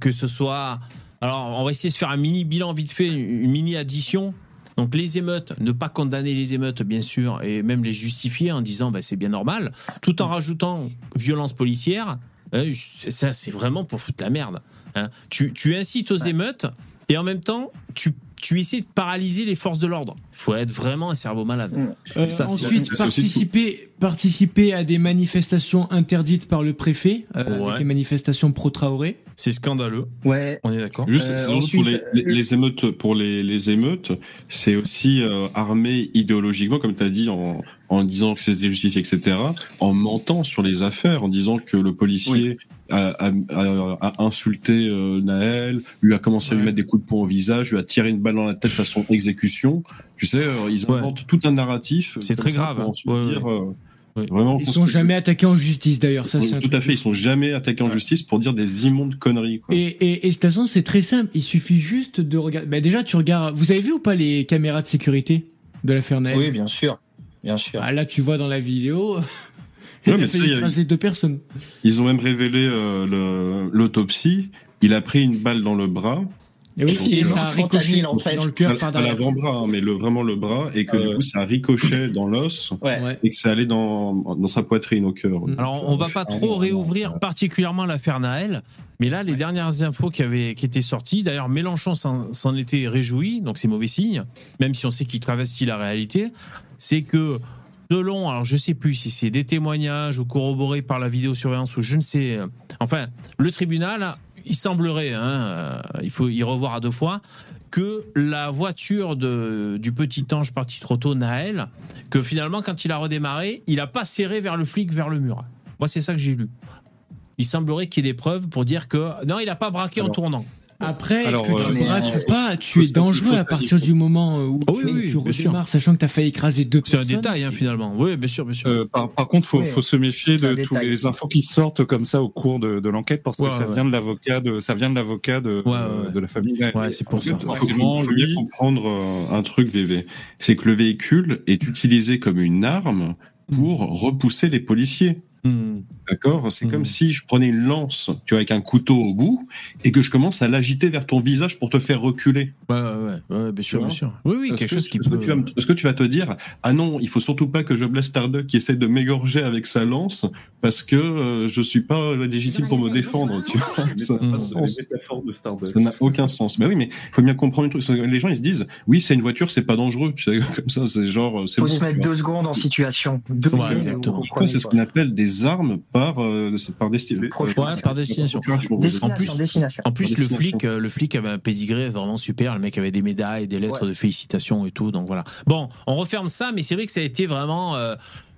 que ce soit... Alors, on va essayer de faire un mini bilan vite fait, une mini addition. Donc les émeutes, ne pas condamner les émeutes bien sûr, et même les justifier en disant bah, c'est bien normal, tout en rajoutant violence policière, euh, ça c'est vraiment pour foutre la merde. hein. Tu, tu incites aux émeutes et en même temps tu, tu essaies de paralyser les forces de l'ordre. Il faut être vraiment un cerveau malade. Euh, Ça, ensuite, participer, participer à des manifestations interdites par le préfet, euh, Ouais. avec les manifestations pro-Traoré. C'est scandaleux. Ouais. On est d'accord. Juste, Euh, c'est ensuite, pour les, les- les émeutes, pour les, les émeutes, c'est aussi euh, armé idéologiquement, comme tu as dit, en, en disant que c'était justifié, etc., en mentant sur les affaires, en disant que le policier a, a- a- a insulté euh, Naël, lui a commencé à lui mettre des coups de poing au visage, lui a tiré une balle dans la tête à son exécution. Tu sais, euh, ils Ouais. inventent tout un narratif. C'est très grave, pour hein. ensuite Ouais, dire, euh, Ouais. Vraiment Ils sont jamais attaqués en justice d'ailleurs. Ça, Oui, c'est un tout à fait, ils sont jamais attaqués en justice pour dire des immondes conneries. Quoi. Et, et, et de toute façon, c'est très simple. Il suffit juste de regarder. Bah déjà, tu regardes. Vous avez vu ou pas les caméras de sécurité de l'affaire Naël Oui, bien sûr. Bien sûr. Ah, Là, tu vois dans la vidéo. *laughs* Ouais, mais fait a- deux personnes. Ils ont même révélé euh, le- l'autopsie. Il a pris une balle dans le bras, Et, oui, et ça a ricoché en fait. dans le cœur par derrière. l'avant-bras, hein, mais le, vraiment le bras, et que Euh. du coup ça ricochait dans l'os Ouais. Et que ça allait dans, dans sa poitrine au cœur. Mm. Alors, on va pas trop réouvrir particulièrement l'affaire Naël, mais là, les dernières infos qui, avaient, qui étaient sorties, d'ailleurs, Mélenchon s'en s'en était réjoui, donc c'est mauvais signe, même si on sait qu'il travestit la réalité, c'est que selon, alors je sais plus si c'est des témoignages ou corroborés par la vidéosurveillance ou je ne sais, euh, enfin, le tribunal, il semblerait, hein, euh, il faut y revoir à deux fois, que la voiture de, du petit ange parti trop tôt, Naël, que finalement, quand il a redémarré, il a pas serré vers le flic, vers le mur. Moi, c'est ça que j'ai lu. Il semblerait qu'il y ait des preuves pour dire que non, il n'a pas braqué en tournant. Après, Alors, que tu euh, braques il ou pas, il tu es dangereux il à partir il du moment où Ah oui, tu, oui, tu redémarres, sachant que tu as fait écraser deux C'est un personnes. détail, hein, finalement. Oui, bien sûr, bien sûr. Euh, par, par contre, faut, Oui. faut se méfier de tous détail. les infos qui sortent comme ça au cours de, de l'enquête parce que Ouais, ça ouais. vient de l'avocat de ça vient de l'avocat de, Ouais, ouais. de la famille. Ouais, c'est pour En ça. Il Forcément, lui, comprendre euh, un truc, VV. C'est que le véhicule est utilisé comme une arme pour repousser les policiers. Hmm. D'accord? C'est comme si je prenais une lance, tu vois, avec un couteau au bout, et que je commence à l'agiter vers ton visage pour te faire reculer. Ouais, ouais, ouais, ouais, bien sûr, bien sûr. Oui, oui, quelque que, chose qui est-ce que peut. tu vas me- est-ce que tu vas te dire, ah non, il faut surtout pas que je blesse Starduck qui essaie de m'égorger avec sa lance, parce que euh, je suis pas légitime pour me défendre, tu vois? Ça n'a Stardust. Ça n'a aucun sens. Mais oui, mais il faut bien comprendre une truc. parce que Les gens, ils se disent, oui, c'est une voiture, c'est pas dangereux. Tu sais, *laughs* comme ça, c'est genre, c'est Faut bon. se mettre deux secondes en situation. Deux Ouais, secondes, exactement. c'est ce qu'on appelle des armes par, euh, par destination. Procuration. Ouais, par destination. Destination, En plus- destination. En plus, le flic, euh, le flic avait un pédigré vraiment super. Le mec avait des médailles, des lettres de félicitations et tout. Donc voilà. Bon, on referme ça, mais c'est vrai que ça a été vraiment euh,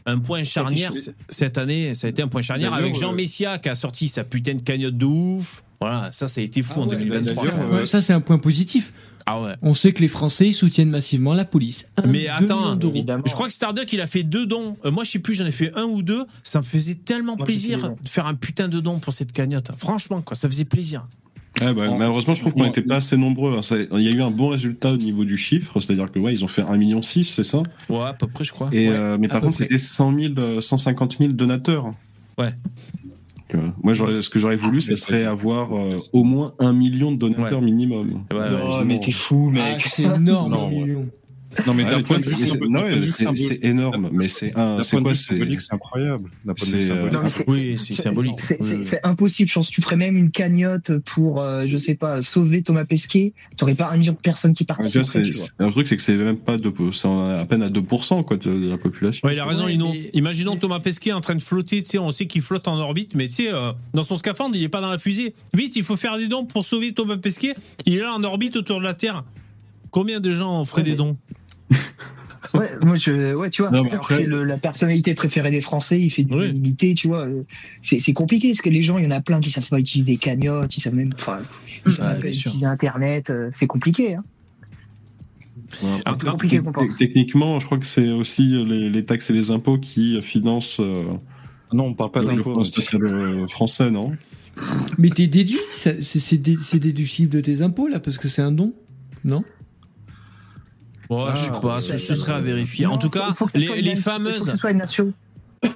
un point charnière cette année. Ça a été un point charnière avec Jean Messia qui a sorti sa putain de cagnotte de ouf. Voilà, ça, ça a été fou Ah en ouais, 2023. d'ailleurs, quand même. Ouais, ça, c'est un point positif. Ah ouais. On sait que les Français ils soutiennent massivement la police. Un, Mais attends. Je crois que Starduck, il a fait deux dons. Euh, moi, je sais plus, j'en ai fait un ou deux. Ça me faisait tellement Moi, plaisir de faire un putain de don pour cette cagnotte. Franchement, quoi, ça faisait plaisir. Ah bah, En- malheureusement, je trouve qu'on n'était pas assez nombreux. hein. Il y a eu un bon résultat au niveau du chiffre, c'est-à-dire que ouais, ils ont fait 1,6 million, c'est ça? Ouais, à peu près, je crois. Et, Ouais. euh, Mais par contre, c'était 100 000, euh, 150 000 donateurs. Ouais. Donc, euh, moi, j'aurais- ce que j'aurais voulu, ce serait avoir euh, au moins un million de donateurs minimum. Ouais, ouais, Oh, mais t'es fou, Ah, mec. c'est énorme, Non, un ouais. million. Non mais Ah, d'un point de vue c'est- énorme, mais c'est un, c'est quoi, c'est incroyable. Oui, c'est symbolique. C'est impossible. Je pense que tu ferais même une cagnotte pour, euh, je sais pas, sauver Thomas Pesquet. Tu n'aurais pas un million de personnes qui Ah, c'est- Le truc, c'est que c'est même pas de, c'est à peine à 2% quoi, de, de la population. Ouais, il a raison, Ouais, Lino. mais- Imaginons Thomas Pesquet en train de flotter, tu sais, on sait qu'il flotte en orbite, mais tu sais, euh, dans son scaphandre, il est pas dans la fusée. Vite, il faut faire des dons pour sauver Thomas Pesquet. Il est là en orbite autour de la Terre. Combien de gens feraient Ouais, des mais- dons? *laughs* Ouais, moi, je, ouais, tu vois, Non, mais alors après- c'est le- la personnalité préférée des Français, il fait du Oui. limité, tu vois. euh, C'est c'est compliqué parce que les gens, il y en a plein qui savent pas utiliser des cagnottes, ils savent même, enfin, ils savent Ouais, pas utiliser Internet, euh, c'est compliqué. Hein. Ah, plus ah, compliqué qu'on pense. Te- Techniquement, je crois que c'est aussi les, les taxes et les impôts qui financent euh, Non, on parle pas le, le d'impôts. fonds spécial euh, français, non? Mais t'es déduit ça- C'est c'est dé- c'est déductible de tes impôts, là, parce que c'est un don Non? Ouais, je sais Ah, pas, ce, ce serait à vérifier. Non, en tout cas, les, les nation, faut que fameuses. ce soit une nation.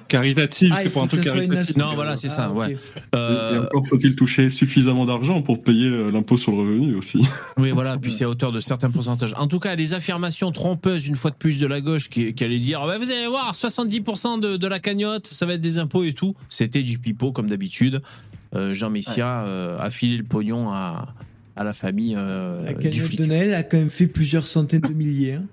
Caritative, Ah, c'est il pour faut un que truc ça soit une caritatif. nation. Non, voilà, c'est ça, Ah, ouais. ok. euh, Et encore faut-il toucher suffisamment d'argent pour payer euh, l'impôt sur le revenu aussi? Oui, voilà, puis c'est à hauteur de certains pourcentages. En tout cas, les affirmations trompeuses, une fois de plus, de la gauche qui, qui allait dire Ah bah, Vous allez voir, 70% de, de la cagnotte, ça va être des impôts et tout. C'était du pipeau, comme d'habitude. Euh, Jean Messia euh, a filé le pognon à, à la famille euh, La du flic. a quand même fait plusieurs centaines de milliers. hein.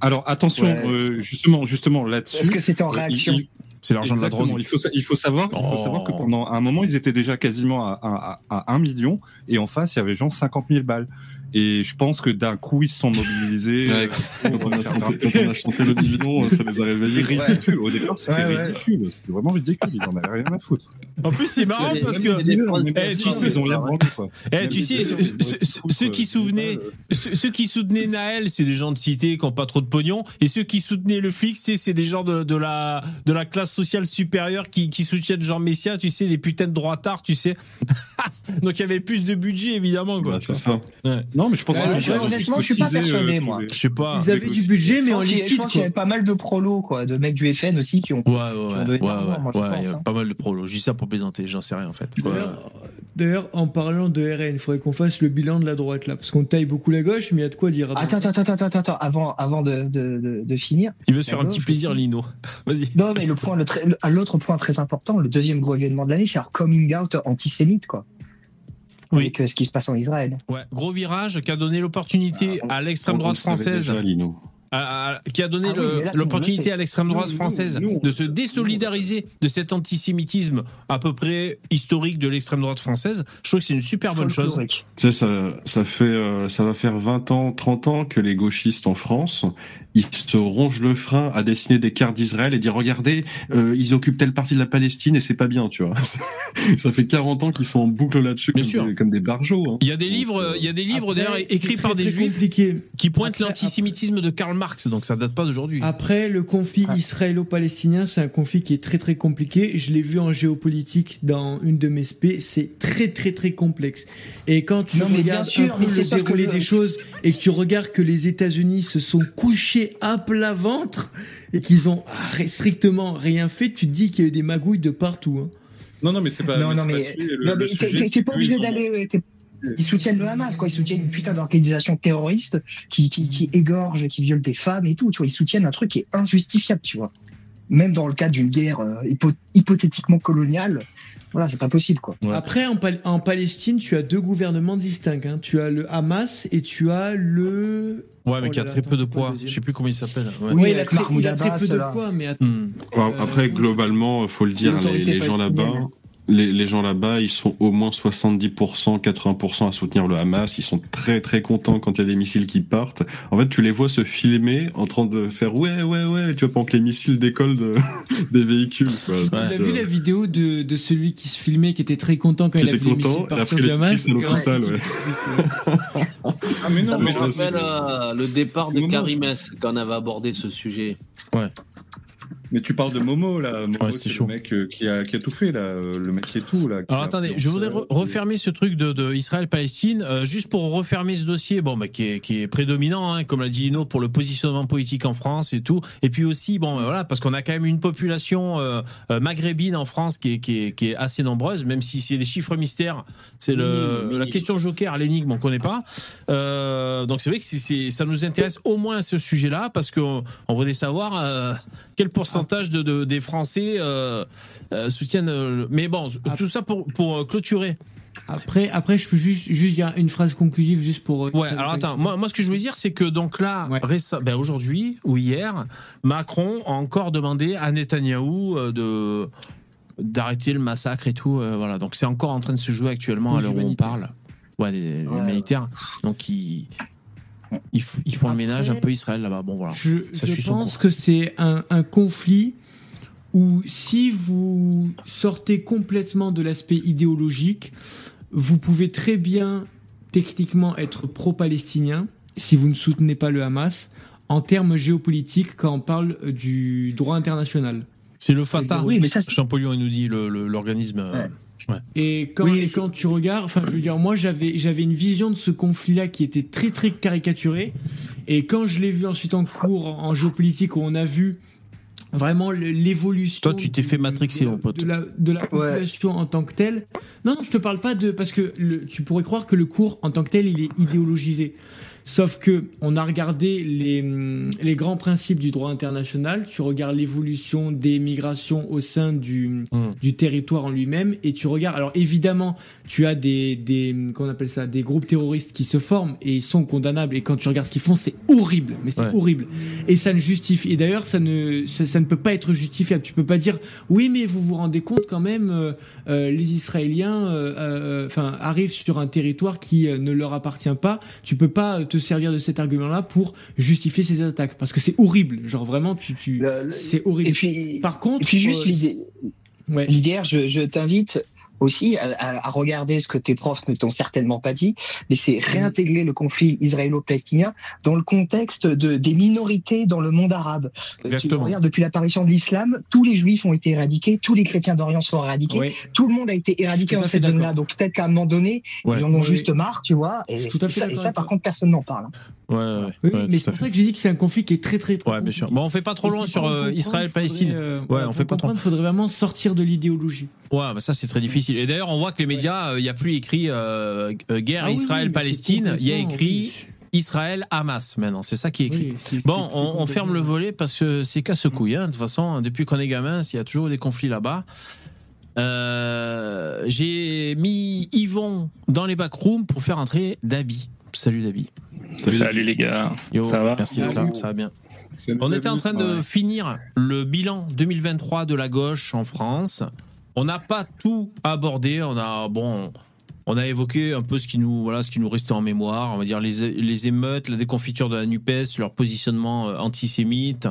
Alors attention, Ouais. euh, justement, justement là-dessus. Est-ce que c'était en euh, réaction il- C'est l'argent de la drogue. Il faut, sa- il faut savoir, il faut Oh. savoir que pendant un moment, ils étaient déjà quasiment à, à, à, à 1 million et en face, il y avait genre 50 000 balles. Et je pense que d'un coup, ils se sont mobilisés. Ouais, euh, quand, on a chanté, quand on a chanté le million, ça les a C'est réveillés. ridicule. Au départ, c'était Ouais, ouais. ridicule. C'était vraiment ridicule. Ils en avaient rien à foutre. En plus, c'est marrant parce que. Eh, tu sais- ils ont rien vendu, quoi. Eh, tu sais, ceux, qui euh, souvenaient, ceux, qui soutenaient Naël, c'est des gens de cité qui ont pas trop de pognon, et ceux qui soutenaient le flic, c'est c'est des gens de, de la de la classe sociale supérieure qui, qui soutiennent Jean Messia, tu sais, des putains de droitards, tu sais. *laughs* Donc il y avait plus de budget évidemment quoi. Bah, c'est ça. Non, mais je pense Ouais, que je- honnêtement, je suis pas persuadé, euh, moi. Je sais pas. Ils avaient du budget, mais en a- je liquide. pense qu'il y avait pas mal de prolos, quoi, de mecs du FN aussi qui ont. Ouais, ouais, ouais, donné ouais, ouais, moi, je ouais, pense, il y a hein. pas mal de prolos. Je dis ça pour plaisanter, j'en sais rien en fait. D'ailleurs, D'ailleurs, en parlant de RN, il faudrait qu'on fasse le bilan de la droite là, parce qu'on taille beaucoup la gauche, mais il y a de quoi dire. Attends, attends, attends, attends, attends, avant, avant de, de, de, de finir. Il veut se faire un petit plaisir. Lino. *laughs* Vas-y. Non, mais le point, l'autre point très important, le deuxième gros événement de l'année, c'est leur coming out antisémite, quoi. Oui. Avec euh, ce qui se passe en Israël. Ouais, gros virage qui a donné l'opportunité à l'extrême droite française. à- à- qui a donné Ah l'opportunité à l'extrême droite Nous, française nous, de se désolidariser de cet antisémitisme à peu près historique de l'extrême droite française. Je trouve que c'est une super bonne chose. Folklorique. Tu sais, ça, ça fait, euh, ça va faire 20 ans, 30 ans que les gauchistes en France, ils se rongent le frein à dessiner des cartes d'Israël et dire, regardez, euh, ils occupent telle partie de la Palestine et c'est pas bien, tu vois. *laughs* ça fait 40 ans qu'ils sont en boucle là-dessus, Bien comme, comme des barjots. hein. Il y a des livres, euh, il y a des livres d'ailleurs écrits très, par des très juifs compliqué. qui pointent l'antisémitisme de Karl Marx, donc ça date pas d'aujourd'hui. Après, le conflit Ah. israélo-palestinien, c'est un conflit qui est très très compliqué. Je l'ai vu en géopolitique dans une de mes spé. C'est très très très complexe. Et quand tu Non, mais bien regardes sûr, un peu mais c'est le sûr que déroulé le- des choses et que tu regardes que les États-Unis se sont couchés à plat ventre et qu'ils ont ah, strictement rien fait, tu te dis qu'il y a eu des magouilles de partout. hein. Non, non, mais c'est pas. Non, non, mais- t'es- pas obligé d'aller. euh, Ils soutiennent le Hamas, quoi. Ils soutiennent une putain d'organisation terroriste qui, qui, qui égorge, qui viole des femmes et tout. Tu vois, ils soutiennent un truc qui est injustifiable, tu vois. Même dans le cadre d'une guerre euh, hypo- hypothétiquement coloniale, voilà, c'est pas possible, quoi. Ouais. Après, en, Pal- en Palestine, tu as deux gouvernements distincts. hein. Tu as le Hamas et tu as le. Ouais, mais Oh qui a là très peu de poids. Je sais plus comment il s'appelle. Ouais. Oui, il, a très, Mahmoud il a très Abbas, peu de poids, mais attends. Hmm. Euh, après, globalement, faut le dire, les, les gens là-bas, palestinienne. Les, les gens là-bas, ils sont au moins 70%, 80% à soutenir le Hamas. Ils sont très très contents quand il y a des missiles qui partent. En fait, tu les vois se filmer en train de faire ouais ouais ouais, tu vois pendant que les missiles décollent de, *laughs* des véhicules. Quoi. Tu as vu euh, la vidéo de, de celui qui se filmait, qui était très content quand il a vu les content, missiles et partir du Hamas à l'hôpital, ouais. ouais. *laughs* Ah, mais Ça non, me mais ça, rappelle euh, le départ de Momo, Karimès quand on avait abordé ce sujet. Mais tu parles de Momo là. Momo, Ouais, c'était c'est chaud. le mec euh, qui a, qui a tout fait là, euh, le mec qui est tout là. Alors attendez, je voudrais re- euh, refermer ce truc de, de Israël-Palestine, euh, juste pour refermer ce dossier, bon, bah, qui, est, qui est prédominant, hein, comme l'a dit Lino, pour le positionnement politique en France et tout. Et puis aussi, bon, voilà, parce qu'on a quand même une population euh, maghrébine en France qui est, qui, est, qui est assez nombreuse, même si c'est des chiffres mystères. C'est le, la question joker, l'énigme, on connaît pas. Euh, donc c'est vrai que ça nous intéresse au moins ce sujet-là, parce qu'on on voudrait savoir euh, quel pourcentage de, de- des Français euh, euh, soutiennent. euh, mais bon, tout ça pour, pour euh, clôturer. Après, après, je peux juste, juste dire une phrase conclusive juste pour. euh, Ouais, alors attends, moi, moi ce que je voulais dire, c'est que donc là, Ouais. récem- ben, aujourd'hui ou hier, Macron a encore demandé à Netanyahou euh, de d'arrêter le massacre et tout. euh, voilà, donc c'est encore en train de se jouer actuellement à l'heure où on parle. Ouais, les, les Ouais. humanitaires. Donc ils, ils, f- ils font le Après- ménage un peu Israël là-bas. Bon voilà. Je, Ça pense que c'est un, un conflit où si vous sortez complètement de l'aspect idéologique, vous pouvez très bien techniquement être pro-palestinien si vous ne soutenez pas le Hamas en termes géopolitiques quand on parle du droit international. C'est le Fatah. Oui, mais ça, c'est- Champollion, il nous dit le- le- l'organisme. Et quand, Oui, et c'est- quand tu regardes, enfin, je veux dire, moi, j'avais, j'avais une vision de ce conflit-là qui était très, très caricaturée. Et quand je l'ai vu ensuite en cours en géopolitique, où on a vu vraiment l'évolution. Toi, tu t'es fait matrixer, de la- mon pote. De la, de la population en tant que telle. Non, non, je te parle pas de. Parce que le- tu pourrais croire que le cours en tant que tel, il est idéologisé. Sauf que on a regardé les, hum, les grands principes du droit international. Tu regardes l'évolution des migrations au sein du, Mm. du territoire en lui-même et tu regardes. Alors évidemment, tu as des, des qu'on appelle ça, des groupes terroristes qui se forment et ils sont condamnables. Et quand tu regardes ce qu'ils font, c'est horrible. Mais c'est Ouais. horrible. Et ça ne justifie. Et d'ailleurs, ça ne, ça, ça ne peut pas être justifiable. Tu peux pas dire, oui, mais vous vous rendez compte quand même, euh, euh, les Israéliens, euh, euh, enfin, arrivent sur un territoire qui ne leur appartient pas. Tu peux pas euh, servir de cet argument-là pour justifier ces attaques parce que c'est horrible. Genre vraiment, tu, tu, c'est horrible. Et puis, Par contre, et puis juste euh, l'idée. ouais. L'idée, je, je t'invite aussi à, regarder ce que tes profs ne t'ont certainement pas dit, mais c'est réintégrer le conflit israélo-palestinien dans le contexte de, des minorités dans le monde arabe. Euh, Tu Exactement. regardes, depuis l'apparition de l'islam, tous les juifs ont été éradiqués, tous les chrétiens d'Orient sont éradiqués, tout le monde a été éradiqué dans cette zone-là. Donc peut-être qu'à un moment donné, Ouais. ils en ont juste marre, tu vois. Et, tout à fait et ça, et ça, par contre, personne n'en parle. Ouais, ouais, Oui, ouais, mais c'est pour ça que j'ai dit que c'est un conflit qui est très très très Ouais, bien sûr. compliqué. Bon, on fait pas trop loin sur euh, Israël-Palestine. euh, Ouais, on fait pas trop. comprendre, faudrait vraiment sortir de l'idéologie. Ouais, bah ça c'est très difficile. Et d'ailleurs, on voit que les médias, il n'y a plus écrit euh, euh, guerre Ah Israël-Palestine, il y a écrit Israël-Hamas maintenant. C'est ça qui est écrit. Oui, Bon, on, on ferme le volet parce que c'est casse-couille. hein. De toute façon, depuis qu'on est gamin, il y a toujours des conflits là-bas. Euh, J'ai mis Yvon dans les backrooms pour faire entrer Dabi. Salut Dabi. Salut les gars. Yo, Ça va Merci d'être là, Salut. ça va bien. On était en train de finir le bilan 2023 de la gauche en France. On n'a pas tout abordé. On a bon, on a évoqué un peu ce qui nous voilà, ce qui nous restait en mémoire. On va dire les, les émeutes, la déconfiture de la Nupes, leur positionnement euh, antisémite.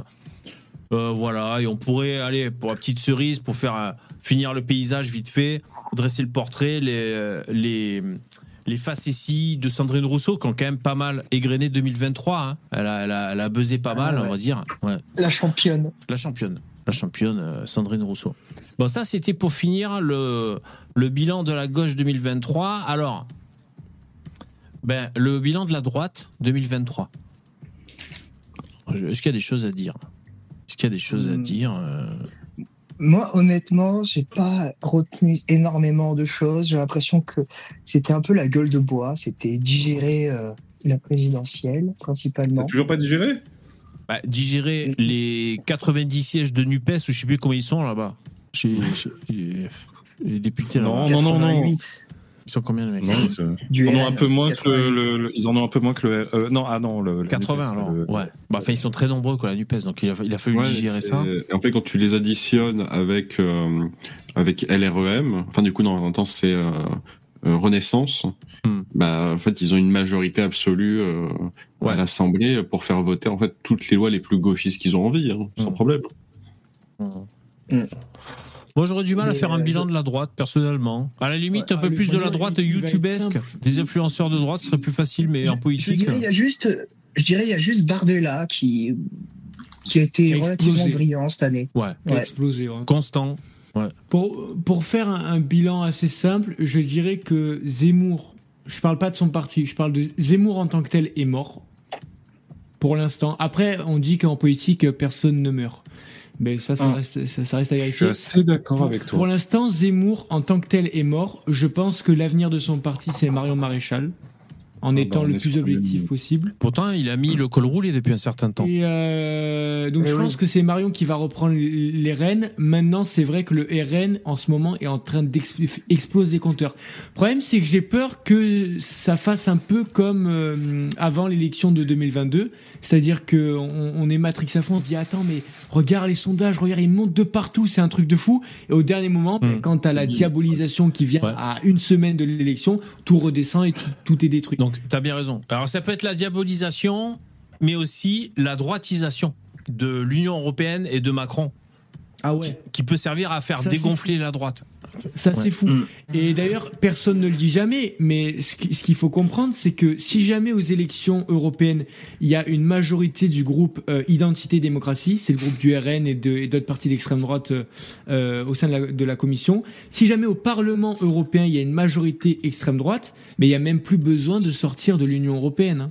Euh, voilà, et on pourrait aller pour la petite cerise pour faire euh, finir le paysage vite fait, dresser le portrait, les les les facéties de Sandrine Rousseau qui ont quand même pas mal égrené 2023. hein. Elle, a, elle, a, elle a buzzé pas Ah mal, on va dire. Ouais. La championne. La championne. La championne Sandrine Rousseau. Bon, ça, c'était pour finir le, le bilan de la gauche 2023. Alors, ben, le bilan de la droite 2023. Est-ce qu'il y a des choses à dire? Est-ce qu'il y a des choses à Hmm. dire euh, Moi, honnêtement, j'ai pas retenu énormément de choses. J'ai l'impression que c'était un peu la gueule de bois. C'était digérer euh, la présidentielle, T'as principalement. toujours pas digéré? Bah, Digérer les 90 sièges de NUPES, ou je sais plus comment ils sont là-bas. Chez, chez- les députés. Non, non, non, non. 88 Ils sont combien les mecs Non, ils, en ont un peu moins que le, 88. le- le- ils en ont un peu moins que le euh, non ah non le, le 80 alors. le- Ouais. Bah, enfin, ils sont très nombreux, quoi, la NUPES. Donc, il a, il a fallu Ouais, digérer ça. Et en fait, quand tu les additionnes avec, euh, avec LREM, enfin, du coup, dans un temps, c'est euh, Renaissance, Hmm. bah, en fait, ils ont une majorité absolue euh, Ouais. à l'Assemblée pour faire voter, en fait, toutes les lois les plus gauchistes qu'ils ont envie, hein, sans Hmm. problème. Moi, j'aurais du mal à faire un euh, bilan je- de la droite, personnellement. À la limite, Ouais, un peu ah, plus de la droite youtubesque. simple. Des influenceurs de droite serait plus facile, mais Je- en Je politique. dirais, il y a juste, je dirais, il y a juste Bardella qui, qui a été Explosé. relativement brillant cette année. Ouais. Ouais. Explosé. ouais. Constant. Pour, pour faire un, un bilan assez simple, je dirais que Zemmour, je parle pas de son parti, je parle de Zemmour en tant que tel est mort. Pour l'instant. Après, on dit qu'en politique, personne ne meurt. Mais ça, ça, Ah. reste, ça, ça reste à Je suis vérifier. assez d'accord Pour, avec pour toi. l'instant, Zemmour en tant que tel est mort. Je pense que l'avenir de son parti, c'est Marion Maréchal. En étant le plus le objectif possible. Pourtant, il a mis le col roulé depuis un certain temps. Et euh, donc Eh je oui. pense que c'est Marion qui va reprendre les rênes. Maintenant, c'est vrai que le RN en ce moment est en train d'exploser les compteurs. Le problème, c'est que j'ai peur que ça fasse un peu comme euh, avant l'élection de 2022, c'est-à-dire que on, est Matrix à fond, on se dit attends mais regarde les sondages, regarde ils montent de partout, c'est un truc de fou. Et au dernier moment, Mm. quand t'as la diabolisation qui vient Ouais. à une semaine de l'élection, tout redescend et tout, tout est détruit. Donc, tu as bien raison. Alors, ça peut être la diabolisation, mais aussi la droitisation de l'Union européenne et de Macron, ah ouais. qui peut servir à faire Ça, dégonfler la droite. Ça, Ouais. c'est fou. Mm. Et d'ailleurs, personne ne le dit jamais, mais ce qui- ce qu'il faut comprendre, c'est que si jamais aux élections européennes, il y a une majorité du groupe euh, Identité Démocratie, c'est le groupe du RN et de- et d'autres partis d'extrême droite euh, euh, au sein de la, de la Commission, si jamais au Parlement européen, il y a une majorité extrême droite, mais il n'y a même plus besoin de sortir de l'Union européenne. hein.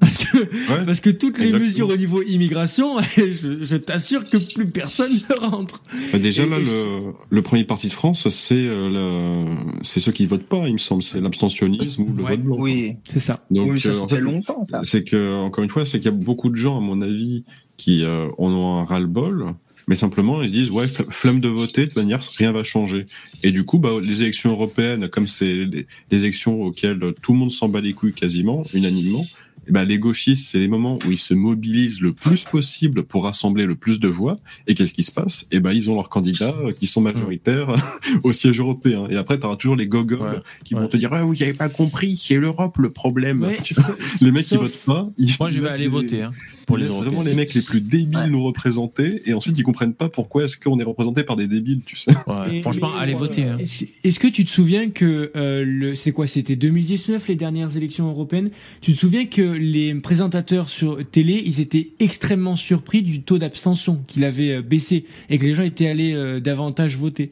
Parce que Ouais. Parce que toutes les Exactement. mesures au niveau immigration, *laughs* je, je t'assure que plus personne ne rentre. Bah, déjà Et- là, et le, le premier parti de France, c'est euh, c'est ceux qui votent pas, il me semble, c'est l'abstentionnisme ou le Ouais. vote blanc. Oui, C'est ça. Donc, oui ça, euh, ça en fait longtemps, ça. c'est que encore une fois, c'est qu'il y a beaucoup de gens, à mon avis, qui euh, en ont un ras-le-bol, mais simplement ils se disent ouais, flemme de voter, de toute manière, rien va changer. Et du coup, bah, les élections européennes, comme c'est les, les élections auxquelles tout le monde s'en bat les couilles quasiment, unanimement. Eh ben, les gauchistes, c'est les moments où ils se mobilisent le plus possible pour rassembler le plus de voix. Et qu'est-ce qui se passe? Eh ben, ils ont leurs candidats euh, qui sont majoritaires *laughs* au siège européen. Et après, tu auras toujours les gogoles Ouais. qui Ouais. vont te dire ah, vous n'avez pas compris, c'est l'Europe le problème. Ouais, *laughs* Tu vois, sauf- les mecs qui votent pas, ils Moi, je vais aller des- voter hein, pour Européens. vraiment les mecs les plus débiles Ouais. nous représenter et ensuite ils comprennent pas pourquoi est-ce qu'on est représenté par des débiles, tu sais. Ouais, franchement, mais, allez euh, voter. hein. Est-ce est-ce que tu te souviens que euh, le c'est quoi C'était 2019 les dernières élections européennes? Tu te souviens que les présentateurs sur télé, ils étaient extrêmement surpris du taux d'abstention qu'il avait euh, baissé et que les gens étaient allés euh, davantage voter.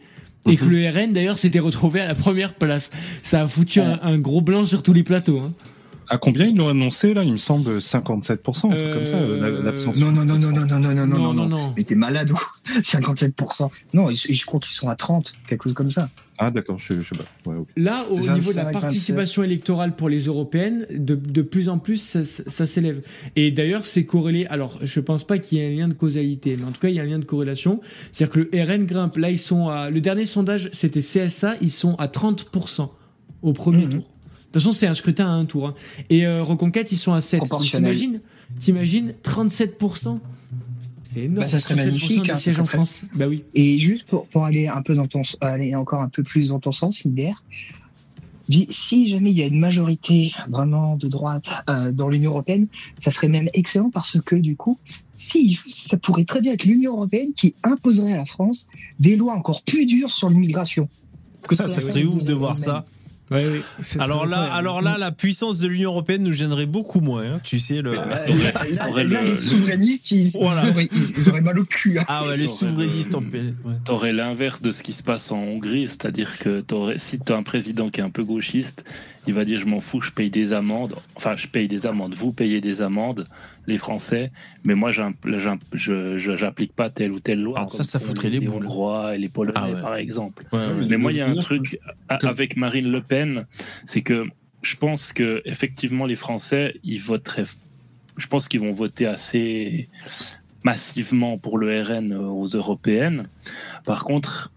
Et que Mhm. le RN d'ailleurs s'était retrouvé à la première place. Ça a foutu un, un gros blanc sur tous les plateaux. Hein. À combien ils l'ont annoncé là? Il me semble 57%, un truc comme ça, Euh, la- l'abstention. Non, non, non, non, non, non, non, non, non, non, non. non. Mais t'es malade ou *laughs* quoi 57%. Non, je crois qu'ils sont à 30, quelque chose comme ça. Ah d'accord, je, je sais pas. Là, au 25, niveau de la 27. participation électorale pour les européennes, de, de plus en plus, ça, ça s'élève. Et d'ailleurs, c'est corrélé. Alors, je pense pas qu'il y ait un lien de causalité, mais en tout cas, il y a un lien de corrélation. C'est-à-dire que le RN grimpe. Là, ils sont à. Le dernier sondage, c'était CSA, ils sont à 30% au premier Mhm. tour. De toute façon, c'est un scrutin à un tour. hein. Et euh, Reconquête, ils sont à 7. Donc, Proportionnel. T'imagines T'imagines 37% C'est énorme. Bah, ça serait 37% magnifique, hein, sièges en France. Bah oui. Et juste pour, pour aller un peu dans ton, aller encore un peu plus dans ton sens, Lider, si jamais il y a une majorité vraiment de droite euh, dans l'Union européenne, ça serait même excellent parce que du coup, si ça pourrait très bien être l'Union européenne qui imposerait à la France des lois encore plus dures sur l'immigration. Ça, serait ouf de voir même. ça. Ouais, Alors là, alors là, la puissance de l'Union européenne nous gênerait beaucoup moins. hein. Tu sais le. Là, là- là- T'aurais là, le- les souverainistes, ils, Voilà. ils auraient, ils auraient mal au cul. hein. Ah ouais, les souverainistes en paix. ouais. T'aurais l'inverse de ce qui se passe en Hongrie, c'est-à-dire que t'aurais- si t'as un président qui est un peu gauchiste, il va dire je m'en fous, je paye des amendes. Enfin, je paye des amendes. Vous payez des amendes, les Français, mais moi j'applique pas telle ou telle loi. Alors ça, ça foutrait les les boules. Hongrois et les Polonais, Ah ouais. par exemple. Ouais, ouais. Mais moi, il y a un truc avec Marine Le Pen, c'est que je pense que effectivement les Français, ils voteraient. Je pense qu'ils vont voter assez massivement pour le RN aux européennes. Par contre,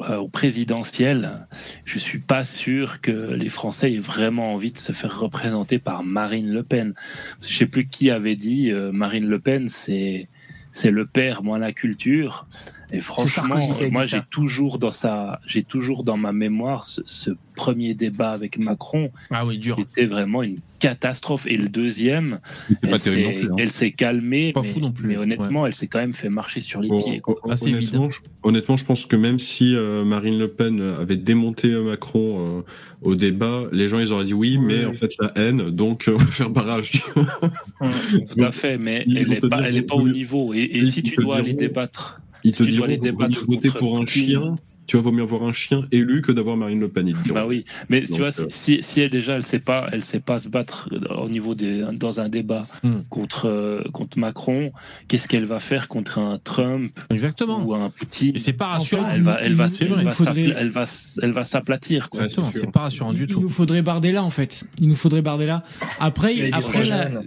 euh, au présidentiel, je suis pas sûr que les Français aient vraiment envie de se faire représenter par Marine Le Pen. Je sais plus qui avait dit euh, Marine Le Pen, c'est c'est le père, moi la culture. Et franchement, moi j'ai toujours dans sa, j'ai toujours dans ma mémoire ce, ce premier débat avec Macron Ah oui, dur. qui était vraiment une catastrophe. Et le deuxième, elle s'est- hein. elle s'est calmée, Pas mais, fou non plus, mais honnêtement, elle s'est quand même fait marcher sur les Bon, pieds. quoi. Assez honnêtement, je, honnêtement, je pense que même si euh, Marine Le Pen avait démonté euh, Macron euh, au débat, les gens ils auraient dit oui, mais en fait la haine, donc euh, *laughs* on va faire barrage. Tout à fait, mais elle n'est pas, elle est pas au niveau. Et, et si tu dois aller débattre, Ils Si te tu dois diront voter pour un Poutine. chien. Tu vois, vaut mieux avoir un chien élu que d'avoir Marine Le Pen. Bah oui. Mais tu Donc, vois, euh, si, si elle déjà, elle sait pas, elle sait pas se battre au niveau des, dans un débat Hmm. contre euh, contre Macron, qu'est-ce qu'elle va faire contre un Trump Exactement. ou un Poutine? Et c'est pas rassurant. fait, Elle va, elle va, elle va Il faudrait- elle va, elle va s'aplatir. Exactement, c'est pas rassurant du Il tout. nous faudrait Bardella en fait. Il nous faudrait Bardella. Après, Il après trop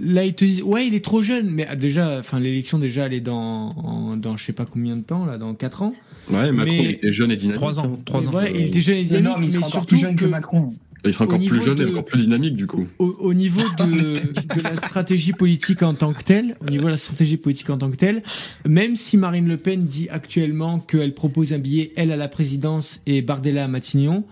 là, ils te disent ouais il est trop jeune, mais ah, déjà, enfin l'élection déjà elle est dans en- dans je sais pas combien de temps là, dans 4 ans. Ouais, Macron Mais- il était jeune et dynamique. Trois ans, hein. trois Et ans. voilà, il était jeune et dynamique, non, mais il mais encore plus jeune que que Macron. Il sera encore plus jeune et encore plus dynamique du coup. au, au niveau de, de la stratégie politique en tant que telle, au niveau de la stratégie politique en tant que telle, même si Marine Le Pen dit actuellement qu'elle propose un billet, elle à la présidence et Bardella à Matignon,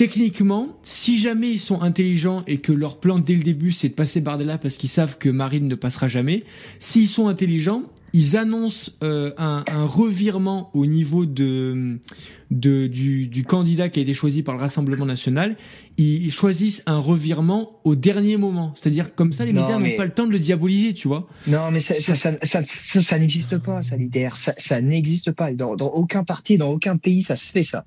techniquement, si jamais ils sont intelligents et que leur plan dès le début c'est de passer Bardella parce qu'ils savent que Marine ne passera jamais, s'ils sont intelligents, ils annoncent euh, un, un revirement au niveau de, de du, du candidat qui a été choisi par le Rassemblement national. Ils, choisissent un revirement au dernier moment, c'est-à-dire comme ça les Non, médias mais- n'ont pas le temps de le diaboliser, tu vois. Non, mais ça, ça, ça, ça, ça- ça n'existe pas, ça, l'IDR. Ça, ça n'existe pas. Dans, dans aucun parti, dans aucun pays, ça se fait, ça.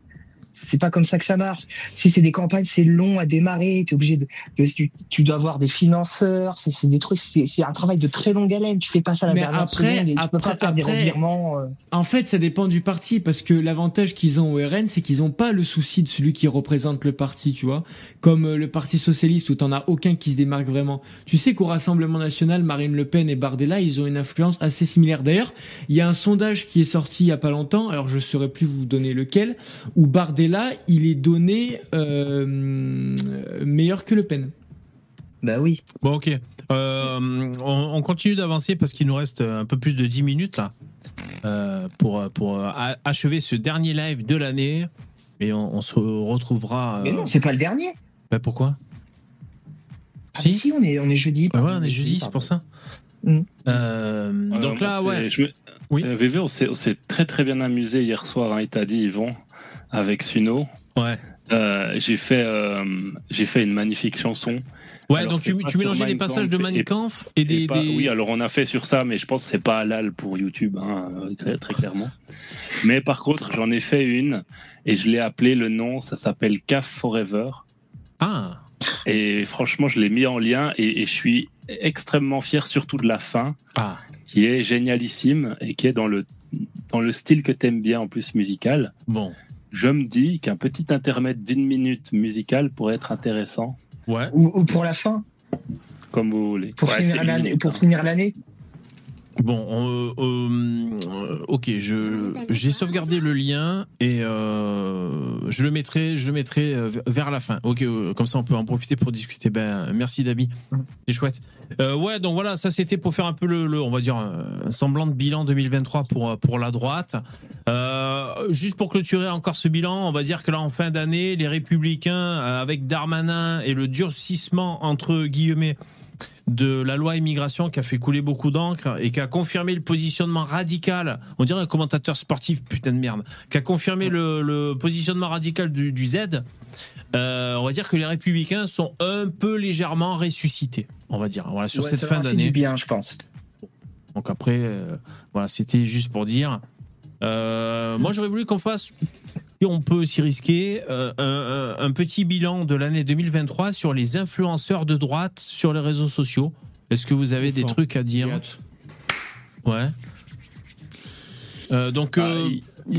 C'est pas comme ça que ça marche. Si c'est des campagnes, c'est long à démarrer. Es obligé de, de- tu, tu dois avoir des financeurs. C'est des trucs. C'est un travail de très longue haleine. Tu fais pas ça à la Mais dernière après- seconde et tu peux pas après- faire des après- revirements. euh. En fait, ça dépend du parti parce que l'avantage qu'ils ont au RN, c'est qu'ils ont pas le souci de celui qui représente le parti, tu vois. Comme euh, le Parti socialiste où t'en as aucun qui se démarque vraiment. Tu sais qu'au Rassemblement national, Marine Le Pen et Bardella, ils ont une influence assez similaire. D'ailleurs, il y a un sondage qui est sorti il y a pas longtemps. Alors je saurais plus vous donner lequel, où Bardella, il est donné euh, meilleur que Le Pen. Bah oui. Bon, ok. Euh, on, on continue d'avancer parce qu'il nous reste un peu plus de 10 minutes là euh, pour, pour achever ce dernier live de l'année. Et on, on se retrouvera. Mais non, c'est pas le dernier. bah, pourquoi? Ah, Si. si, on est, on est jeudi. Ouais, pardon, ouais, on est jeudi, c'est pour ça. Mm. Euh, donc là, ouais. je me- Oui. Euh, VV, on s'est on s'est très très bien amusé hier soir, hein, il t'a dit, Yvon, avec Suno. Ouais. Euh, j'ai fait, euh, j'ai fait une magnifique chanson. Ouais, Alors, donc tu, tu mélangeais les Mein passages de Mein et- Kampf et des. Et pas- des- Oui, alors on a fait sur ça, mais je pense que c'est pas halal pour YouTube, hein, très, très clairement. Mais par contre, j'en ai fait une et je l'ai appelé le nom, ça s'appelle CAF Forever. Ah, Et franchement, je l'ai mis en lien et, et je suis extrêmement fier, surtout de la fin, ah. qui est génialissime et qui est dans le, dans le style que t'aimes bien en plus musical. Bon. Je me dis qu'un petit intermède d'une minute musical pourrait être intéressant, Ouais. Ou, ou pour la fin, comme vous voulez. pour Ouais, finir l'année. Bon, euh, euh, ok, je j'ai sauvegardé le lien et euh, je le mettrai, je mettrai vers la fin. Ok, comme ça on peut en profiter pour discuter. Ben, merci Dabi, c'est chouette. Ouais, donc voilà, ça c'était pour faire un peu le, on va dire un semblant de bilan 2023 pour pour la droite. Juste pour clôturer encore ce bilan, on va dire que là en fin d'année, les Républicains avec Darmanin et le durcissement entre guillemets de la loi immigration qui a fait couler beaucoup d'encre et qui a confirmé le positionnement radical, on dirait un commentateur sportif, putain de merde, qui a confirmé le, le positionnement radical du, du Z, euh, on va dire que les républicains sont un peu légèrement ressuscités, on va dire, voilà, sur Ouais, cette fin d'année. du bien, je pense. Donc après, euh, voilà, c'était juste pour dire. Euh, moi, j'aurais voulu qu'on fasse, si on peut s'y risquer, euh, un, petit bilan de l'année 2023 sur les influenceurs de droite sur les réseaux sociaux. Est-ce que vous avez des trucs à dire Ouais. Euh, donc, Ah, euh,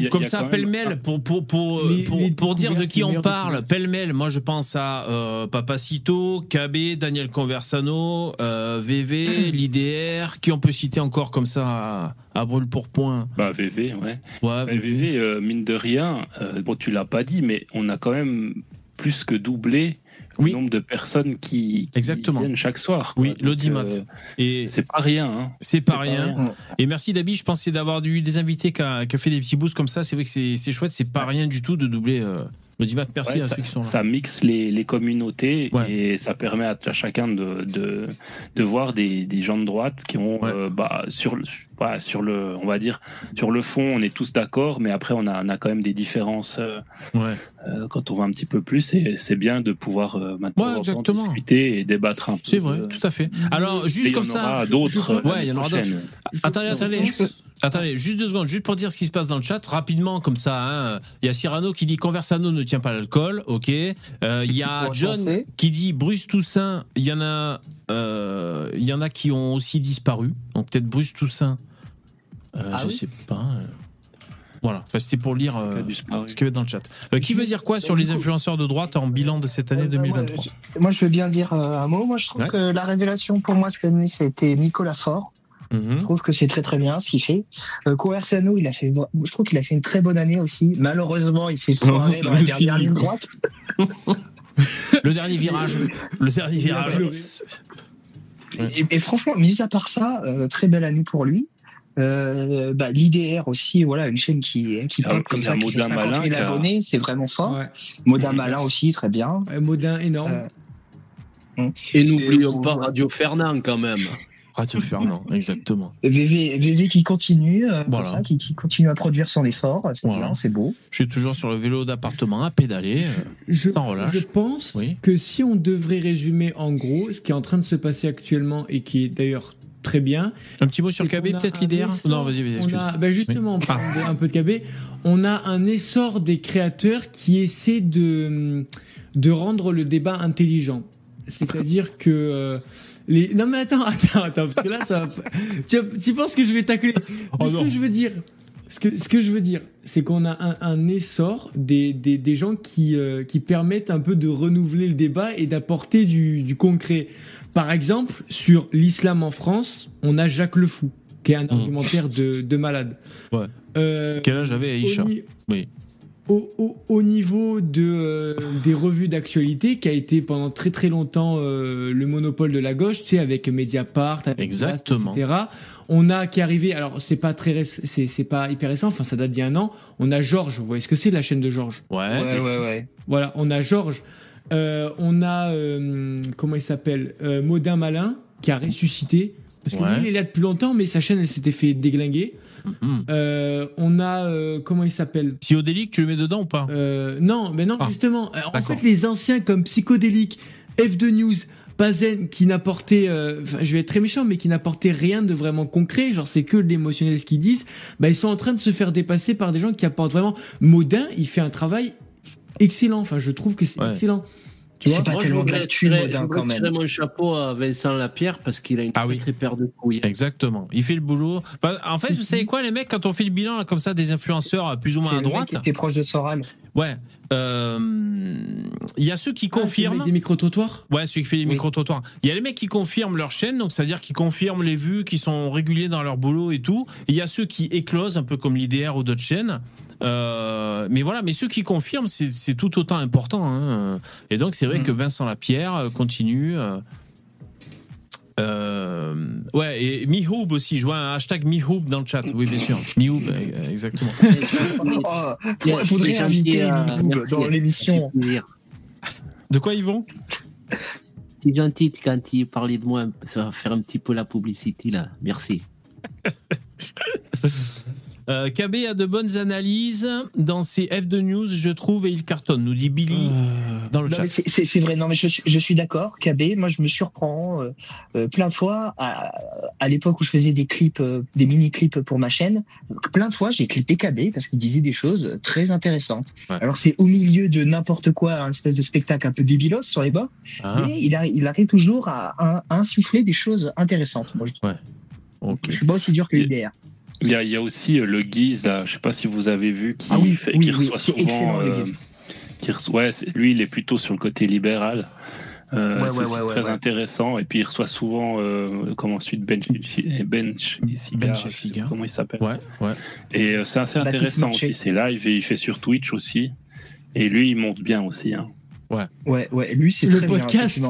a- comme ça, même- pêle-mêle, pour, pour, pour, Les- pour, les pour dire de qui on parle, pêle-mêle, moi je pense à euh, Papacito, KB, Daniel Conversano, euh, VV, l'IDR, *clears throat* qui on peut citer encore comme ça à, à brûle pour point? Bah, VV, ouais. VV, euh, mine de rien, euh, bon, tu l'as pas dit, mais on a quand même plus que doublé Oui. le nombre de personnes qui, qui Exactement. viennent chaque soir. quoi. Oui, l'audimat. euh, Et c'est pas rien. Hein. c'est pas rien. rien. Et merci Dabi, je pensais d'avoir eu des invités qui a, qui a fait des petits boosts comme ça. C'est vrai que c'est c'est chouette, c'est pas rien du tout de doubler euh, l'audimat. Merci Ouais, à ça, ceux qui sont là. ça mixe les, les communautés Ouais. et ça permet à, à chacun de, de, de voir des, des gens de droite qui ont Ouais. euh, bah, sur, le, voilà, sur le on va dire sur le fond on est tous d'accord mais après on a, on a quand même des différences euh, Ouais. euh, quand on va un petit peu plus et c'est bien de pouvoir euh, maintenant Ouais, discuter et débattre un peu. C'est vrai, de- tout à fait. Alors, Et juste il y comme en ça. aura d'autres. Ouais, il y en aura d'autres. Attendez, attendez. Peux- Attendez, juste deux secondes, juste pour dire ce qui se passe dans le chat, rapidement, comme ça. hein. Il y a Cyrano qui dit Conversano ne tient pas l'alcool, ok. Euh, Il y a John qui dit Bruce Toussaint. Il y en a, euh, il y en a qui ont aussi disparu. Donc peut-être Bruce Toussaint. Euh, Ah je oui sais pas. euh. Voilà, Enfin, c'était pour lire euh, ce qu'il y avait dans le chat. Euh, qui veut dire quoi sur les influenceurs de droite en bilan de cette année Ouais, bah, moi, 2023 je- Moi, je veux bien dire euh, un mot. Moi, je trouve Ouais. que la révélation pour moi cette année, c'était Nicolas Faure. Mhm. Je trouve que c'est très très bien ce qu'il fait. Euh, Conversano, il a fait, je trouve qu'il a fait une très bonne année aussi. Malheureusement, il s'est foiré dans la dernière fini, ligne quoi. droite. Le dernier virage. Le dernier virage. Et, et franchement, mis à part ça, euh, très belle année pour lui. Euh, bah, L'IDR aussi, voilà, une chaîne qui, qui Ah, pop comme ça, qui fait Maudin 50 Malin 000 qui a- abonnés, c'est vraiment fort. Ouais. Modin Malin aussi, très bien. Ouais, Modin énorme. Euh, Et n'oublions pas Radio Fernand quand même. Radio Fernand, *laughs* exactement. VV, VV qui continue, euh, Voilà. ça, qui, qui continue à produire son effort, c'est Voilà. bien, c'est beau. Je suis toujours sur le vélo d'appartement à pédaler. euh, Je, sans relâche. je pense Oui. que si on devrait résumer en gros ce qui est en train de se passer actuellement et qui est d'ailleurs très bien. Un petit mot sur KB, peut-être essor- Non, vas-y, vas-y, excuse. a, ben justement, Oui. on parle de- un peu de KB. On a un essor des créateurs qui essaient de, de rendre le débat intelligent. C'est-à-dire que euh, les. Non mais attends, *laughs* attends, attends, parce que là, ça. va Tu, tu penses que je vais tacler Oh Ce que je veux dire, ce que, ce que je veux dire, c'est qu'on a un, un essor des, des, des gens qui, euh, qui permettent un peu de renouveler le débat et d'apporter du, du concret. Par exemple, sur l'islam en France, on a Jacques Le Fou, qui est un argumentaire de, de malade. Ouais. Euh, Quel âge avait Aïcha? Au Oui. Au, au- au niveau de, euh, des revues d'actualité, qui a été pendant très très longtemps euh, le monopole de la gauche, tu sais, avec Mediapart, avec Exactement. Blast, etc. On a qui est arrivé, alors c'est pas très c'est c'est pas hyper récent, enfin ça date d'il y a un an. On a Georges, vous voyez ce que c'est la chaîne de Georges? Ouais. Ouais, ouais, ouais. Voilà, on a Georges, Euh, on a euh, comment il s'appelle, Euh, Modin Malin qui a ressuscité. Parce que Ouais. lui, il est là depuis longtemps, mais sa chaîne, elle s'était fait déglinguer. Mhm. Euh, on a, euh, comment il s'appelle? Psychodélique, tu le mets dedans ou pas? Euh, non, mais non, Ah, justement. En fait, les anciens comme Psychodélique, F2 News, Pazen, qui n'apportaient, enfin, je vais être très méchant, mais qui n'apportaient rien de vraiment concret, genre c'est que de l'émotionnel ce qu'ils disent, bah, ils sont en train de se faire dépasser par des gens qui apportent vraiment. Modin, il fait un travail excellent, enfin, je trouve que c'est Ouais. excellent. Tu vois C'est pas Moi, je tellement de je voudrais quand même. tirer mon chapeau à Vincent Lapierre parce qu'il a une Ah oui. sacrée paire de couilles. Exactement. Il fait le boulot. Bah, en fait, vous savez quoi, les mecs, quand on fait le bilan là, comme ça des influenceurs euh, plus ou moins à droite, qui était proche de Soral. ouais, euh, il y a ceux qui Ah, confirment. mec des micro-trottoirs? Ouais, celui qui fait Oui. micro-trottoirs. Il y a les mecs qui confirment leur chaîne, donc c'est-à-dire qui confirment les vues, qui sont réguliers dans leur boulot et tout. Et il y a ceux qui éclosent, un peu comme l'IDR ou d'autres chaînes. Euh, mais voilà, mais ceux qui confirment, c'est tout autant important. hein. Et donc c'est vrai Mm. que Vincent Lapierre euh, continue. euh, ouais, et Mihoub aussi, je vois un hashtag Mihoub dans le chat. Oui, bien sûr. Mihoub, exactement. *laughs* Oh, Il faudrait inviter Mihoub dans l'émission. De quoi ils vont C'est gentil quand il parlait de moi, ça va faire un petit peu la publicité là. Merci. *laughs* Euh, KB a de bonnes analyses dans ses F2 News, je trouve, et il cartonne, nous dit Billy dans le Non, chat. c'est- vrai, non mais je suis, je suis d'accord, KB, moi je me surprends euh, euh, plein de fois à, à l'époque où je faisais des clips, euh, des mini-clips pour ma chaîne, plein de fois j'ai clippé KB parce qu'il disait des choses très intéressantes. Ouais. Alors c'est au milieu de n'importe quoi, un espèce de spectacle un peu débilos sur les bords, Ah, mais il, arri- il arrive toujours à, à- à insuffler des choses intéressantes. Moi je, je suis pas aussi dur que l'IDR. Il y, a, il y a aussi euh, le Guise, là, je sais pas si vous avez vu, qui, Ah oui, fait, oui, qui oui, reçoit c'est souvent. excellent, le euh, Guise. qui reçoit- lui, il est plutôt sur le côté libéral. Euh, Ouais, c'est ouais, ouais, très ouais. intéressant. Et puis, il reçoit souvent, euh, comme ensuite, Bench, Bench et Cigar. Bench et je sais Cigar. Comment il s'appelle. Ouais, ouais. Et euh, c'est assez Baptiste intéressant aussi. C'est live et il fait sur Twitch aussi. Et lui, il monte bien aussi. Hein. Ouais, ouais, lui c'est Le très bien. podcast.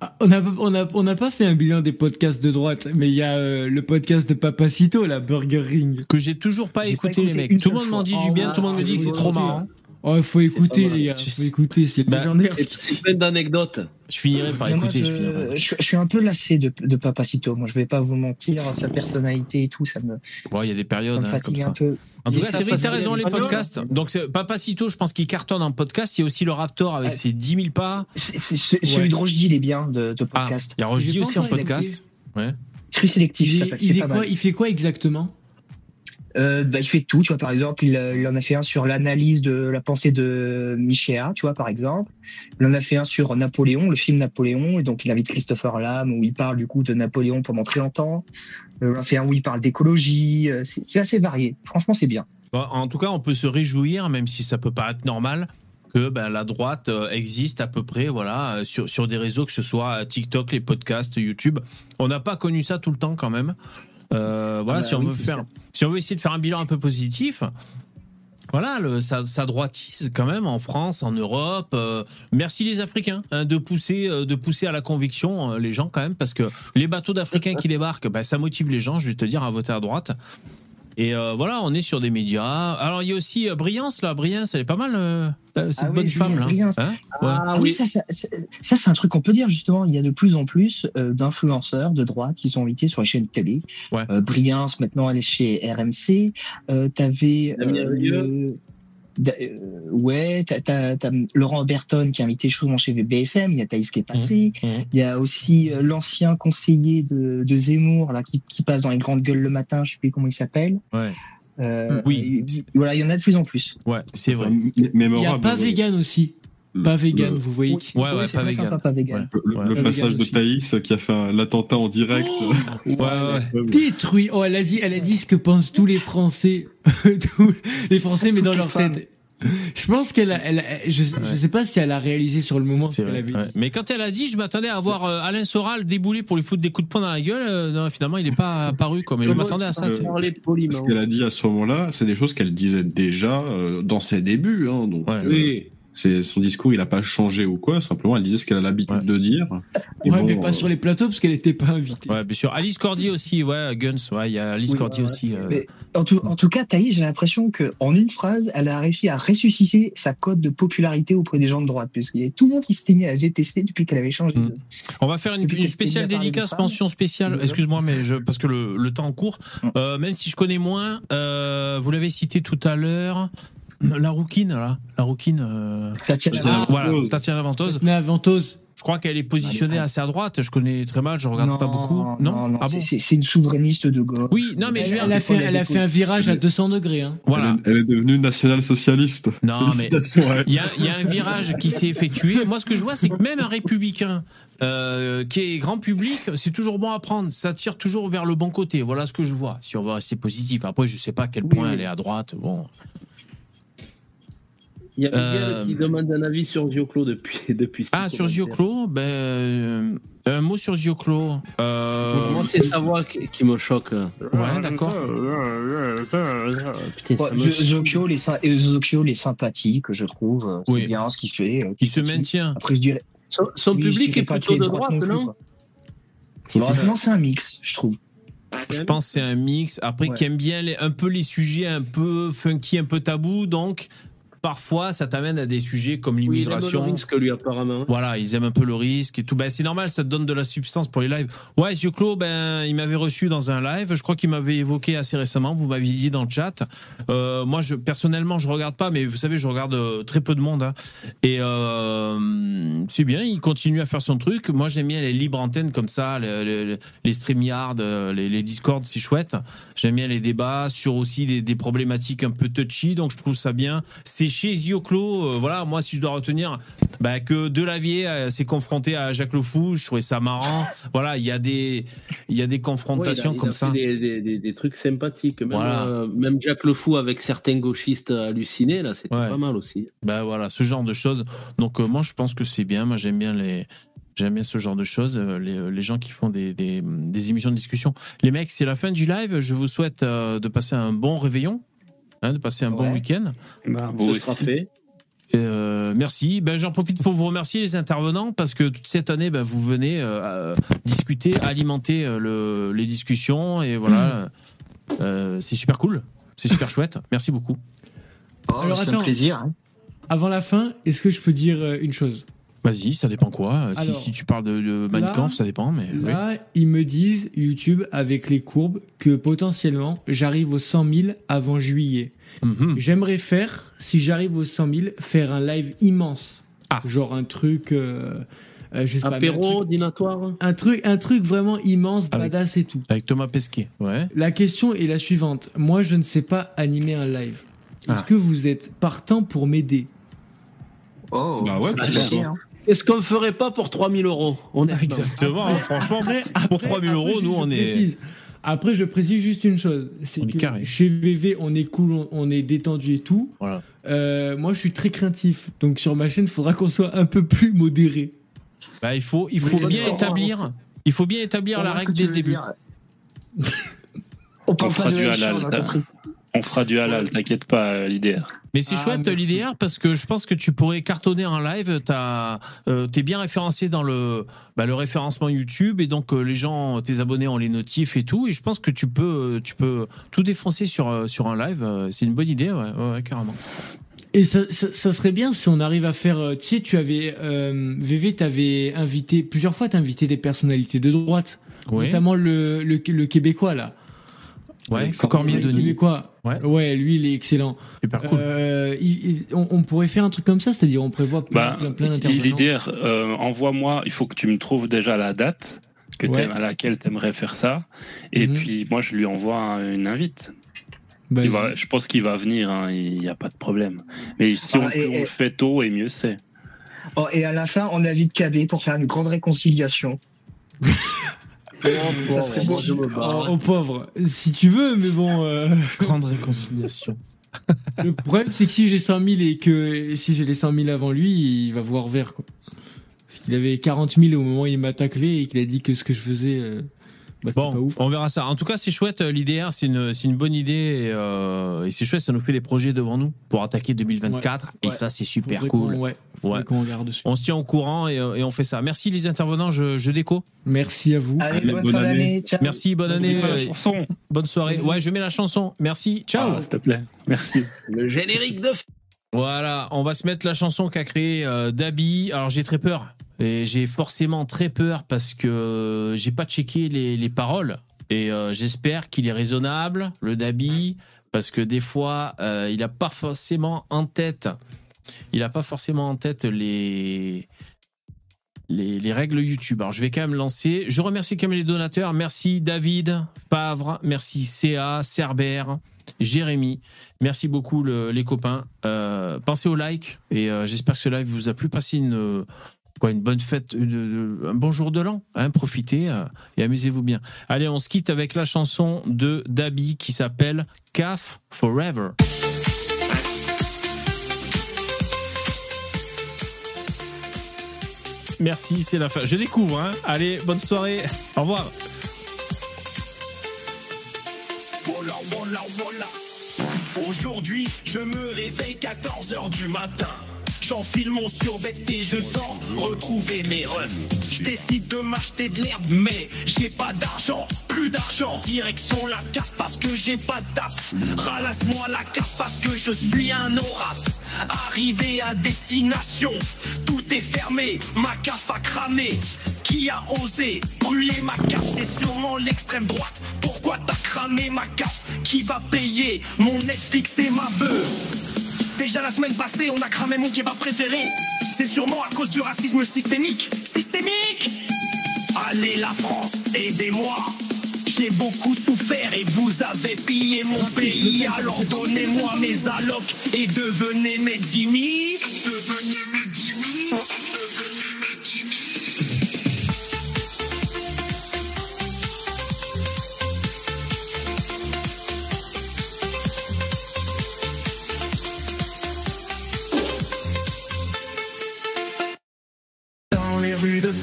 Ah, On n'a on a, on n'a pas fait un bilan des podcasts de droite, mais il y a euh, le podcast de Papacito, la Burger Ring. Que j'ai toujours pas écouté, pas les mecs. Tout le monde m'en dit Oh, du bien, ouais, tout le monde me dit que c'est trop marrant. Oh, il faut écouter, les gars. faut écouter, c'est Bah, légendaire. C'est plein d'anecdotes. Je finirai par Non, moi, écouter. je, je finirai par écouter. je- je suis un peu lassé de, de Papacito. Moi, je vais pas vous mentir, sa personnalité et tout, ça me, Bon, il y a des ça période, me hein, comme fatigue ça. un peu. En tout Et cas, c'est vrai, t'as raison, les podcasts. Donc, c'est- Papacito, je pense qu'il cartonne en podcast. Il y a aussi le Raptor avec Ouais. ses 10 000 pas. Celui Ouais. de Rochdy, il est bien de, de Ah, podcast. il y a Rochdy aussi en podcast. Très sélectif, Il, ça est- s'appelle. il C'est est pas quoi, mal. il fait quoi exactement? Euh, bah, il fait tout, tu vois, par exemple, il, euh, il en a fait un sur l'analyse de la pensée de Michéa, tu vois, par exemple. Il en a fait un sur Napoléon, le film Napoléon, et donc il invite Christopher Lamb, où il parle du coup de Napoléon pendant très longtemps. Euh, il en a fait un où il parle d'écologie, c'est assez varié. Franchement, c'est bien. En tout cas, on peut se réjouir, même si ça peut paraître normal, que ben, la droite existe à peu près voilà, sur, des réseaux, que ce soit TikTok, les podcasts, YouTube. On n'a pas connu ça tout le temps quand même. Euh, voilà, Ah bah si, on oui, veut faire, si on veut essayer de faire un bilan un peu positif, voilà, le, ça, ça droitise quand même en France, en Europe. Euh, merci les Africains hein, de pousser, euh, de pousser à la conviction euh, les gens quand même, parce que les bateaux d'Africains qui débarquent, ben, ça motive les gens. Je vais te dire à voter à droite. Et euh, voilà, on est sur des médias. Alors il y a aussi euh, Briance là, Briance, elle est pas mal euh, cette Ah oui, bonne femme là. Briance. Hein. Ah oui, ça, ça, ça, c'est un truc qu'on peut dire justement. Il y a de plus en plus euh, d'influenceurs de droite qui sont invités sur les chaînes de télé. Ouais. Euh, Briance, maintenant, elle est chez RMC. Euh, T'avais ouais, t'as, t'as, t'as Laurent Berton qui a invité chaudement chez BFM, il y a Thaïs qui est passé, Mhm. il y a aussi euh, l'ancien conseiller de, de Zemmour là qui, qui passe dans les grandes gueules le matin, je sais plus comment il s'appelle. Ouais. Euh, Oui. il- Voilà, il y en a de plus en plus. Ouais, c'est vrai. Il y a Mémorable. pas vegan aussi. Le- Pas vegan, le- vous voyez qui Ouais, ouais, pas vegan. sympa, pas vegan. Ouais. Le, passage Vegan de. Thaïs qui a fait l'attentat en direct. Oh Ouais, ouais. Détruit. Oh, elle a dit, elle a dit ce que pensent tous les Français, *laughs* tous les Français, mais dans leur femmes. tête. Je pense qu'elle a, elle a- je, je sais pas si elle a réalisé sur le moment ce qu'elle avait dit. Mais quand elle a dit, je m'attendais à voir euh, Alain Soral débouler pour lui foutre des coups de poing dans la gueule. euh, non, finalement, il n'est pas *laughs* apparu. Quoi. Mais je m'attendais à ça. Euh, Ce qu'elle a dit à ce moment-là, c'est des choses qu'elle disait déjà euh, dans ses débuts. Hein, donc, Ouais. euh, Oui. C'est son discours, il a pas changé ou quoi. Simplement, elle disait ce qu'elle a l'habitude Ouais. de dire. Et Ouais, bon, mais pas euh, sur les plateaux parce qu'elle était pas invitée. Ouais, bien sûr. Alice Cordy aussi, ouais, Guns. Ouais, il y a Alice Oui, Cordy ouais, aussi. euh, Mais en tout, en tout cas, Thaïs, j'ai l'impression que en une phrase, elle a réussi à ressusciter sa cote de popularité auprès des gens de droite, puisqu'il y avait tout le monde qui s'était mis à détester depuis qu'elle avait changé. Mm. de- On va faire une, spéciale dédicace, mention spéciale. Excuse-moi, mais je, parce que le, le temps court. Mm. Euh, même si je connais moins, euh, vous l'avez cité tout à l'heure. *clears throat* La rouquine, là. La rouquine. euh, Tatiana Ventose. voilà. Tatiana la. Je crois qu'elle est positionnée Ah, assez à droite. Je connais très mal, je regarde pas beaucoup. Non, non, non, Ah c'est- bon? c'est- une souverainiste de gauche. Oui, non, mais je Elle, vais. elle a fait, elle a fait un virage à 200 degrés. Hein. Voilà. Elle, est, elle est devenue nationale-socialiste. Non, mais il y a, il y a un virage qui s'est effectué. Moi, ce que je vois, c'est que même un républicain euh, qui est grand public, c'est toujours bon à prendre. Ça tire toujours vers le bon côté. Voilà ce que je vois. Si on va rester positif. Après, je sais pas à quel point Oui. elle est à droite. Bon. Il y a Miguel Euh, qui demande un avis sur Zioclo depuis, *laughs* depuis Ah, sur. Zioclo, ben, euh, un mot sur Zioclo. Euh, Moi, c'est sa voix qui, qui me choque. Ouais, d'accord. Putain, ça Ouais, me Zo- Zocchio, les sy- et Zocchio, les sympathiques, je trouve. C'est Oui. bien ce qu'il fait. euh, il se maintient. Après, je dirais. Son, son oui, je public dirais est plutôt de est droite, non non c'est un mix, je trouve. Je pense que c'est un mix. Après, Ouais. qui aime bien les- un peu les sujets un peu funky, un peu tabou. Donc, parfois, ça t'amène à des sujets comme Oui, il aime le l'immigration. risque, lui, apparemment. Voilà, ils aiment un peu le risque et tout. Ben, c'est normal, ça te donne de la substance pour les lives. Ouais, Zioclo, ben, il m'avait reçu dans un live. Je crois qu'il m'avait évoqué assez récemment. Vous m'aviez dit dans le chat. Euh, moi, je, personnellement, je regarde pas, mais vous savez, je regarde euh, très peu de monde. hein. Et euh, c'est bien, il continue à faire son truc. Moi, j'aime bien les libres antennes comme ça, les, les, les StreamYard, euh, les, les Discord, c'est chouette. J'aime bien les débats sur aussi des, des problématiques un peu touchy, donc je trouve ça bien. C'est chez Zioclo, euh, voilà, moi, si je dois retenir bah, que Delavier euh, s'est confronté à Jacques Le Fou, je trouvais ça marrant. voilà, il y a des, il y a des Ouais, confrontations il a- il a comme fait ça. Des, des- des- des trucs sympathiques. Même, Voilà. euh, même Jacques Le Fou avec certains gauchistes hallucinés, là, c'était Ouais. pas mal aussi. Ben voilà, ce genre de choses. Donc euh, moi, je pense que c'est bien. Moi, j'aime bien les. J'aime bien ce genre de choses, les, les gens qui font des, des, des émissions de discussion. Les mecs, c'est la fin du live. Je vous souhaite de passer un bon réveillon, hein, de passer un bon week-end. Bah, Ce aussi. sera fait. Euh, merci. Ben, J'en profite pour vous remercier les intervenants parce que toute cette année, ben, vous venez euh, à discuter, alimenter euh, le, les discussions et voilà, Euh, c'est super cool, c'est super chouette. Merci beaucoup. Oh, Alors, c'est attends. un plaisir. hein. Avant la fin, est-ce que je peux dire euh, une chose? Vas-y, ça dépend quoi. Euh, si, si tu parles de, de Kampf, ça dépend, mais oui. Là, ils me disent, YouTube, avec les courbes, que potentiellement, j'arrive aux 100 000 avant juillet. Mhm. J'aimerais faire, si j'arrive aux 100 000, faire un live immense. Ah. Genre un truc. euh, euh, je sais pas, mais un Apéro, truc- dînatoire. un truc, un truc vraiment immense, Avec- badass et tout. Avec Thomas Pesquet, ouais. La question est la suivante. Moi, je ne sais pas animer un live. Est-ce Ah. que vous êtes partant pour m'aider? Oh, Bah ouais, c'est hein. Est-ce qu'on ferait pas pour 3000 euros On est Exactement, franchement, pour 3000 euros, après, nous, je on est. précise. Après, je précise juste une chose. C'est On est que carré. chez VV, on est cool, on, on est détendu et tout. Voilà. Euh, moi, je suis très craintif. Donc, sur ma chaîne, il faudra qu'on soit un peu plus modéré. Bah, il faut, il faut Oui, bien établir. Il faut bien établir On la règle dès le début. On parle On pas fera de du halal, on fera du halal, t'inquiète pas, euh, l'IDR. Mais c'est Ah, chouette l'IDR parce que je pense que tu pourrais cartonner en live. T'as, euh, t'es bien référencé dans le, bah, le référencement YouTube et donc euh, les gens, tes abonnés ont les notifs et tout. Et je pense que tu peux, euh, tu peux tout défoncer sur, sur un live. C'est une bonne idée, ouais, carrément. Et ça, ça, ça serait bien si on arrive à faire. Tu sais, tu avais. Euh, VV, t'avais invité. Plusieurs fois, t'as invité des personnalités de droite. Oui. Notamment le, le, le Québécois, là. Ouais, Cormier Denis. quoi Ouais. Ouais, lui, il est excellent. Super cool. Euh, il- il- on, on pourrait faire un truc comme ça, c'est-à-dire on prévoit plein, Bah, plein, plein d'intervenants. L'idée, euh, envoie-moi, il faut que tu me trouves déjà la date que Ouais. t'aimes- à laquelle tu aimerais faire ça. Et Mhm. puis moi, je lui envoie un- une invite. Bah, Il va- je pense qu'il va venir, hein, il n'y a pas de problème. Mais si Ah, on, et- on et- le fait tôt, et mieux c'est. Oh, et à la fin, on invite KB pour faire une grande réconciliation. *laughs* Ça. Oh, oh, pauvre, si tu veux, mais bon. euh, *laughs* Grande réconciliation. le problème, c'est que si j'ai 100 000 et que si j'ai les 100 000 avant lui, il va voir vert. Quoi. Parce qu'il avait 40 000 au moment où il m'a taclé et qu'il a dit que ce que je faisais, euh, bah, Bon, pas ouf. on verra ça. En tout cas, c'est chouette. euh, L'IDR, c'est une, c'est une bonne idée. Et, euh, et c'est chouette, ça nous fait des projets devant nous pour attaquer 2024. et ouais. ça, c'est super Faudrait cool. Ouais, Ouais. qu'on regarde dessus. On se tient au courant et, euh, et on fait ça. Merci les intervenants, je, je déco. Merci à vous. Allez, bonne, bonne fin année. Ciao. Merci, bonne année, euh, bonne soirée. Ouais, je mets la chanson. Merci, ciao. Ah, S'il te plaît. Merci. Le générique de Voilà, on va se mettre la chanson qu'a créée euh, Dabi. Alors j'ai très peur. Et j'ai forcément très peur parce que euh, j'ai pas checké les, les paroles. Et euh, j'espère qu'il est raisonnable, le Dabi, parce que des fois, euh, il a pas forcément en tête. Il a pas forcément en tête les, les, les règles YouTube. Alors je vais quand même lancer. Je remercie quand même les donateurs. Merci David, Pavre, merci CA, Cerber, Jérémy. Merci beaucoup le- les copains. Euh, pensez au like et euh, j'espère que ce live vous a plu. Passez une, euh, quoi, une bonne fête, un bon jour de l'an. Hein, profitez et amusez-vous bien. Allez, on se quitte avec la chanson de Dabi qui s'appelle CAF Forever. Merci, c'est la fin. Je découvre. Hein. Allez, bonne soirée. Au revoir. Voilà, voilà, voilà. Aujourd'hui, je me réveille 14h du matin. J'enfile mon survêt et je sors retrouver mes refs. Je décide de m'acheter de l'herbe, mais j'ai pas d'argent, plus d'argent. Direction la carte parce que j'ai pas de taf. Ralasse-moi la carte parce que je suis un oraf. Arrivé à destination, tout est fermé, ma caf a cramé. Qui a osé brûler ma carte C'est sûrement l'extrême droite. Pourquoi t'as cramé ma carte Qui va payer mon Netflix et ma bœuf Déjà la semaine passée, on a cramé mon kebab préféré. C'est sûrement à cause du racisme systémique. Systémique Allez la France, aidez-moi. J'ai beaucoup souffert et vous avez pillé mon pays. Alors donnez-moi mes allocs et devenez mes. Devenez mes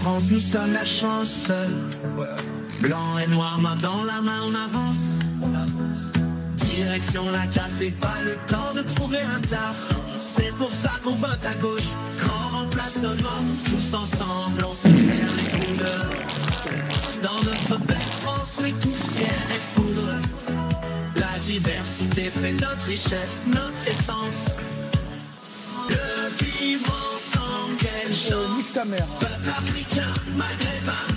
France, nous sommes la chance. Blanc et noir, main dans la main, on avance. Direction la taf et pas le temps de trouver un taf. C'est pour ça qu'on vote à gauche. Grand remplacement, tous ensemble, on se serre les coudes. Dans notre belle France, oui, tous fiers et foudres. La diversité fait notre richesse, notre essence. Le vivre ensemble, quelle chance. Peuple africain, maghrébin,